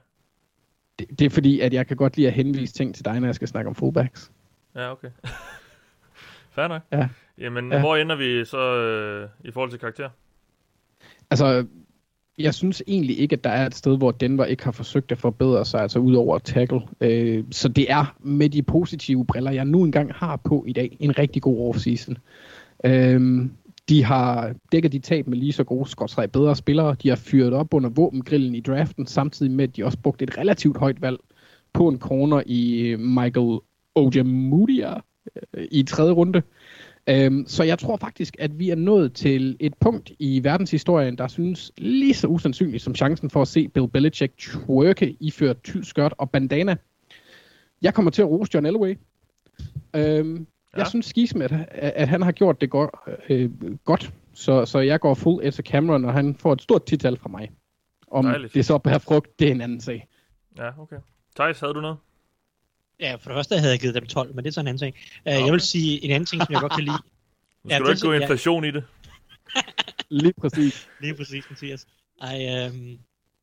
Det, det er fordi, at jeg kan godt lide at henvise ting til dig, når jeg skal snakke om fullbacks. Ja, okay. Fair nok. Ja. Jamen, Ja. hvor ender vi så øh, i forhold til karakter? Altså, jeg synes egentlig ikke, at der er et sted, hvor Denver ikke har forsøgt at forbedre sig, altså ud over at tackle. Øh, så det er med de positive briller, jeg nu engang har på i dag, en rigtig god offseason. Øh, de har dækket de tab med lige så gode, skotstræk bedre spillere. De har fyret op under våbengrillen i draften, samtidig med, at de også brugte et relativt højt valg på en corner i øh, Michael Ojemudia øh, i tredje runde. Øhm, så jeg tror faktisk, at vi er nået til et punkt i verdenshistorien, der synes lige så usandsynligt som chancen for at se Bill Belichick twerke iført tyld skørt og bandana. Jeg kommer til at rose John Elway. Øhm, ja. Jeg synes skismet, at, at han har gjort det godt. Øh, godt. Så, så jeg går fuld efter Cameron, og han får et stort tital fra mig. Om Dejligt. det så bærer frugt, det er en anden sag. Ja, okay. Thijs, havde du noget? Ja, for det første havde jeg givet dem 12, men det er sådan en anden ting. Uh, Jeg vil sige en anden ting, som jeg godt kan lide. Nu Ja, skal det du er ikke gå så- ja. inflation i det. Lige præcis. Lige præcis, Mathias. Ej, øhm,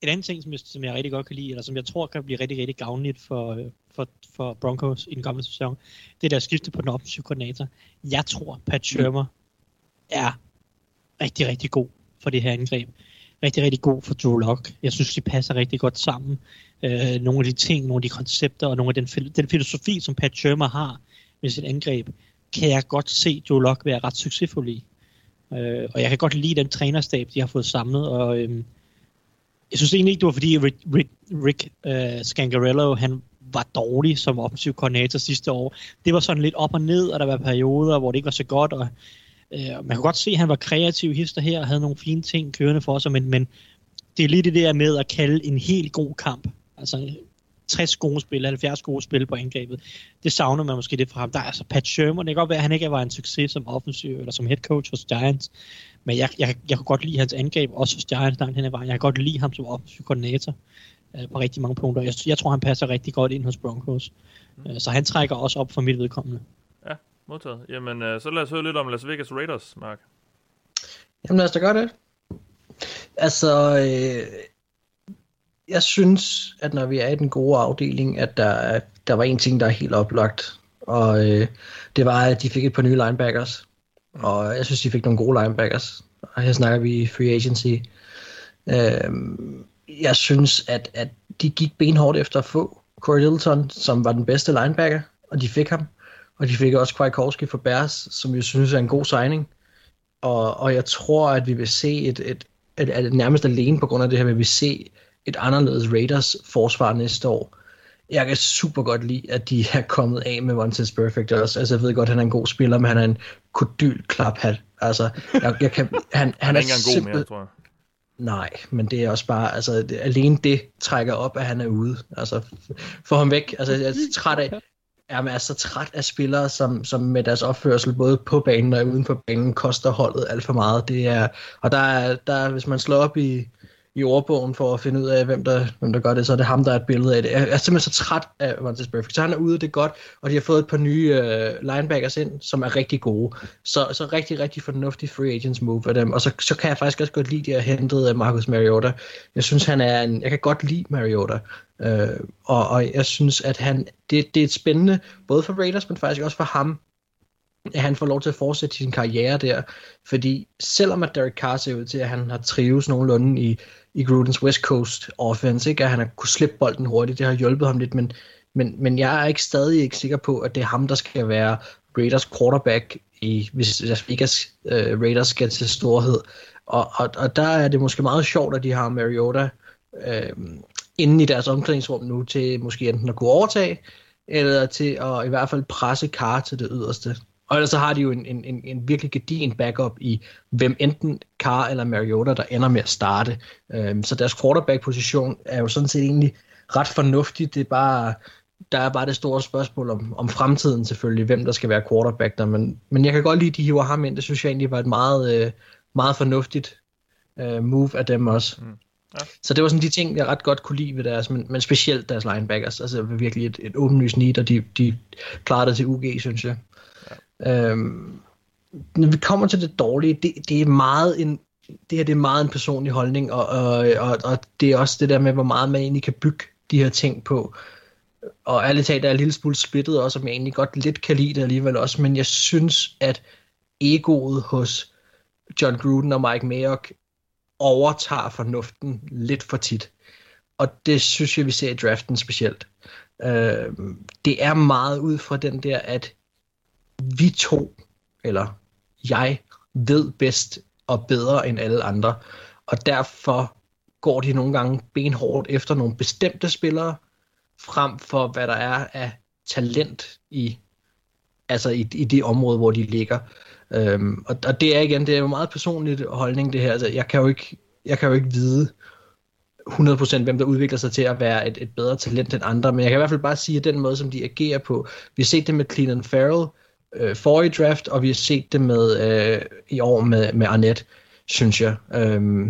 en anden ting, som jeg, som jeg rigtig godt kan lide, eller som jeg tror kan blive rigtig, rigtig gavnligt for, øh, for, for Broncos i den kommende sæson, det er der skifte på den offensive koordinator. Jeg tror, Pat Shermer er rigtig, rigtig god for det her angreb. Rigtig, rigtig god for Drew Locke. Jeg synes, de passer rigtig godt sammen. Øh, nogle af de ting, nogle af de koncepter, og nogle af den, fil- den filosofi, som Pat Shermer har med sit angreb, kan jeg godt se Drew Locke være ret succesfuld i. Øh, og jeg kan godt lide den trænerstab, de har fået samlet, og øh, jeg synes egentlig ikke, det var fordi Rick, Rick, Rick uh, Scangarello, han var dårlig som offensiv koordinator sidste år. Det var sådan lidt op og ned, og der var perioder, hvor det ikke var så godt, og øh, man kan godt se, at han var kreativ hister her, og havde nogle fine ting kørende for sig, men, men det er lige det der med at kalde en helt god kamp. Altså 60 gode spil, 70 gode spil på angrebet. Det savner man måske lidt fra ham. Der er altså Pat Sherman. Det kan godt være, at han ikke var en succes som offensiv eller som head coach hos Giants. Men jeg, jeg, jeg kunne godt lide hans angreb, også hos Giants langt hen ad vejen. Jeg kan godt lide ham som offensiv koordinator øh, på rigtig mange punkter. Jeg, jeg tror, han passer rigtig godt ind hos Broncos. Øh, så han trækker også op for mit vedkommende. Modtaget. Jamen, øh, så lad os høre lidt om Las Vegas Raiders, Mark. Jamen lad os da gøre det. Altså, øh, jeg synes, at når vi er i den gode afdeling, at der, er- der var en ting, der er helt oplagt. Og øh, det var, at de fik et par nye linebackers. Og jeg synes, de fik nogle gode linebackers. Og her snakker vi free agency. Øh, jeg synes, at, at de gik benhårdt efter at få Corey Littleton, som var den bedste linebacker, og de fik ham. Og de fik også Kwiatkowski for Bears, som jeg synes er en god signing. Og, og jeg tror, at vi vil se et, et, et, et, nærmest alene på grund af det her, vil vi se et anderledes Raiders forsvar næste år. Jeg kan super godt lide, at de er kommet af med Vontaze Perfect også. Altså, jeg ved godt, at han er en god spiller, men han er en kodyl klaphat. Altså, jeg, jeg kan, han, han, er ikke engang god mere, tror jeg. Nej, men det er også bare, altså det, alene det trækker op, at han er ude. Altså, få ham væk. Altså, jeg er træt af, er man er så træt af spillere, som, som med deres opførsel, både på banen og uden for banen, koster holdet alt for meget. Det er, og der er, der hvis man slår op i, i ordbogen for at finde ud af, hvem der, hvem der gør det, så er det ham, der er et billede af det. Jeg er simpelthen så træt af Montez Perfect. Så han er ude, det er godt, og de har fået et par nye uh, linebackers ind, som er rigtig gode. Så, så rigtig, rigtig fornuftig free agents move af dem. Og så, så kan jeg faktisk også godt lide, at de har hentet øh, Marcus Mariota. Jeg synes, han er en, jeg kan godt lide Mariota. Uh, og, og jeg synes, at han, det, det er et spændende, både for Raiders, men faktisk også for ham, at han får lov til at fortsætte sin karriere der. Fordi selvom at Derek Carr ser ud til, at han har trives nogenlunde i, i Grudens West Coast offense, ikke? at han har kunne slippe bolden hurtigt, det har hjulpet ham lidt, men, men, men jeg er ikke stadig ikke sikker på, at det er ham, der skal være Raiders quarterback, i, hvis Las Vegas uh, Raiders skal til storhed. Og, og, og der er det måske meget sjovt, at de har Mariota øh, inde i deres omklædningsrum nu, til måske enten at kunne overtage, eller til at i hvert fald presse Carr til det yderste. Og ellers så har de jo en, en, en, en virkelig gedigen backup i, hvem enten Carr eller Mariota, der ender med at starte. Øhm, så deres quarterback-position er jo sådan set egentlig ret fornuftig. Det er bare, der er bare det store spørgsmål om, om fremtiden selvfølgelig, hvem der skal være quarterback der. Men, men jeg kan godt lide, at de hiver ham ind. Det synes jeg egentlig var et meget, øh, meget fornuftigt øh, move af dem også. Mm. Ja. Så det var sådan de ting, jeg ret godt kunne lide ved deres, men, men specielt deres linebackers. Altså virkelig et, et åbenlyst need, og de, de klarede det til UG, synes jeg. Øhm, når vi kommer til det dårlige, det, det er meget en det her det er meget en personlig holdning, og, og, og, og det er også det der med, hvor meget man egentlig kan bygge de her ting på. Og ærligt talt er jeg en lille smule splittet også, om jeg egentlig godt lidt kan lide det alligevel også, men jeg synes, at egoet hos John Gruden og Mike Mayock overtager fornuften lidt for tit. Og det synes jeg, vi ser i draften specielt. Øh, det er meget ud fra den der, at vi to, eller jeg, ved bedst og bedre end alle andre. Og derfor går de nogle gange benhårdt efter nogle bestemte spillere, frem for hvad der er af talent i, altså i, i det område, hvor de ligger. Øhm, og, og det er igen, det er jo meget personligt holdning det her. Altså, jeg kan jo ikke, jeg kan jo ikke vide 100% hvem der udvikler sig til at være et, et bedre talent end andre, men jeg kan i hvert fald bare sige, at den måde, som de agerer på, vi har set det med Cleveland Farrell, øh, forrige draft, og vi har set det med øh, i år med, med Arnett, synes jeg. Øh,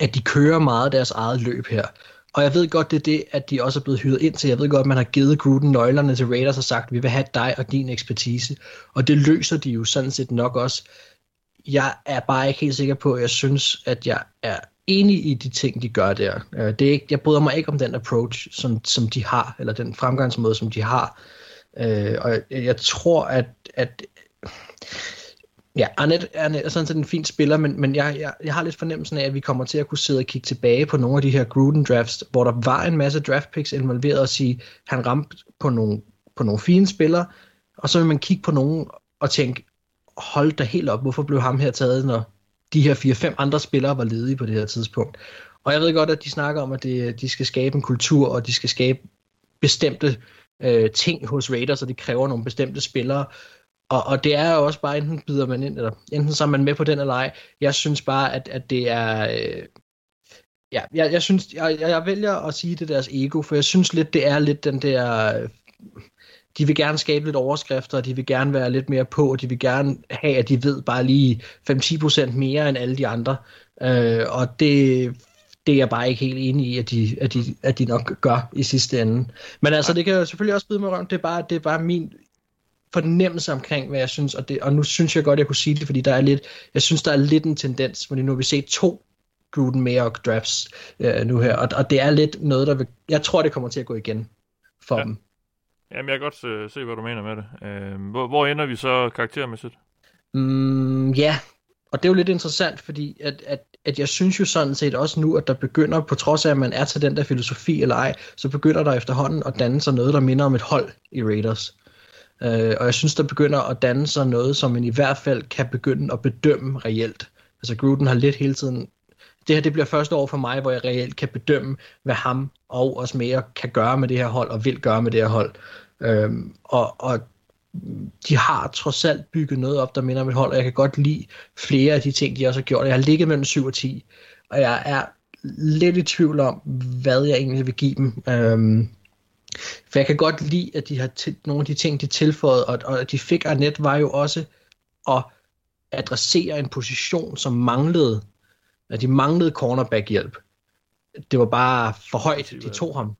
at de kører meget deres eget løb her. Og jeg ved godt, det er det, at de også er blevet hyret ind til. Jeg ved godt, at man har givet Gruden nøglerne til Raiders og sagt, vi vil have dig og din ekspertise. Og det løser de jo sådan set nok også. Jeg er bare ikke helt sikker på, at jeg synes, at jeg er enig i de ting, de gør der. Øh, det er ikke, jeg bryder mig ikke om den approach, som, som de har, eller den fremgangsmåde, som de har. Øh, og jeg, jeg tror, at, at Ja, Arnett er sådan set en fin spiller, men, men jeg, jeg, jeg har lidt fornemmelsen af, at vi kommer til at kunne sidde og kigge tilbage på nogle af de her Gruden drafts, hvor der var en masse draft picks involveret og sige, han ramte på nogle, på nogle fine spillere, og så vil man kigge på nogen og tænke, hold da helt op, hvorfor blev ham her taget, når de her 4-5 andre spillere var ledige på det her tidspunkt. Og jeg ved godt, at de snakker om, at det, de skal skabe en kultur, og de skal skabe bestemte øh, øh, ting hos Raiders, og det kræver nogle bestemte spillere. Og, og det er jo også bare, enten bider man ind, eller enten så er man med på den eller ej. Jeg synes bare, at, at det er... Øh, ja, jeg, jeg synes, jeg, jeg vælger at sige det deres ego, for jeg synes lidt, det er lidt den der... Øh, de vil gerne skabe lidt overskrifter, og de vil gerne være lidt mere på, og de vil gerne have, at de ved bare lige 5-10% mere end alle de andre. Øh, og det det er jeg bare ikke helt enig i, at de, at de, at de nok gør i sidste ende. Men altså, det kan jo selvfølgelig også byde mig rundt. Det er bare, det er bare min fornemmelse omkring, hvad jeg synes, og, det, og nu synes jeg godt, jeg kunne sige det, fordi der er lidt, jeg synes, der er lidt en tendens, fordi nu har vi set to Gruden Mayock drafts øh, nu her, og, og det er lidt noget, der vil, jeg tror, det kommer til at gå igen for ja. dem. Jamen, jeg kan godt uh, se, hvad du mener med det. Uh, hvor, hvor ender vi så karaktermæssigt? Mm, ja, og det er jo lidt interessant, fordi at, at, at jeg synes jo sådan set også nu, at der begynder, på trods af at man er til den der filosofi eller ej, så begynder der efterhånden at danne sig noget, der minder om et hold i Raiders. Øh, og jeg synes, der begynder at danne sig noget, som man i hvert fald kan begynde at bedømme reelt. Altså Gruden har lidt hele tiden... Det her det bliver første år for mig, hvor jeg reelt kan bedømme, hvad ham og os mere kan gøre med det her hold, og vil gøre med det her hold. Øhm, og, og de har trods alt bygget noget op, der minder om et hold, og jeg kan godt lide flere af de ting, de også har gjort. Jeg har ligget mellem 7 og 10, og jeg er lidt i tvivl om, hvad jeg egentlig vil give dem. Øhm, For jeg kan godt lide, at de har til, nogle af de ting, de tilføjet, og, og de fik Arnett var jo også at adressere en position, som manglede. At de manglede cornerback-hjælp. Det var bare for højt, de tog ham.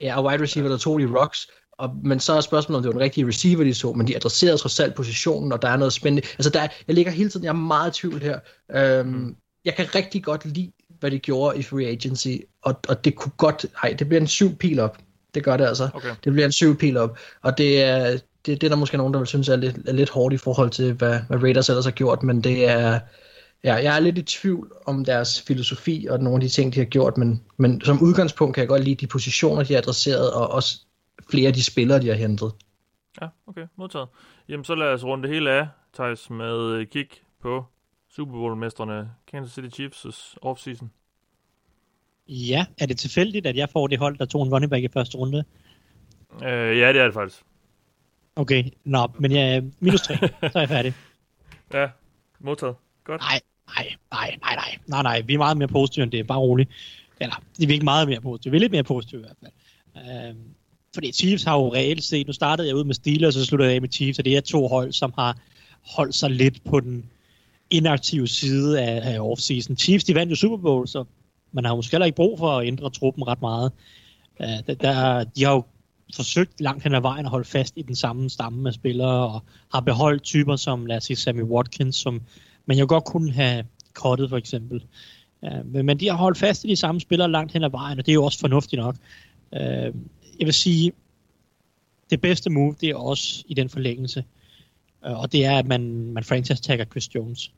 Ja, og wide receiver, der tog de rocks. Og, men så er spørgsmålet, om det var den rigtige receiver, de så, men de adresserede trods alt positionen, og der er noget spændende. Altså, der, er- jeg ligger hele tiden, jeg er meget i tvivl her. Øhm, jeg kan rigtig godt lide, hvad de gjorde i free agency, og, og det kunne godt, nej, det bliver en syv pil op. Det gør det altså. Okay. Det bliver en syv pil op, og det er, det, det er der måske nogen, der vil synes er lidt, er lidt hårdt i forhold til, hvad, hvad Raiders ellers har gjort, men det er, ja, jeg er lidt i tvivl om deres filosofi og nogle af de ting, de har gjort, men, men som udgangspunkt kan jeg godt lide de positioner, de har adresseret, og også flere af de spillere, de har hentet. Ja, okay, modtaget. Jamen, så lad os runde det hele af, Thijs, med øh, kig på Super Bowl-mesterne Kansas City Chiefs' offseason. Ja, er det tilfældigt, at jeg får det hold, der tog en running back i første runde? Øh, ja, det er det faktisk. Okay, nå, men jeg minus 3, så er jeg færdig. Ja, modtaget. Godt. Nej, nej, nej, nej, nej, nej, nej, vi er meget mere positive end det, bare roligt. Eller, vi er ikke meget mere positive, vi er lidt mere positive i hvert fald. Øhm, fordi Chiefs har jo reelt set, nu startede jeg ud med Steelers, og så sluttede jeg af med Chiefs, og det er to hold, som har holdt sig lidt på den inaktive side af, af offseason. Chiefs, de vandt jo Super Bowl, så man har måske heller ikke brug for at ændre truppen ret meget. Uh, der, der, de har jo forsøgt langt hen ad vejen at holde fast i den samme stamme af spillere, og har beholdt typer som, lad os sige, Sammy Watkins, som man jo godt kunne have kottet for eksempel. Uh, men, de har holdt fast i de samme spillere langt hen ad vejen, og det er jo også fornuftigt nok. Uh, jeg vil sige, det bedste move, det er også i den forlængelse, øh, og det er, at man, man franchise-tagger Chris Jones.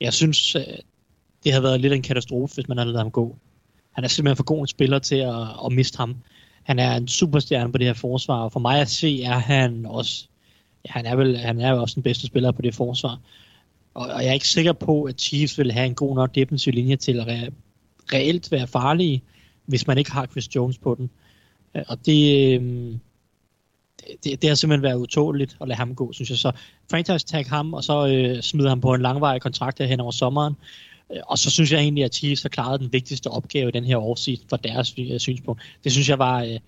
Jeg synes, øh, det havde været lidt en katastrofe, hvis man havde ladet ham gå. Han er simpelthen for god en spiller til at, at miste ham. Han er en superstjerne på det her forsvar, og for mig at se, er han også, ja, han er vel han er jo også den bedste spiller på det forsvar. Og, og jeg er ikke sikker på, at Chiefs vil have en god nok defensiv linje til at re- reelt være farlige, hvis man ikke har Chris Jones på den. Øh, Øh, og øhm, det, det, det, har simpelthen været utåligt at lade ham gå, synes jeg. Så franchise tag ham, og så øh, smide ham på en langvarig kontrakt her hen over sommeren. Øh, og så synes jeg egentlig, at Chiefs har klaret den vigtigste opgave i den her årsid fra deres øh, synspunkt. Det synes jeg var, øh,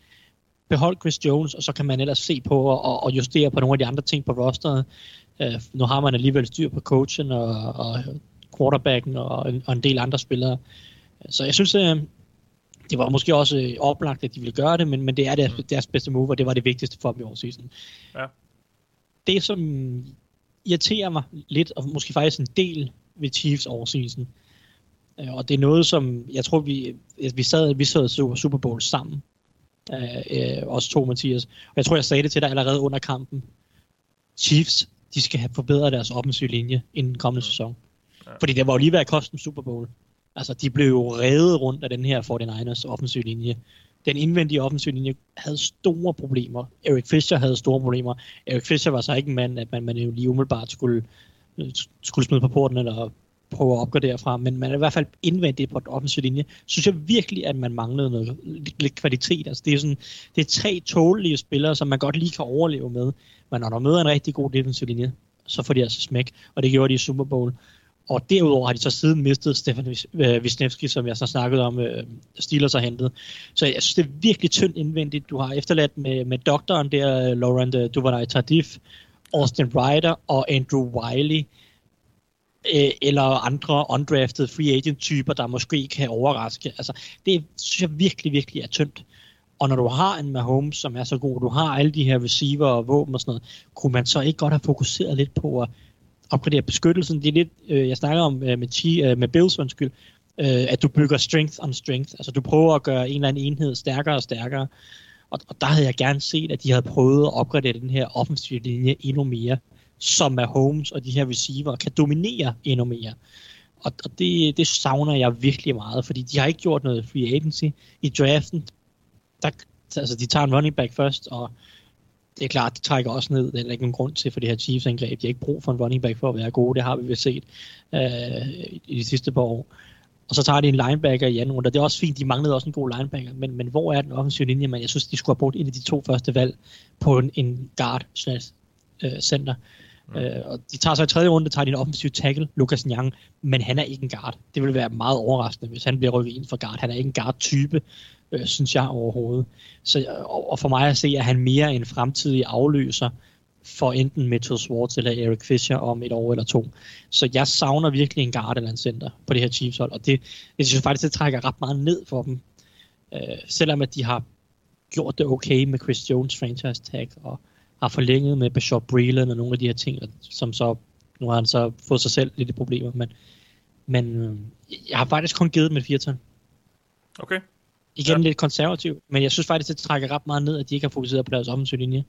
behold Chris Jones, og så kan man ellers se på og, og justere på nogle af de andre ting på rosteret. Øh, nu har man alligevel styr på coachen og, og quarterbacken og, en- og en del andre spillere. Så jeg synes, øh, det var måske også øh, oplagt, at de ville gøre det, men, men det er deres, deres bedste move, og det var det vigtigste for dem i årsiden. Ja. Det, som irriterer mig lidt, og måske faktisk en del ved Chiefs årsiden, øh, og det er noget, som jeg tror, vi, vi sad vi sad Super, Bowl sammen, øh, øh, os to, Mathias, og jeg tror, jeg sagde det til dig allerede under kampen. Chiefs, de skal have forbedret deres offensive linje inden den kommende sæson. Fordi det var jo lige ved at koste dem Super Bowl. Altså, de blev jo reddet rundt af den her 49ers offensiv linje. Den indvendige offensiv linje havde store problemer. Eric Fisher havde store problemer. Eric Fisher var så ikke en mand, at man, man jo lige umiddelbart skulle, skulle smide på porten eller prøve at opgradere fra, men man er i hvert fald indvendigt på den offensive linje, synes jeg virkelig, at man manglede noget lidt, lidt kvalitet. Altså, det er sådan, det er tre tålige spillere, som man godt lige kan overleve med, men når der møder en rigtig god defensiv linje, så får de altså smæk, og det gjorde de i Super Bowl. Og derudover har de så siden mistet Stefan øh, Wisniewski, som jeg så snakkede om, øh, Steelers har hentet. Så jeg synes, det er virkelig tyndt indvendigt. Du har efterladt med, med doktoren der, Laurent øh, Duvernay Tardif, Austin Ryder og Andrew Wiley, øh, eller andre undrafted free agent typer, der måske kan overraske. Altså, det synes jeg virkelig, virkelig er tyndt. Og når du har en Mahomes, som er så god, du har alle de her receiver og våben og sådan noget, kunne man så ikke godt have fokuseret lidt på at opgradere beskyttelsen? Det er lidt, øh, jeg snakker om øh, med, Chi, øh, med Bills, undskyld, øh, at du bygger strength on strength. Altså du prøver at gøre en eller anden enhed stærkere og stærkere. Og, og der havde jeg gerne set, at de havde prøvet at opgradere den her offensive linje endnu mere, som Mahomes og de her receiver kan dominere endnu mere. Og, og det, det savner jeg virkelig meget, fordi de har ikke gjort noget free agency. I draften, der, altså de tager en running back først, og det er klart, de trækker også ned. Det er ikke nogen grund til for det her Chiefs-angreb. De har ikke brug for en running back for at være gode. Det har vi vel set øh, i de sidste par år. Og så tager de en linebacker i anden runde. Det er også fint, de manglede også en god linebacker. Men, men hvor er den offensive linje? Men jeg synes, de skulle have brugt en af de to første valg på en, en guard slash øh, center. Mm. Øh, og de tager så i tredje runde, tager de en offensiv tackle, Lucas Nyang, men han er ikke en guard. Det vil være meget overraskende, hvis han bliver rykket ind for guard. Han er ikke en guard-type, øh, synes jeg overhovedet. Så, og, og for mig at se, at han mere en fremtidig afløser for enten Mitchell Schwartz eller Eric Fisher om et år eller to. Så jeg savner virkelig en guard eller en center på det her Chiefs hold, og det, det synes jeg faktisk, det trækker ret meget ned for dem. Øh, selvom at de har gjort det okay med Chris Jones franchise tag, og har forlænget med Bishop Breland og nogle af de her ting, som så, nu har han så fået sig selv lidt i problemer, men, men øh, jeg har faktisk kun givet dem et 4 Okay. Igen ja. lidt konservativ, men jeg synes faktisk, det trækker ret meget ned, at de ikke har fokuseret på deres offensive linje.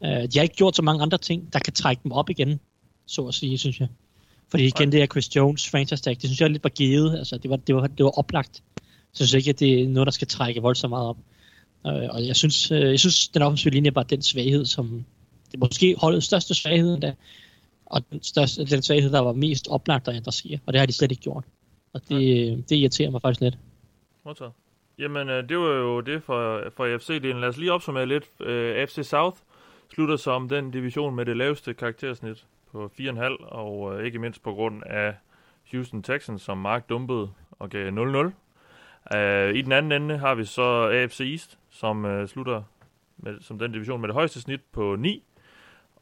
Uh, de har ikke gjort så mange andre ting, der kan trække dem op igen, så at sige, synes jeg. Fordi igen, det er Chris Jones franchise tag, det synes jeg lidt var givet, altså det var, det var, det var oplagt. Så jeg synes ikke, at det er noget, der skal trække voldsomt meget op. Uh, og jeg synes, uh, jeg synes, den offensive linje er bare den svaghed, som det måske holdets største svaghed endda, og den, største, den svaghed, der var mest oplagt at adressere, og det har de slet ikke gjort. Og det, det irriterer mig faktisk lidt. Modtaget. Jamen, øh, det var jo det for, for AFC-delen. Lad os lige opsummere lidt. Øh, uh, AFC South slutter som den division med det laveste karaktersnit på 4,5, og uh, ikke mindst på grund af Houston Texans, som Mark dumpede og gav 0-0. Uh, I den anden ende har vi så AFC East, som uh, slutter med, som den division med det højeste snit på 9.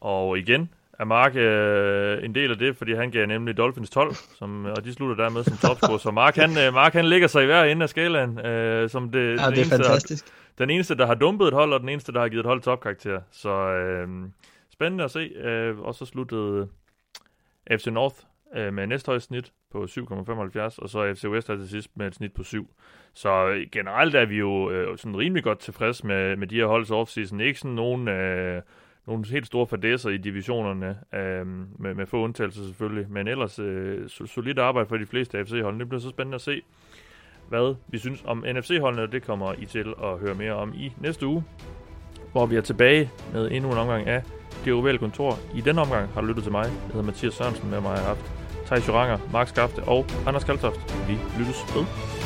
Og igen er Mark øh, en del af det, fordi han gav nemlig Dolphins 12, som, og de slutter dermed som topscorer. Så Mark, han, øh, Mark han ligger sig i hver ende af skalaen. Øh, som det, Ja, den det er eneste, fantastisk. Den eneste, der har dumpet et hold, og den eneste, der har givet et hold topkarakter. Så øh, spændende at se. Øh, og så sluttede FC North øh, med næsthøjst snit på 7,75, og så FC West er til sidst med et snit på 7. Så øh, generelt er vi jo øh, sådan rimelig godt tilfreds med, med de her holds offseason. Ikke sådan nogen... Øh, nogle helt store fadesser i divisionerne, øh, med, med få undtagelser selvfølgelig, men ellers øh, solidt arbejde for de fleste FC-holdene. Det bliver så spændende at se, hvad vi synes om NFC-holdene, og det kommer I til at høre mere om i næste uge, hvor vi er tilbage med endnu en omgang af det ovale kontor. I den omgang har du lyttet til mig. Jeg hedder Mathias Sørensen, med mig har haft Thijs Joranger, Mark Skafte og Anders Kaltoft. Vi lyttes ved.